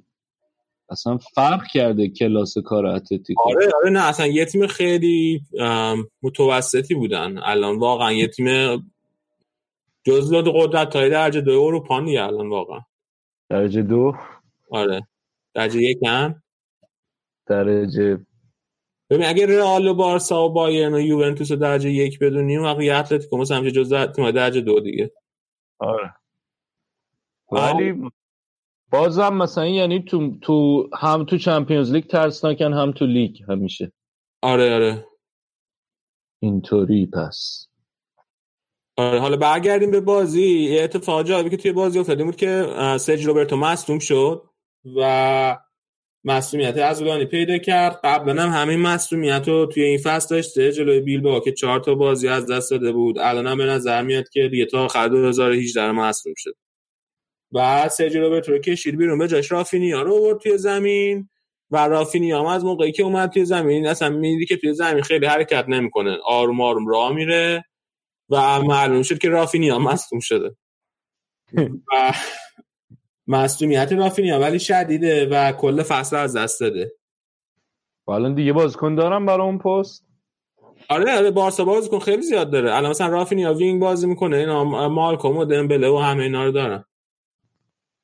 اصلا فرق کرده کلاس کار اتلتیکو. آره آره نه اصلا یه تیم خیلی متوسطی بودن الان واقعا یه تیم جزو قدرت های درجه دو اروپا نیه الان واقعا. درجه دو؟ آره. درجه یک هم درجه ببین اگه رئال و بارسا و بایرن و یوونتوس درجه یک بدونیم وقتی اتلتیکو مثلا همچه جزء تیم درجه دو دیگه. آره. ولی بازم مثلا یعنی تو تو هم تو چمپیونز لیگ ترسناکن هم تو لیگ همیشه. آره آره. اینطوری پس. آره حالا برگردیم به بازی. یه اتفاق جالبی که توی بازی افتاده بود که سرج روبرتو مصدوم شد و مسئولیت عضلانی پیدا کرد. قبلا هم همین مسئولیت رو توی این فصل داشته جلوی بیل با که چهار تا بازی از دست داده بود. الان هم به نظر میاد که دیگه تا آخر 2018 مصدوم شد. بعد سرجی روبرت رو کشید بیرون. به جاش رافینیا رو آورد توی زمین و رافینیا هم از موقعی که اومد توی زمین اصلا میدی که توی زمین خیلی حرکت نمی‌کنه. آروم آروم راه میره و معلوم شد که رافینیا مصدوم شده. و مصدومیت رافینیا ولی شدیده و کل فصل از دست داده. الان دیگه بازیکن دارم برای اون پست؟ آره آره بارسا بازیکن خیلی زیاد داره. الان مثلا رافینیا وینگ بازی می‌کنه اینا مالکوم و دمبله و همه اینا رو دارن.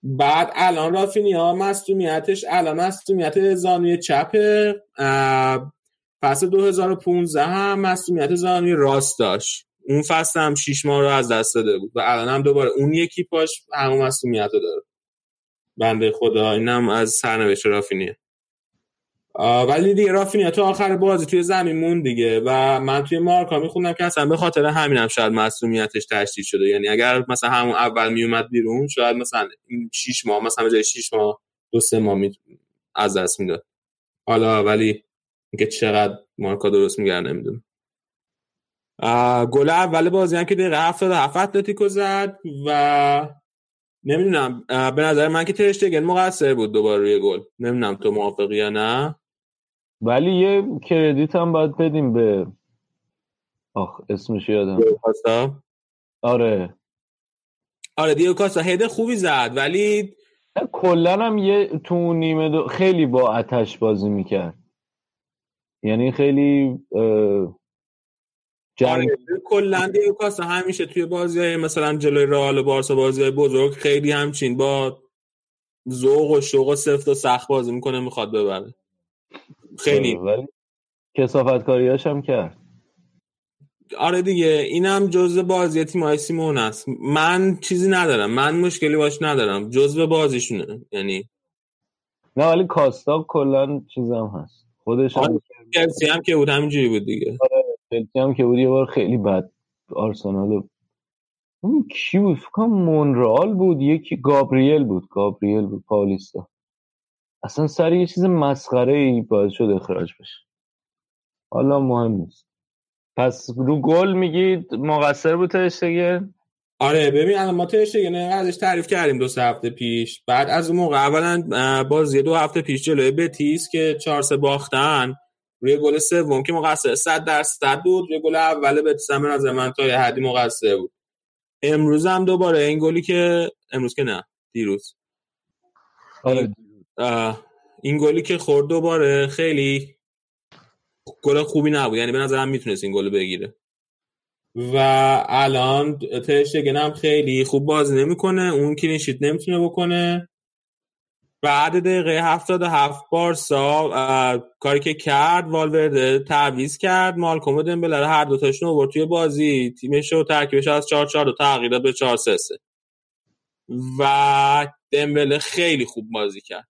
بعد الان رافینیا مصدومیتش الان مصدومیت زانوی چپ فصل 2015 هم مصدومیت زانوی راست داشت. اون فصل هم 6 ماه رو از دست داده بود و الان هم دوباره اون یکی پاش همون مصدومیت رو داره. بنده خدا اینم از سرنوشت رافینیه ولی دیگه رافینیا تو آخر بازی توی زمین مون دیگه و من توی مارکا میخوندم که اصلا به خاطر همینم هم شاید مسئولیتش تشدید شده. یعنی اگر مثلا همون اول میومد بیرون شاید مثلا این 6 ماه مثلا جای 6 ماه دو سه ماه می... از دست می‌داد. حالا ولی اینکه چقدر مارکا درست میگه نمی‌دونم. گل اول بازی هم که دقیقه 77 اتلتیکو زد و نمی‌دونم به نظر من که ترشتگن مقصر بود دوباره روی گل. نمی‌دونم تو موافقی یا نه. ولی یه کردیت هم باید بدیم به آخ اسمش یادم. آره. آره دیو کاستا هد خوبی زد ولی کلا هم یه تو نیمه دو خیلی با آتش بازی می‌کرد. یعنی خیلی جنگ آره کلا دیوکاس همیشه توی بازی های مثلا جلوی رئال و بارسا بازی های بزرگ خیلی همچین با ذوق و شوق و سفت و سخت بازی می‌کنه می‌خواد ببره. خیلی. ولی کسافت کاریاش هم کرد. آره دیگه اینم جزء بازی تیمای سیمون است. من چیزی ندارم. من مشکلی باش ندارم. جزء بازیشونه. یعنی نه ولی کاستا کلا چیزم هست. خودش هم کلسی هم که بود همینجوری بود دیگه. آره چلسی هم که بود یه بار خیلی بد. آرسنال اون کی بود؟ فکر مونرال بود. یکی گابریل بود. گابریل بود پالیستا اصلا سر یه چیز مسخره ای باعث شد اخراج بشه. حالا مهم نیست. پس رو گل میگید مقصر بود ترشتگن آره ببین الان ما ترشتگن ازش تعریف کردیم دو سه هفته پیش. بعد از اون موقع اولا بازی دو هفته پیش جلوی بتیس که چهار سه باختن روی گل سوم که مقصر 100 درصد بود. روی گل اول بتیس هم از من تا یه حدی مقصر بود. امروز هم دوباره این گلی که امروز که نه دیروز. آره. این گلی که خورد دوباره خیلی گل خوبی نبود. یعنی به نظرم می‌تونست این گل بگیره. و الان ترشتگن هم خیلی خوب بازی نمی‌کنه. اون کلینشیت نمی‌تونه بکنه. بعد دقیقه 77 بارسا کاری که کرد والورده تعویز کرد. مالکوم و دمبله رو هر دوتاشون آورد توی بازی. تیمش رو ترکیبش از 4 4 رو تغییر داد به 4 3 3 و دمبله خیلی خوب بازی کرد.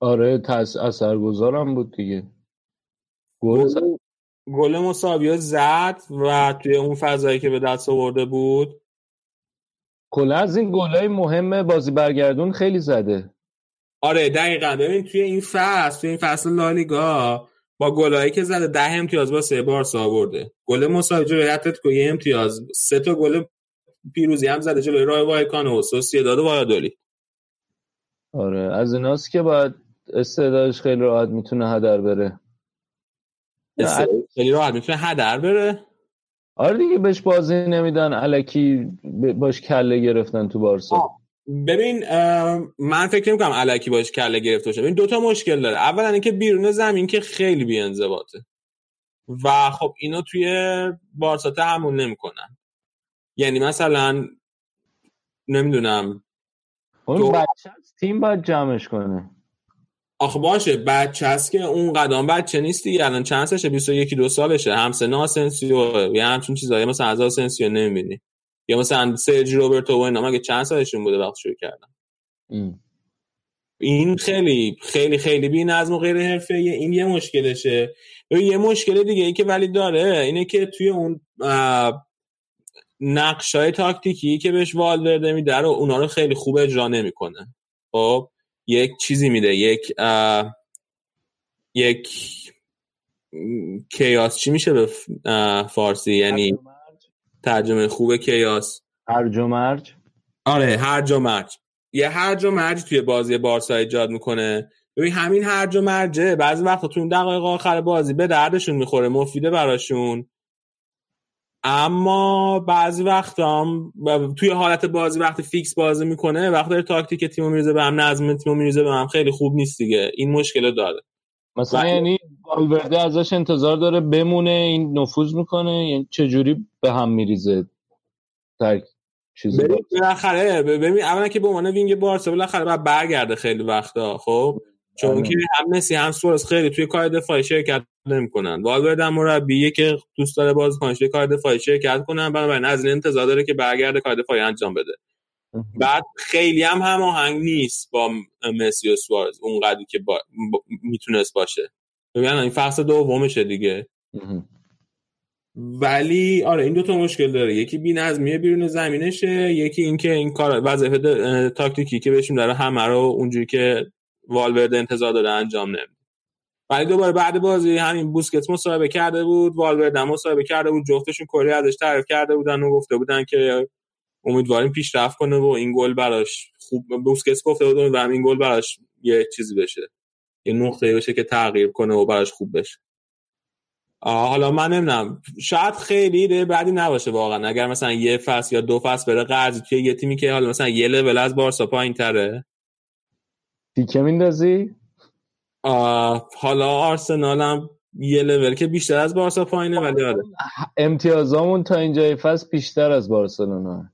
آره تاس اثرگذارم بود دیگه. گل گل گل مساوی زد و توی اون فضایی که به دست آورده بود. کلا از این گلای مهم بازی برگردون خیلی زده. آره دقیقا. ببین توی این فصل توی این فصل لالیگا با گلایی که زده ده امتیاز با سه بارسا آورده. گل مساوی جلوی اتلتیکو یه امتیاز. سه تا گل پیروزی هم زده جلوی رای وایکانو و سوسییداد و آره از ایناست که باید استعدادش خیلی راحت می‌تونه هدر بره. خیلی راحت می‌تونه هدر بره. آره دیگه بهش بازی نمیدن. علکی باش کله گرفتن تو بارسا. ببین من فکر نمی کنم علکی باش کله گرفته باشه. ببین دوتا مشکل داره. اولا اینکه بیرون زمین که خیلی بی انضباطه و خب اینو توی بارسا تحمل نمی‌کنن. یعنی مثلا نمی‌دونم اون بچه تیم باید جمعش کنه. آخه باشه بچه هست که اون قدم بچه نیست دیگه الان چند سالشه؟ 21 دو سالشه. همسن آسنسیو یا همچون چیزایی مثلا از آسنسیو نمی‌بینی. یا مثلا سرجی روبرتو و اینا. مگه چند سالشون بوده وقت شروع کردن؟ ام. این خیلی خیلی خیلی بی نظم و غیر حرفه این یه مشکلشه. یه مشکل دیگه ای که ولی داره اینه که توی اون نقش های تاکتیکی که بهش والورده میده رو اونا رو خیلی خوب اجرا نمی‌کنه. خب؟ یک چیزی میده. یک یک کیاس. چی میشه به فارسی؟ یعنی ترجمه خوب کیاس. هرج و مرج. آره هرج و مرج. یه هرج و مرج توی بازی بارسا ایجاد می‌کنه. ببین همین هرج و مرجه. بعضی وقتا تو اون دقایق آخر بازی به دردشون می‌خوره. مفیده براشون. اما بعضی وقت هم توی حالت بازی وقتی فیکس بازی می‌کنه وقتی داره تاکتیک تیمو میریزه به هم نظم تیمو میریزه به هم. خیلی خوب نیست دیگه. این مشکل داره. مثلا یعنی والورده ازش انتظار داره بمونه این نفوذ می‌کنه یعنی چجوری به هم میریزه ترک بالاخره ببین اولا که به عنوان وینگ بارسا بالاخره بعد برگرده خیلی وقتا خب؟ چون که هم مسی هم سوارز خیلی توی کار دفاعی شرکت نمی‌کنن. والورده هم مربیه که دوست داره بازیکنش توی کار دفاعی شرکت کنن. بنابراین از این انتظار داره که برگرده کار دفاعی انجام بده. بعد خیلی هم هماهنگ نیست با مسی و سوارز اونقدری که با... با... می‌تونست باشه. ببین این فصل دومشه دیگه. ولی آره این دوتا مشکل داره. یکی بی‌نظمیه بیرون زمینشه یکی اینکه این کار وظیفه تاکتیکی که بهشون داره همه رو اونجوری که والورده انتظار داره انجام نمیده. ولی دوباره بعد بازی همین بوسکت مصاحبه کرده بود والورده مصاحبه کرده بود جفتشون کلی ازش تعریف کرده بودن و گفته بودن که امیدواریم پیشرفت کنه و این گل براش خوب بوسکت گفته بود و این گل براش یه چیزی بشه یه نقطه بشه که تغییر کنه و براش خوب بشه. حالا من نمی‌دونم شاید خیلی ده بعدی نباشه واقعا. اگر مثلا یه فصل یا دو فصل بره قرض توی یه تیمی که حالا مثلا یه لول از بارسا پایین تره تیکه میندازی؟ حالا آرسنال هم یه لول که بیشتر از بارسا پایینه ولی آره. امتیازامون تا اینجای فصل بیشتر از بارسلونا.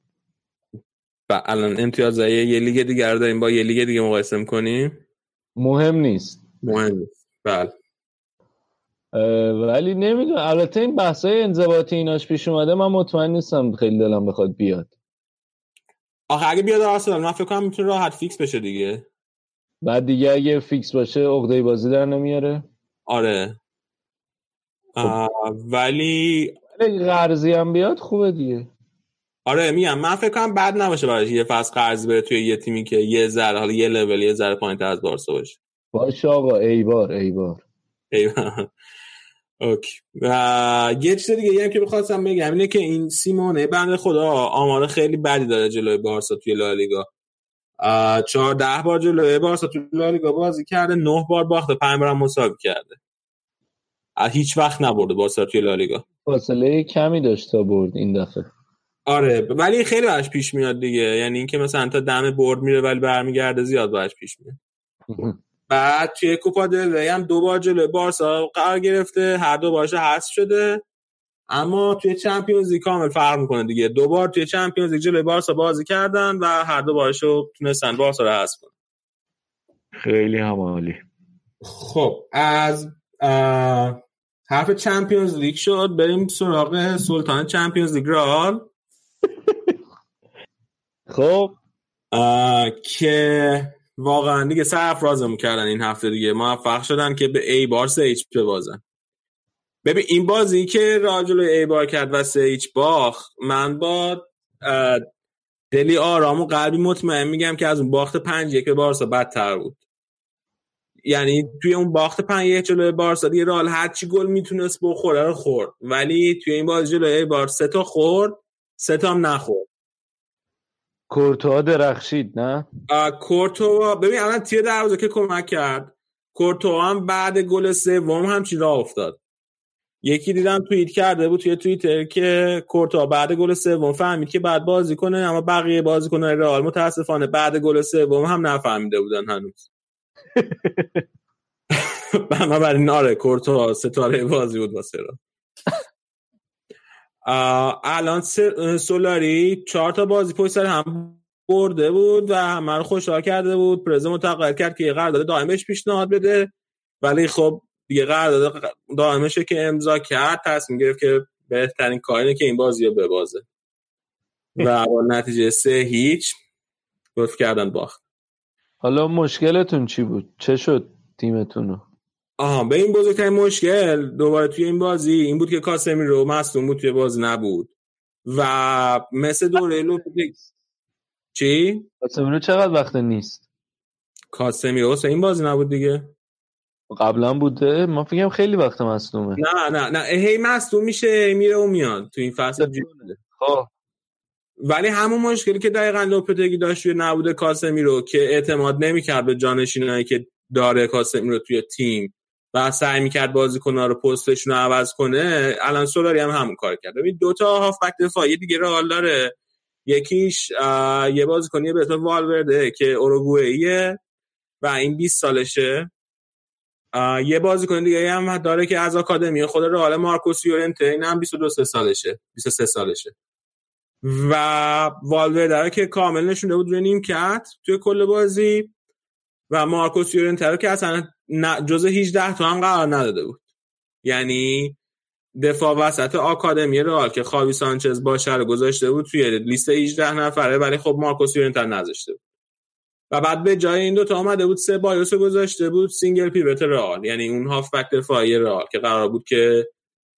و الان امتیازهای یه لیگ دیگر رو داریم با یه لیگ دیگه مقایسه می‌کنیم؟ مهم نیست. مهم نیست. بله. ولی نمی‌دونم البته این بحثای انضباطی ایناش پیش اومده من مطمئن نیستم خیلی دلم بخواد بیاد. آخه اگه بیاد آرسنال من فکر کنم می‌تونه راحت فیکس بشه دیگه. بعد دیگه اگه فیکس باشه عقده بازی در نمیاره. آره. خب. ولی قرضی هم بیاد خوبه دیگه. آره میگم من فکر کنم بد نباشه براش یه فصل قرض بره توی یه تیمی که یه ذره حالا یه لول یه ذره پایینتر از بارسا باشه. باشه آقا ای بار ای بار ای بار اوکی. و یه چیز دیگه هم که بخواستم بگم اینه که این سیمونه بنده خدا آمار خیلی بدی داره جلوی بارسا توی لالیگا. چهار ده بار جلوی بارسا توی لالیگا بازی کرده نه بار باخته پنج بار مساوی کرده. هیچ وقت نبرده بارسا توی لالیگا. فاصله کمی داشت تا برد این دفعه. آره ولی خیلی براش پیش میاد دیگه. یعنی اینکه مثلا تا دم برد میره ولی برمیگرده زیاد براش پیش میاد. بعد توی کوپا دل هم دو بار جلوی بارسا قرار گرفته هر دو بارش حذف شده. اما توی چمپیونز لیگ کامل فرق می‌کنه دیگه. دو بار توی چمپیونز لیگ جلوی بارسا بازی کردن و هر دو بارش رو تونستن بارسا رو حذف کنن. خیلی همالی خب از حرف چمپیونز لیگ شد بریم سراغ سلطان چمپیونز لیگ رال خب. که واقعا دیگه سرفرازم کردن این هفته دیگه. موفق شدن که به ای بار سه ایچ ببازن. ببین این بازی که راجلو ای بار کرد و سه ایچ باخت من با دلی آرام و قلبی مطمئن میگم که از اون باخت پنج یک بارسا بدتر بود. یعنی توی اون باخت پنج یک جلوی بارسا دیگه رال هرچی گل می‌تونست بخوره رو خورد. ولی توی این بازی جلوی ای بار سه تا خورد سه تا هم نخورد. کورتوا درخشید نه؟ کورتوا ببین الان تیر دروازه که کمک کرد. کورتوا هم بعد گل سوم هم چی راه افتاد. یکی دیدم توییت کرده بود توی توییتر که کورتوا بعد گل سوم فهمید که بعد بازی کنه اما بقیه بازی کنه رئال متاسفانه بعد گل سوم هم نفهمیده بودن هنوز. بنابراین آره کورتوا ستاره بازی بود واسه را الان سولاری چهار تا بازی پشت سر هم برده بود و همه رو خوشحال کرده بود. پرزه متقاعد کرد که یه قرارداد دائمش پیشنهاد بده. ولی خب دیگه قرارداد دائمش که امضا کرد تصمیم گرفت که بهترین کارینه که این بازی رو ببازه. و با نتیجه سه هیچ گفت کردن باخت. حالا مشکلتون چی بود؟ چه شد تیمتون آها به این بزرگترین مشکل دوباره توی این بازی این بود که کاسمی رو مصدوم بود توی بازی نبود. و مثل دوره لو چی؟ کاسمی رو چقدر وقت نیست؟ کاسمی رو این بازی نبود دیگه. قبلا بوده؟ ما فکرم خیلی وقت مصدومه. نه نه نه. هی مصدوم میشه میره و میاد. تو این فصل خب. ولی همون مشکلی که دقیقا لوپتگی داشت توی نبوده کاسمی رو که اعتماد نمی‌کرد به جانشینایی که داره کاسمی رو توی تیم و سعی می‌کرد بازیکن‌ها رو پستشون رو عوض کنه الان سولاری هم همون کار کرد ببین دو تا هافبک دفاعی دیگه رئال داره. یکیش یه بازیکنی به اسم والورده که اوروگوئیه و این 20 سالشه. یه بازیکن دیگه هم داره که از آکادمی خود رئال مارکوس یورنته این هم 22 سالشه 23 سالشه. و والورده که کامل نشونده بود روی نیمکت توی کل بازی و مارکوس یورنته که اصلا جز 18 تا هم قرار نداده بود. یعنی دفاع وسط آکادمی رئال که خاوی سانچز باشه رو گذاشته بود توی لیست 18 نفره ولی خب مارکوس یورنته نذاشته بود. و بعد به جای این دوتا آمده بود سبایوس گذاشته بود single pivot رئال یعنی اون هافبک دفاعی رئال که قرار بود که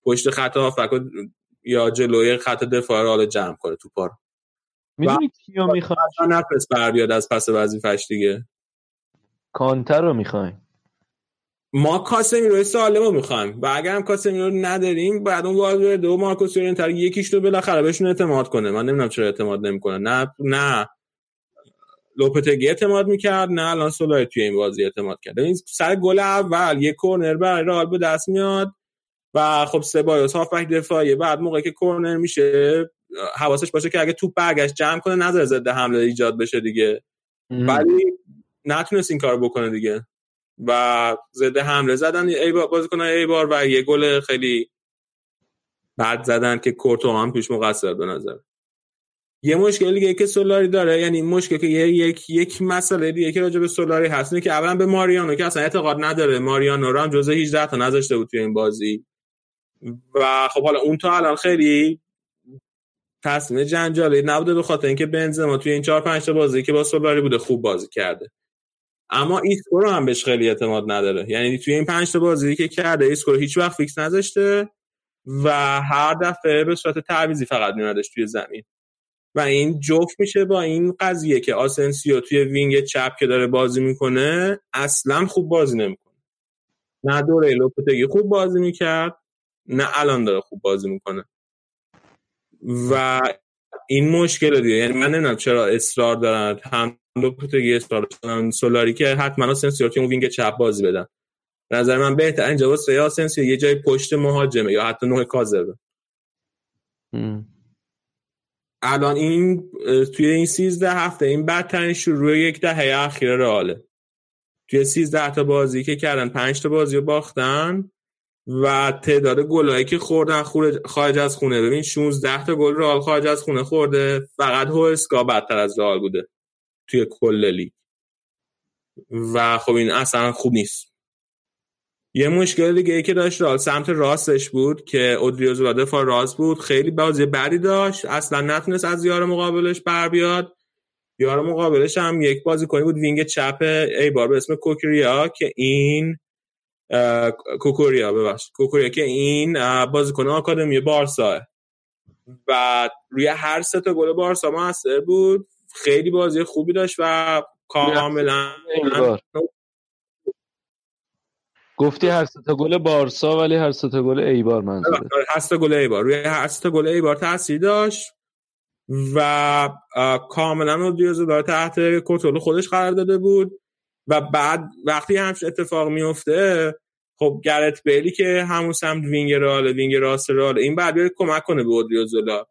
پشت خط هافبک یا جلوی خط دفاع رئال جمع کنه تو پار می‌دونی کیو می‌خواد نفس بر بیاد از پس وظیفش دیگه. کانتر رو می‌خوایم ما کاسمی رو سالم رو می‌خوایم. و اگر هم کاسمی رو نداریم بعد اون والور دو مارکوس یورنتر یکیش رو بالاخره بهشون اعتماد کنه. من نمی‌دونم چرا اعتماد نمی‌کنه. نه نه. لوپتگی اعتماد می‌کرد نه الان سولای توی این بازی اعتماد کرد. این سر گل اول یه کورنر برای رئال به دست میاد و خب سبایوس هافبک دفاعی بعد موقعی که کورنر میشه حواسش باشه که اگه توپ برگشت جمع کنه نظر ضد حمله ایجاد بشه دیگه. ولی نتونست این کار بکنه دیگه. و ضد حمله زدن ای بازیکن ای بار و یه گل خیلی بعد زدن که کورتو هم پیش مقصر به نظر. یه مشکل دیگه که سولاری داره یعنی مشکل که یک یک مسئله دیگه که راجع به سولاری هست که اولا به ماریانو که اصلا اعتقاد نداره. ماریانو رو هم جزء 18 تا نذاشته بود توی این بازی. و خب حالا اون تا الان خیلی تصمیم جنجالی. نبوده به خاطر اینکه بنزما توی این 4 5 تا بازی که با سولاری بوده خوب بازی کرده. اما ایسکو رو هم بهش خیلی اعتماد نداره. یعنی توی این 5 تا بازی که کرده ایسکو رو هیچ وقت فیکس نذاشته و هر دفعه به صورت تعویضی فقط میادش توی زمین. و این جفت میشه با این قضیه که آسنسیو توی وینگ چپ که داره بازی می‌کنه اصلا خوب بازی نمی‌کنه. نه دوره لوپتگی خوب بازی می‌کرد نه الان داره خوب بازی می‌کنه. و این مشکل دیگه یعنی من نمی‌دونم چرا اصرار دارن هم لوپتگی اصرار دارن سولاری که حتما که اون وینگ چپ بازی بدن. نظر من بهتر اینجا واسه آسنسیو یه جای پشت مهاجمه یا حتی نه کاذبه. الان این توی این 13 هفته این بدترین شروع یک دهه اخیر رئاله توی 13 تا بازی که کردن 5 تا بازی رو باختن و تعداد گلایی که خوردن خارج از خونه. ببین 16 تا گل رئال خارج از خونه خورده. فقط هوسکا بدتر از رئال بوده توی کل لیگ. و خب این اصلا خوب نیست. یه مشکل دیگه ای که داشت رئال سمت راستش بود که اودریوزولا دفاع راست بود. خیلی بازی بدی داشت. اصلا نتونست از یار مقابلش بر بیاد. یار مقابلش هم یک بازی کنی بود وینگ چپ ایبار به اسم کوکوریا که این کوکوریا ببخشید. کوکوریا که این بازیکن آکادمی بارسا. و روی هر سه تا گل بارسا موثر بود. خیلی بازی خوبی داشت و کاملا گفتی هر سه تا گل بارسا ولی هر سه تا گل ایبار منظوره. هر سه گل ایبار. روی هر سه گل ایبار تاثیر داشت و کاملا اودریوزولا رو تحت کنترل خودش قرار داده بود و بعد وقتی همش اتفاق میفته خب گرت بیلی که همون سمت وینگ رئال وینگ راست رئال این بعد بیاد کمک کنه به اودریوزولا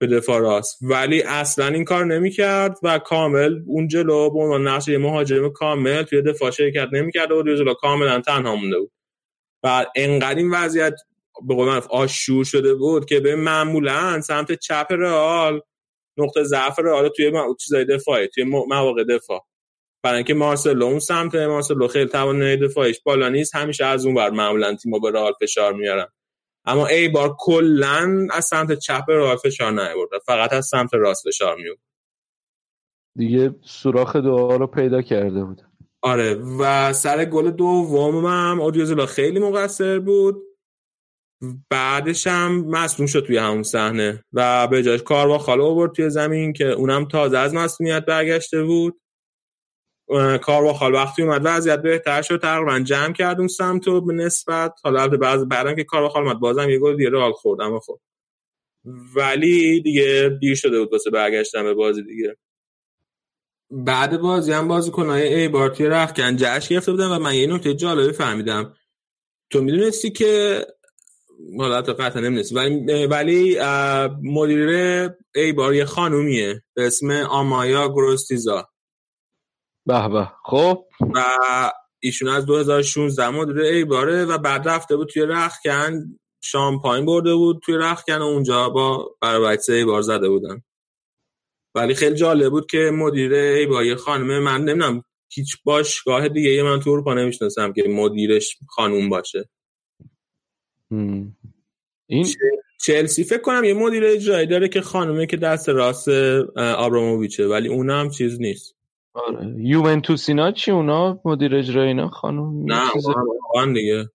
به دفاع راست. ولی اصلا این کار نمی‌کرد و کامل اون جلو به عنوان نقش مهاجم کامل توی دفاع شرکت نمی‌کرد اودریوزولا کاملا تنها مونده بود. و انقدر این وضعیت به قول معروف آشور شده بود که به معمولا سمت چپ رئال نقطه ضعف رئال توی چیزای دفاعی توی مواقع دفاع. برای اینکه مارسلو اون سمت مارسلو خیلی توانایی دفاعیش بالا نیست همیشه از اون بر معمولا تیمو به رئال فشار میارن. اما ای بار کلا از سمت چپ رئال فشار نیاورد فقط از سمت راست فشار میورد دیگه سوراخ دعا رو پیدا کرده بود. آره و سر گل دومم اودیوزولا خیلی مقصر بود. بعدش هم مصدوم شد توی همون صحنه و به جاش کار خاله آورد توی زمین که اونم تازه از مصدومیت برگشته بود. کار با خال وقتی اومد وضعیت بهتر شد تقریبا جمع کرد اون سمت رو به نسبت حالا بعض بعدم که کار اومد بازم یه گل دیگه رال خورد اما خب. ولی دیگه دیر شده بود واسه برگشتن به بازی دیگه. بعد بازی هم بازی کنای ای بارتی رخکن جشن گرفته بودن و من یه نکته جالبی فهمیدم. تو می‌دونستی که حالا تو قطعا نمی‌دونستی ولی ولی مدیر ای بار یه خانومیه به اسم آمایا گروستیزا. به به. خب. و ایشون از 2016 مدیر ایباره و بعد رفته بود توی رخکن شامپاین برده بود توی رخکن و اونجا با برای ایبار زده بودن. ولی خیلی جالب بود که مدیر ایبار خانمه من نمی‌دونم هیچ باشگاه دیگه یه من تو اروپا نمی‌شناسم که مدیرش خانوم باشه. این چلسی فکر کنم یه مدیر اجرایی داره که خانومه که دست راست آبراموویچه ولی اونم چیز نیست. آره. یوونتوس اینا چی اونا؟ مدیر اجرایی اینا؟ خانم نه واقعا دیگه.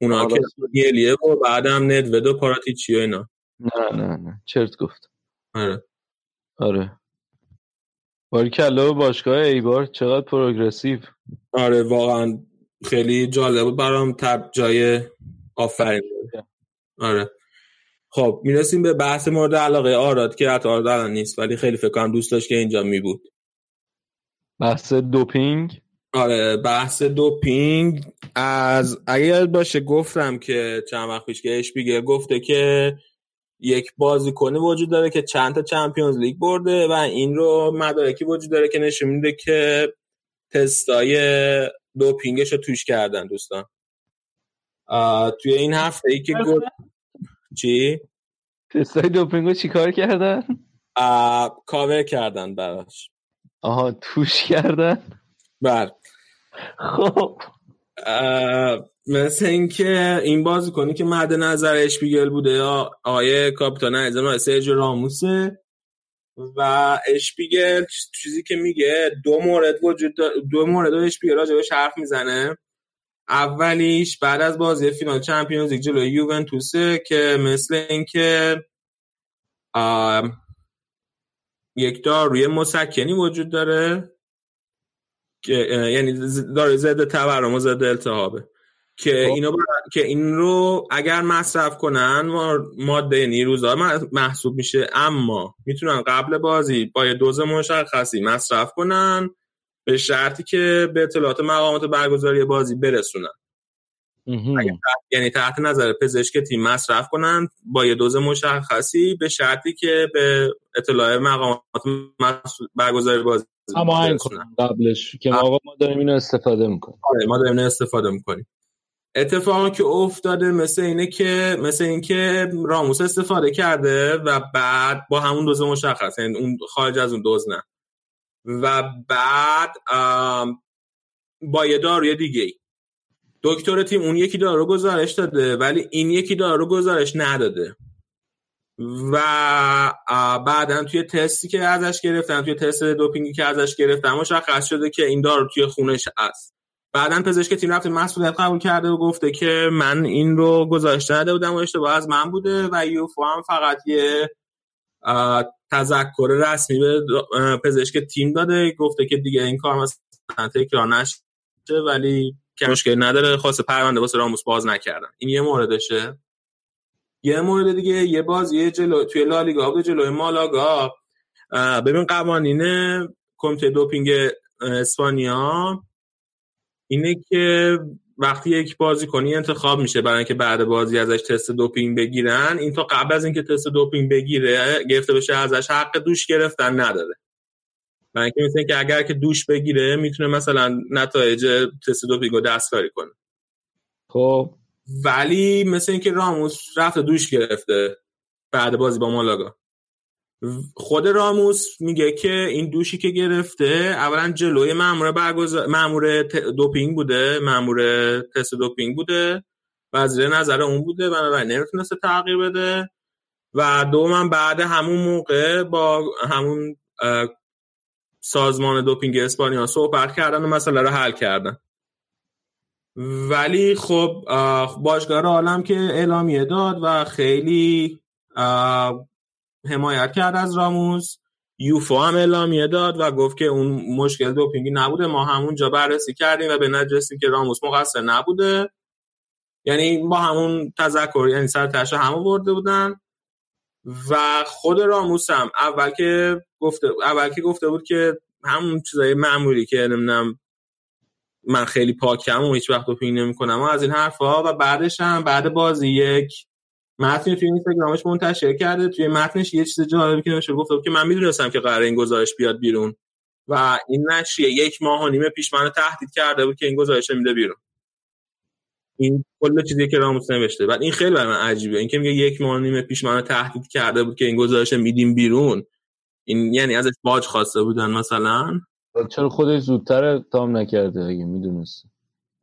اونا که گلیه و بعدم ندوید و پاراتیچی و اینا. نه نه نه. چرت گفت. آره. آره. باری کلا باشگاه ایبار چقدر پروگرسیو. آره واقعا خیلی جالب بود برام تب جای آفرین آره. خب می‌رسیم به بحث مورد علاقه آراد که حتی آراد الان نیست ولی خیلی فکر کنم دوست داشت که اینجا می بود بحث دوپینگ آره بحث دوپینگ از اگر باشه گفتم که چند وقت پیش که اشپیگل گفته که یک بازیکن وجود داره که چند تا چمپیونز لیگ برده و این رو مدارکی وجود داره که نشون میده که تستای دوپینگش رو توش کردن دوستان توی این هفته ای که گفت چی؟ تستای دوپینگ رو چیکار کردن؟ کاور کردن براش آها توش کردن؟ بله. خب. مثل اینکه این بازی کنی که مد نظر اشپیگل بوده یا آقای کاپیتان آقای سرجو راموسه. و اشپیگل چیزی که میگه دو مورد وجود دو مورد رو اشپیگل راجبش حرف می‌زنه. اولیش بعد از بازی فینال چمپیونز لیگ جلوی یوونتوسه که مثل اینکه یک داروی مسکنی وجود داره که یعنی داره ضد تورم و ضد التهابه. که اینو که این رو اگر مصرف کنن ماده نیروزا محسوب میشه. اما می‌تونن قبل بازی با یه دوز مشخصی مصرف کنن به شرطی که به اطلاعات مقامات برگزاری بازی برسونن. یعنی تحت نظر پزشک تیم مصرف کنن با یه دوز مشخصی به شرطی که به اطلاع مقامات برگزاری بازی اما قبلش که ما داریم اینو استفاده می‌کنیم. آره ما داریم اینو استفاده می‌کنیم. اتفاقی که افتاده مثل اینه که مثل اینکه راموس استفاده کرده و بعد با همون دوز مشخص یعنی اون خارج از اون دوز نه. و بعد با یه داروی دیگه ای دکتر تیم اون یکی دارو گزارش داده ولی این یکی دارو گزارش نداده. و بعدا توی تستی که ازش گرفتن توی تست دوپینگی که ازش گرفتن مشخص شده که این دارو توی خونش هست. بعدا پزشک تیم رفت مسئولیت قبول کرده و گفته که من این رو گزارش نداده بودم و اشتباه از من بوده و یوفا هم فقط یه تذکر رسمی به پزشک تیم داده گفته که دیگه این کار مثلا تکرار نشه ولی که مشکل نداره خاص پرونده واسه راموس باز نکردن. این یه موردشه؟ یه مورد دیگه یه باز یه جلو توی لالیگا بود جلوی مالاگا. ببین قوانین کمیته دوپینگ اسپانیا اینه که وقتی یک بازیکنی انتخاب میشه برای اینکه بعد بازی ازش تست دوپینگ بگیرن این تا قبل از اینکه تست دوپینگ بگیره گرفته بشه ازش حق دوش گرفتن نداره. برای اینکه مثل که اگر که دوش بگیره می‌تونه مثلا نتایج تست دوپینگ رو دستکاری کنه. خب. ولی مثل اینکه راموس رفت دوش گرفته بعد بازی با مالاگا. خود راموس میگه که این دوشی که گرفته اولا جلوی مامور برگزار مامور دوپینگ بوده مامور تست دوپینگ بوده و زیر نظر اون بوده. بنابراین نمی‌تونسته تغییر بده. و دوم بعد همون موقع با همون سازمان دوپینگ اسپانیا صحبت کردن و مسئله رو حل کردن. ولی خب باشگاه عالم که اعلامیه داد و خیلی حمایت کرد از راموس. یوفا هم اعلامیه داد و گفت که اون مشکل دوپینگی نبوده. ما همونجا بررسی کردیم و به نجرسیم که راموس مقصر نبوده. یعنی با همون تذکر یعنی سر تشه هم برده بودن. و خود راموس هم اول که گفته اول که گفته بود که همون چیزای معمولی که نمی‌دونم من خیلی پاکم و هیچ وقت دوپینگ نمی‌کنم و از این حرفها و بعدش هم بعد بازی یک متنی توی اینستاگرامش منتشر کرده. توی متنش یه چیز جالبی که نوشته گفت که من می‌دونستم که قرار این گزارش بیاد بیرون و این نشریه یک ماه و نیم پیش منو تهدید کرده بود که این گزارش میده بیرون. این کل چیزی که راموس نوشته. بعد این خیلی برای من عجیبه. اینکه میگه یک ماه و نیم پیش منو تهدید کرده بود که این گزارش میدیم بیرون. این یعنی ازش باج خواسته بودن مثلا. چرا خودش زودتر تام نکرده اگه می‌دونست؟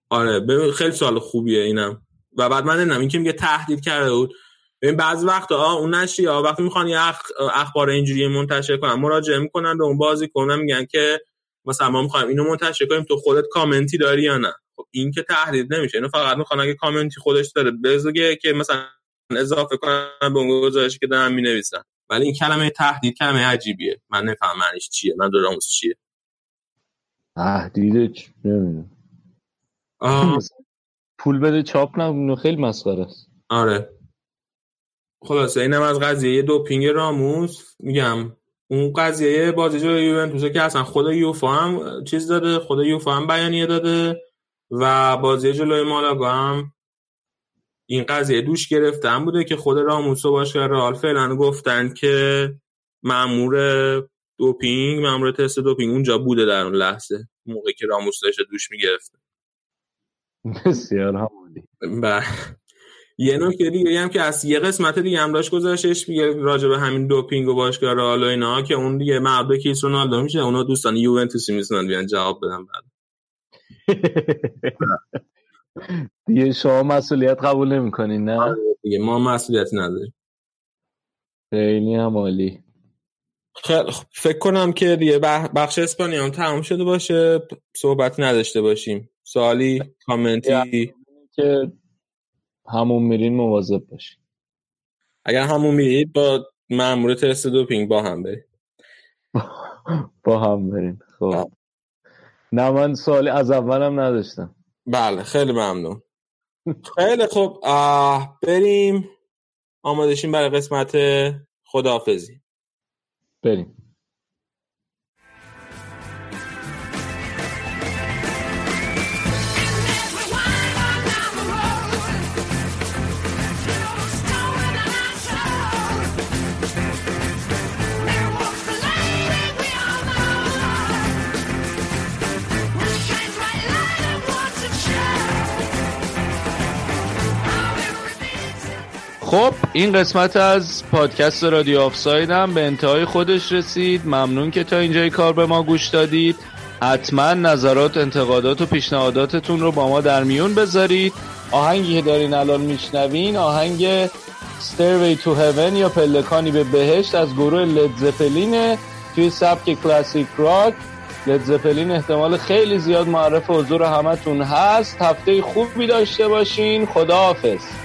آره خیلی سوال خوبیه اینم. و بعد من نمی‌دونم این که میگه تهدید کرده بود. ببین بعضی وقتا اون نشریه ها وقتی می‌خوان یه اخ... اخبار اینجوری منتشر کنن مراجعه می‌کنن به اون بازی کنن میگن که مثلا ما می‌خوایم اینو منتشر کنیم تو خودت کامنتی داری یا نه؟ خب این که تهدید نمیشه. اینو فقط می‌خوان اگه کامنتی خودش داره بزگه که مثلا اضافه کنن به اون گزارشی که دارن می‌نویسن. ولی این کلمه تهدید کلمه عجیبیه. من نفهم معنیش چیه. من راموس چیه. تهدید نمی‌دونم. پول بده چاپ نه خیلی مسخره است. آره. خلاصه اینم از قضیه دوپینگ راموس. میگم اون قضیه بازی جلوی یوونتوس که اصلا خود یوفا هم چیز داده خود یوفا هم بیانیه داده. و بازی جلوی مالاگا هم این قضیه دوش گرفتن بوده که خود راموس و باشگاه رئال فعلا گفتن که مامور دوپینگ مامور تست دوپینگ اونجا بوده در اون لحظه موقعی که راموس داشته دوش می‌گرفته بسیار همونی یه نکته دیگه هم که از یه قسمت دیگه هم داشت گذاشتش میگه راجع به همین دوپینگ و باشگاه رئال و اینا که اون دیگه مربوط کیس رونالدو میشه اونا دوستان یوونتوسی می‌تونن بیان جواب بدن بعد. دیگه شما مسئولیت قبول نمی‌کنین نه؟ آره دیگه ما مسئولیت نداریم. خیلی هم عالی. خیلی فکر کنم که دیگه بخش اسپانیا هم تمام شده باشه صحبت نداشته باشیم. سوالی کامنتی؟ که همون میرین مواظب باشین. اگر همون میرید با مامور تست دوپینگ با هم برید. با هم برین خب. نه من سوالی از اولم نداشتم. بله خیلی ممنون. خیلی خب بریم. آمادشیم برای قسمت خداحافظی. بریم. خب این قسمت از پادکست رادیو آفساید هم به انتهای خودش رسید. ممنون که تا اینجای کار به ما گوش دادید. حتما نظرات انتقادات و پیشنهاداتتون رو با ما در میون بذارید. آهنگی که دارین الان میشنوین آهنگ Stairway to Heaven یا پلکانی به بهشت از گروه Led Zeppelin ه توی سبک classic rock. Led Zeppelin احتمال خیلی زیاد معرف حضور همتون هست. هفته خوبی داشته باشین. خداحافظ.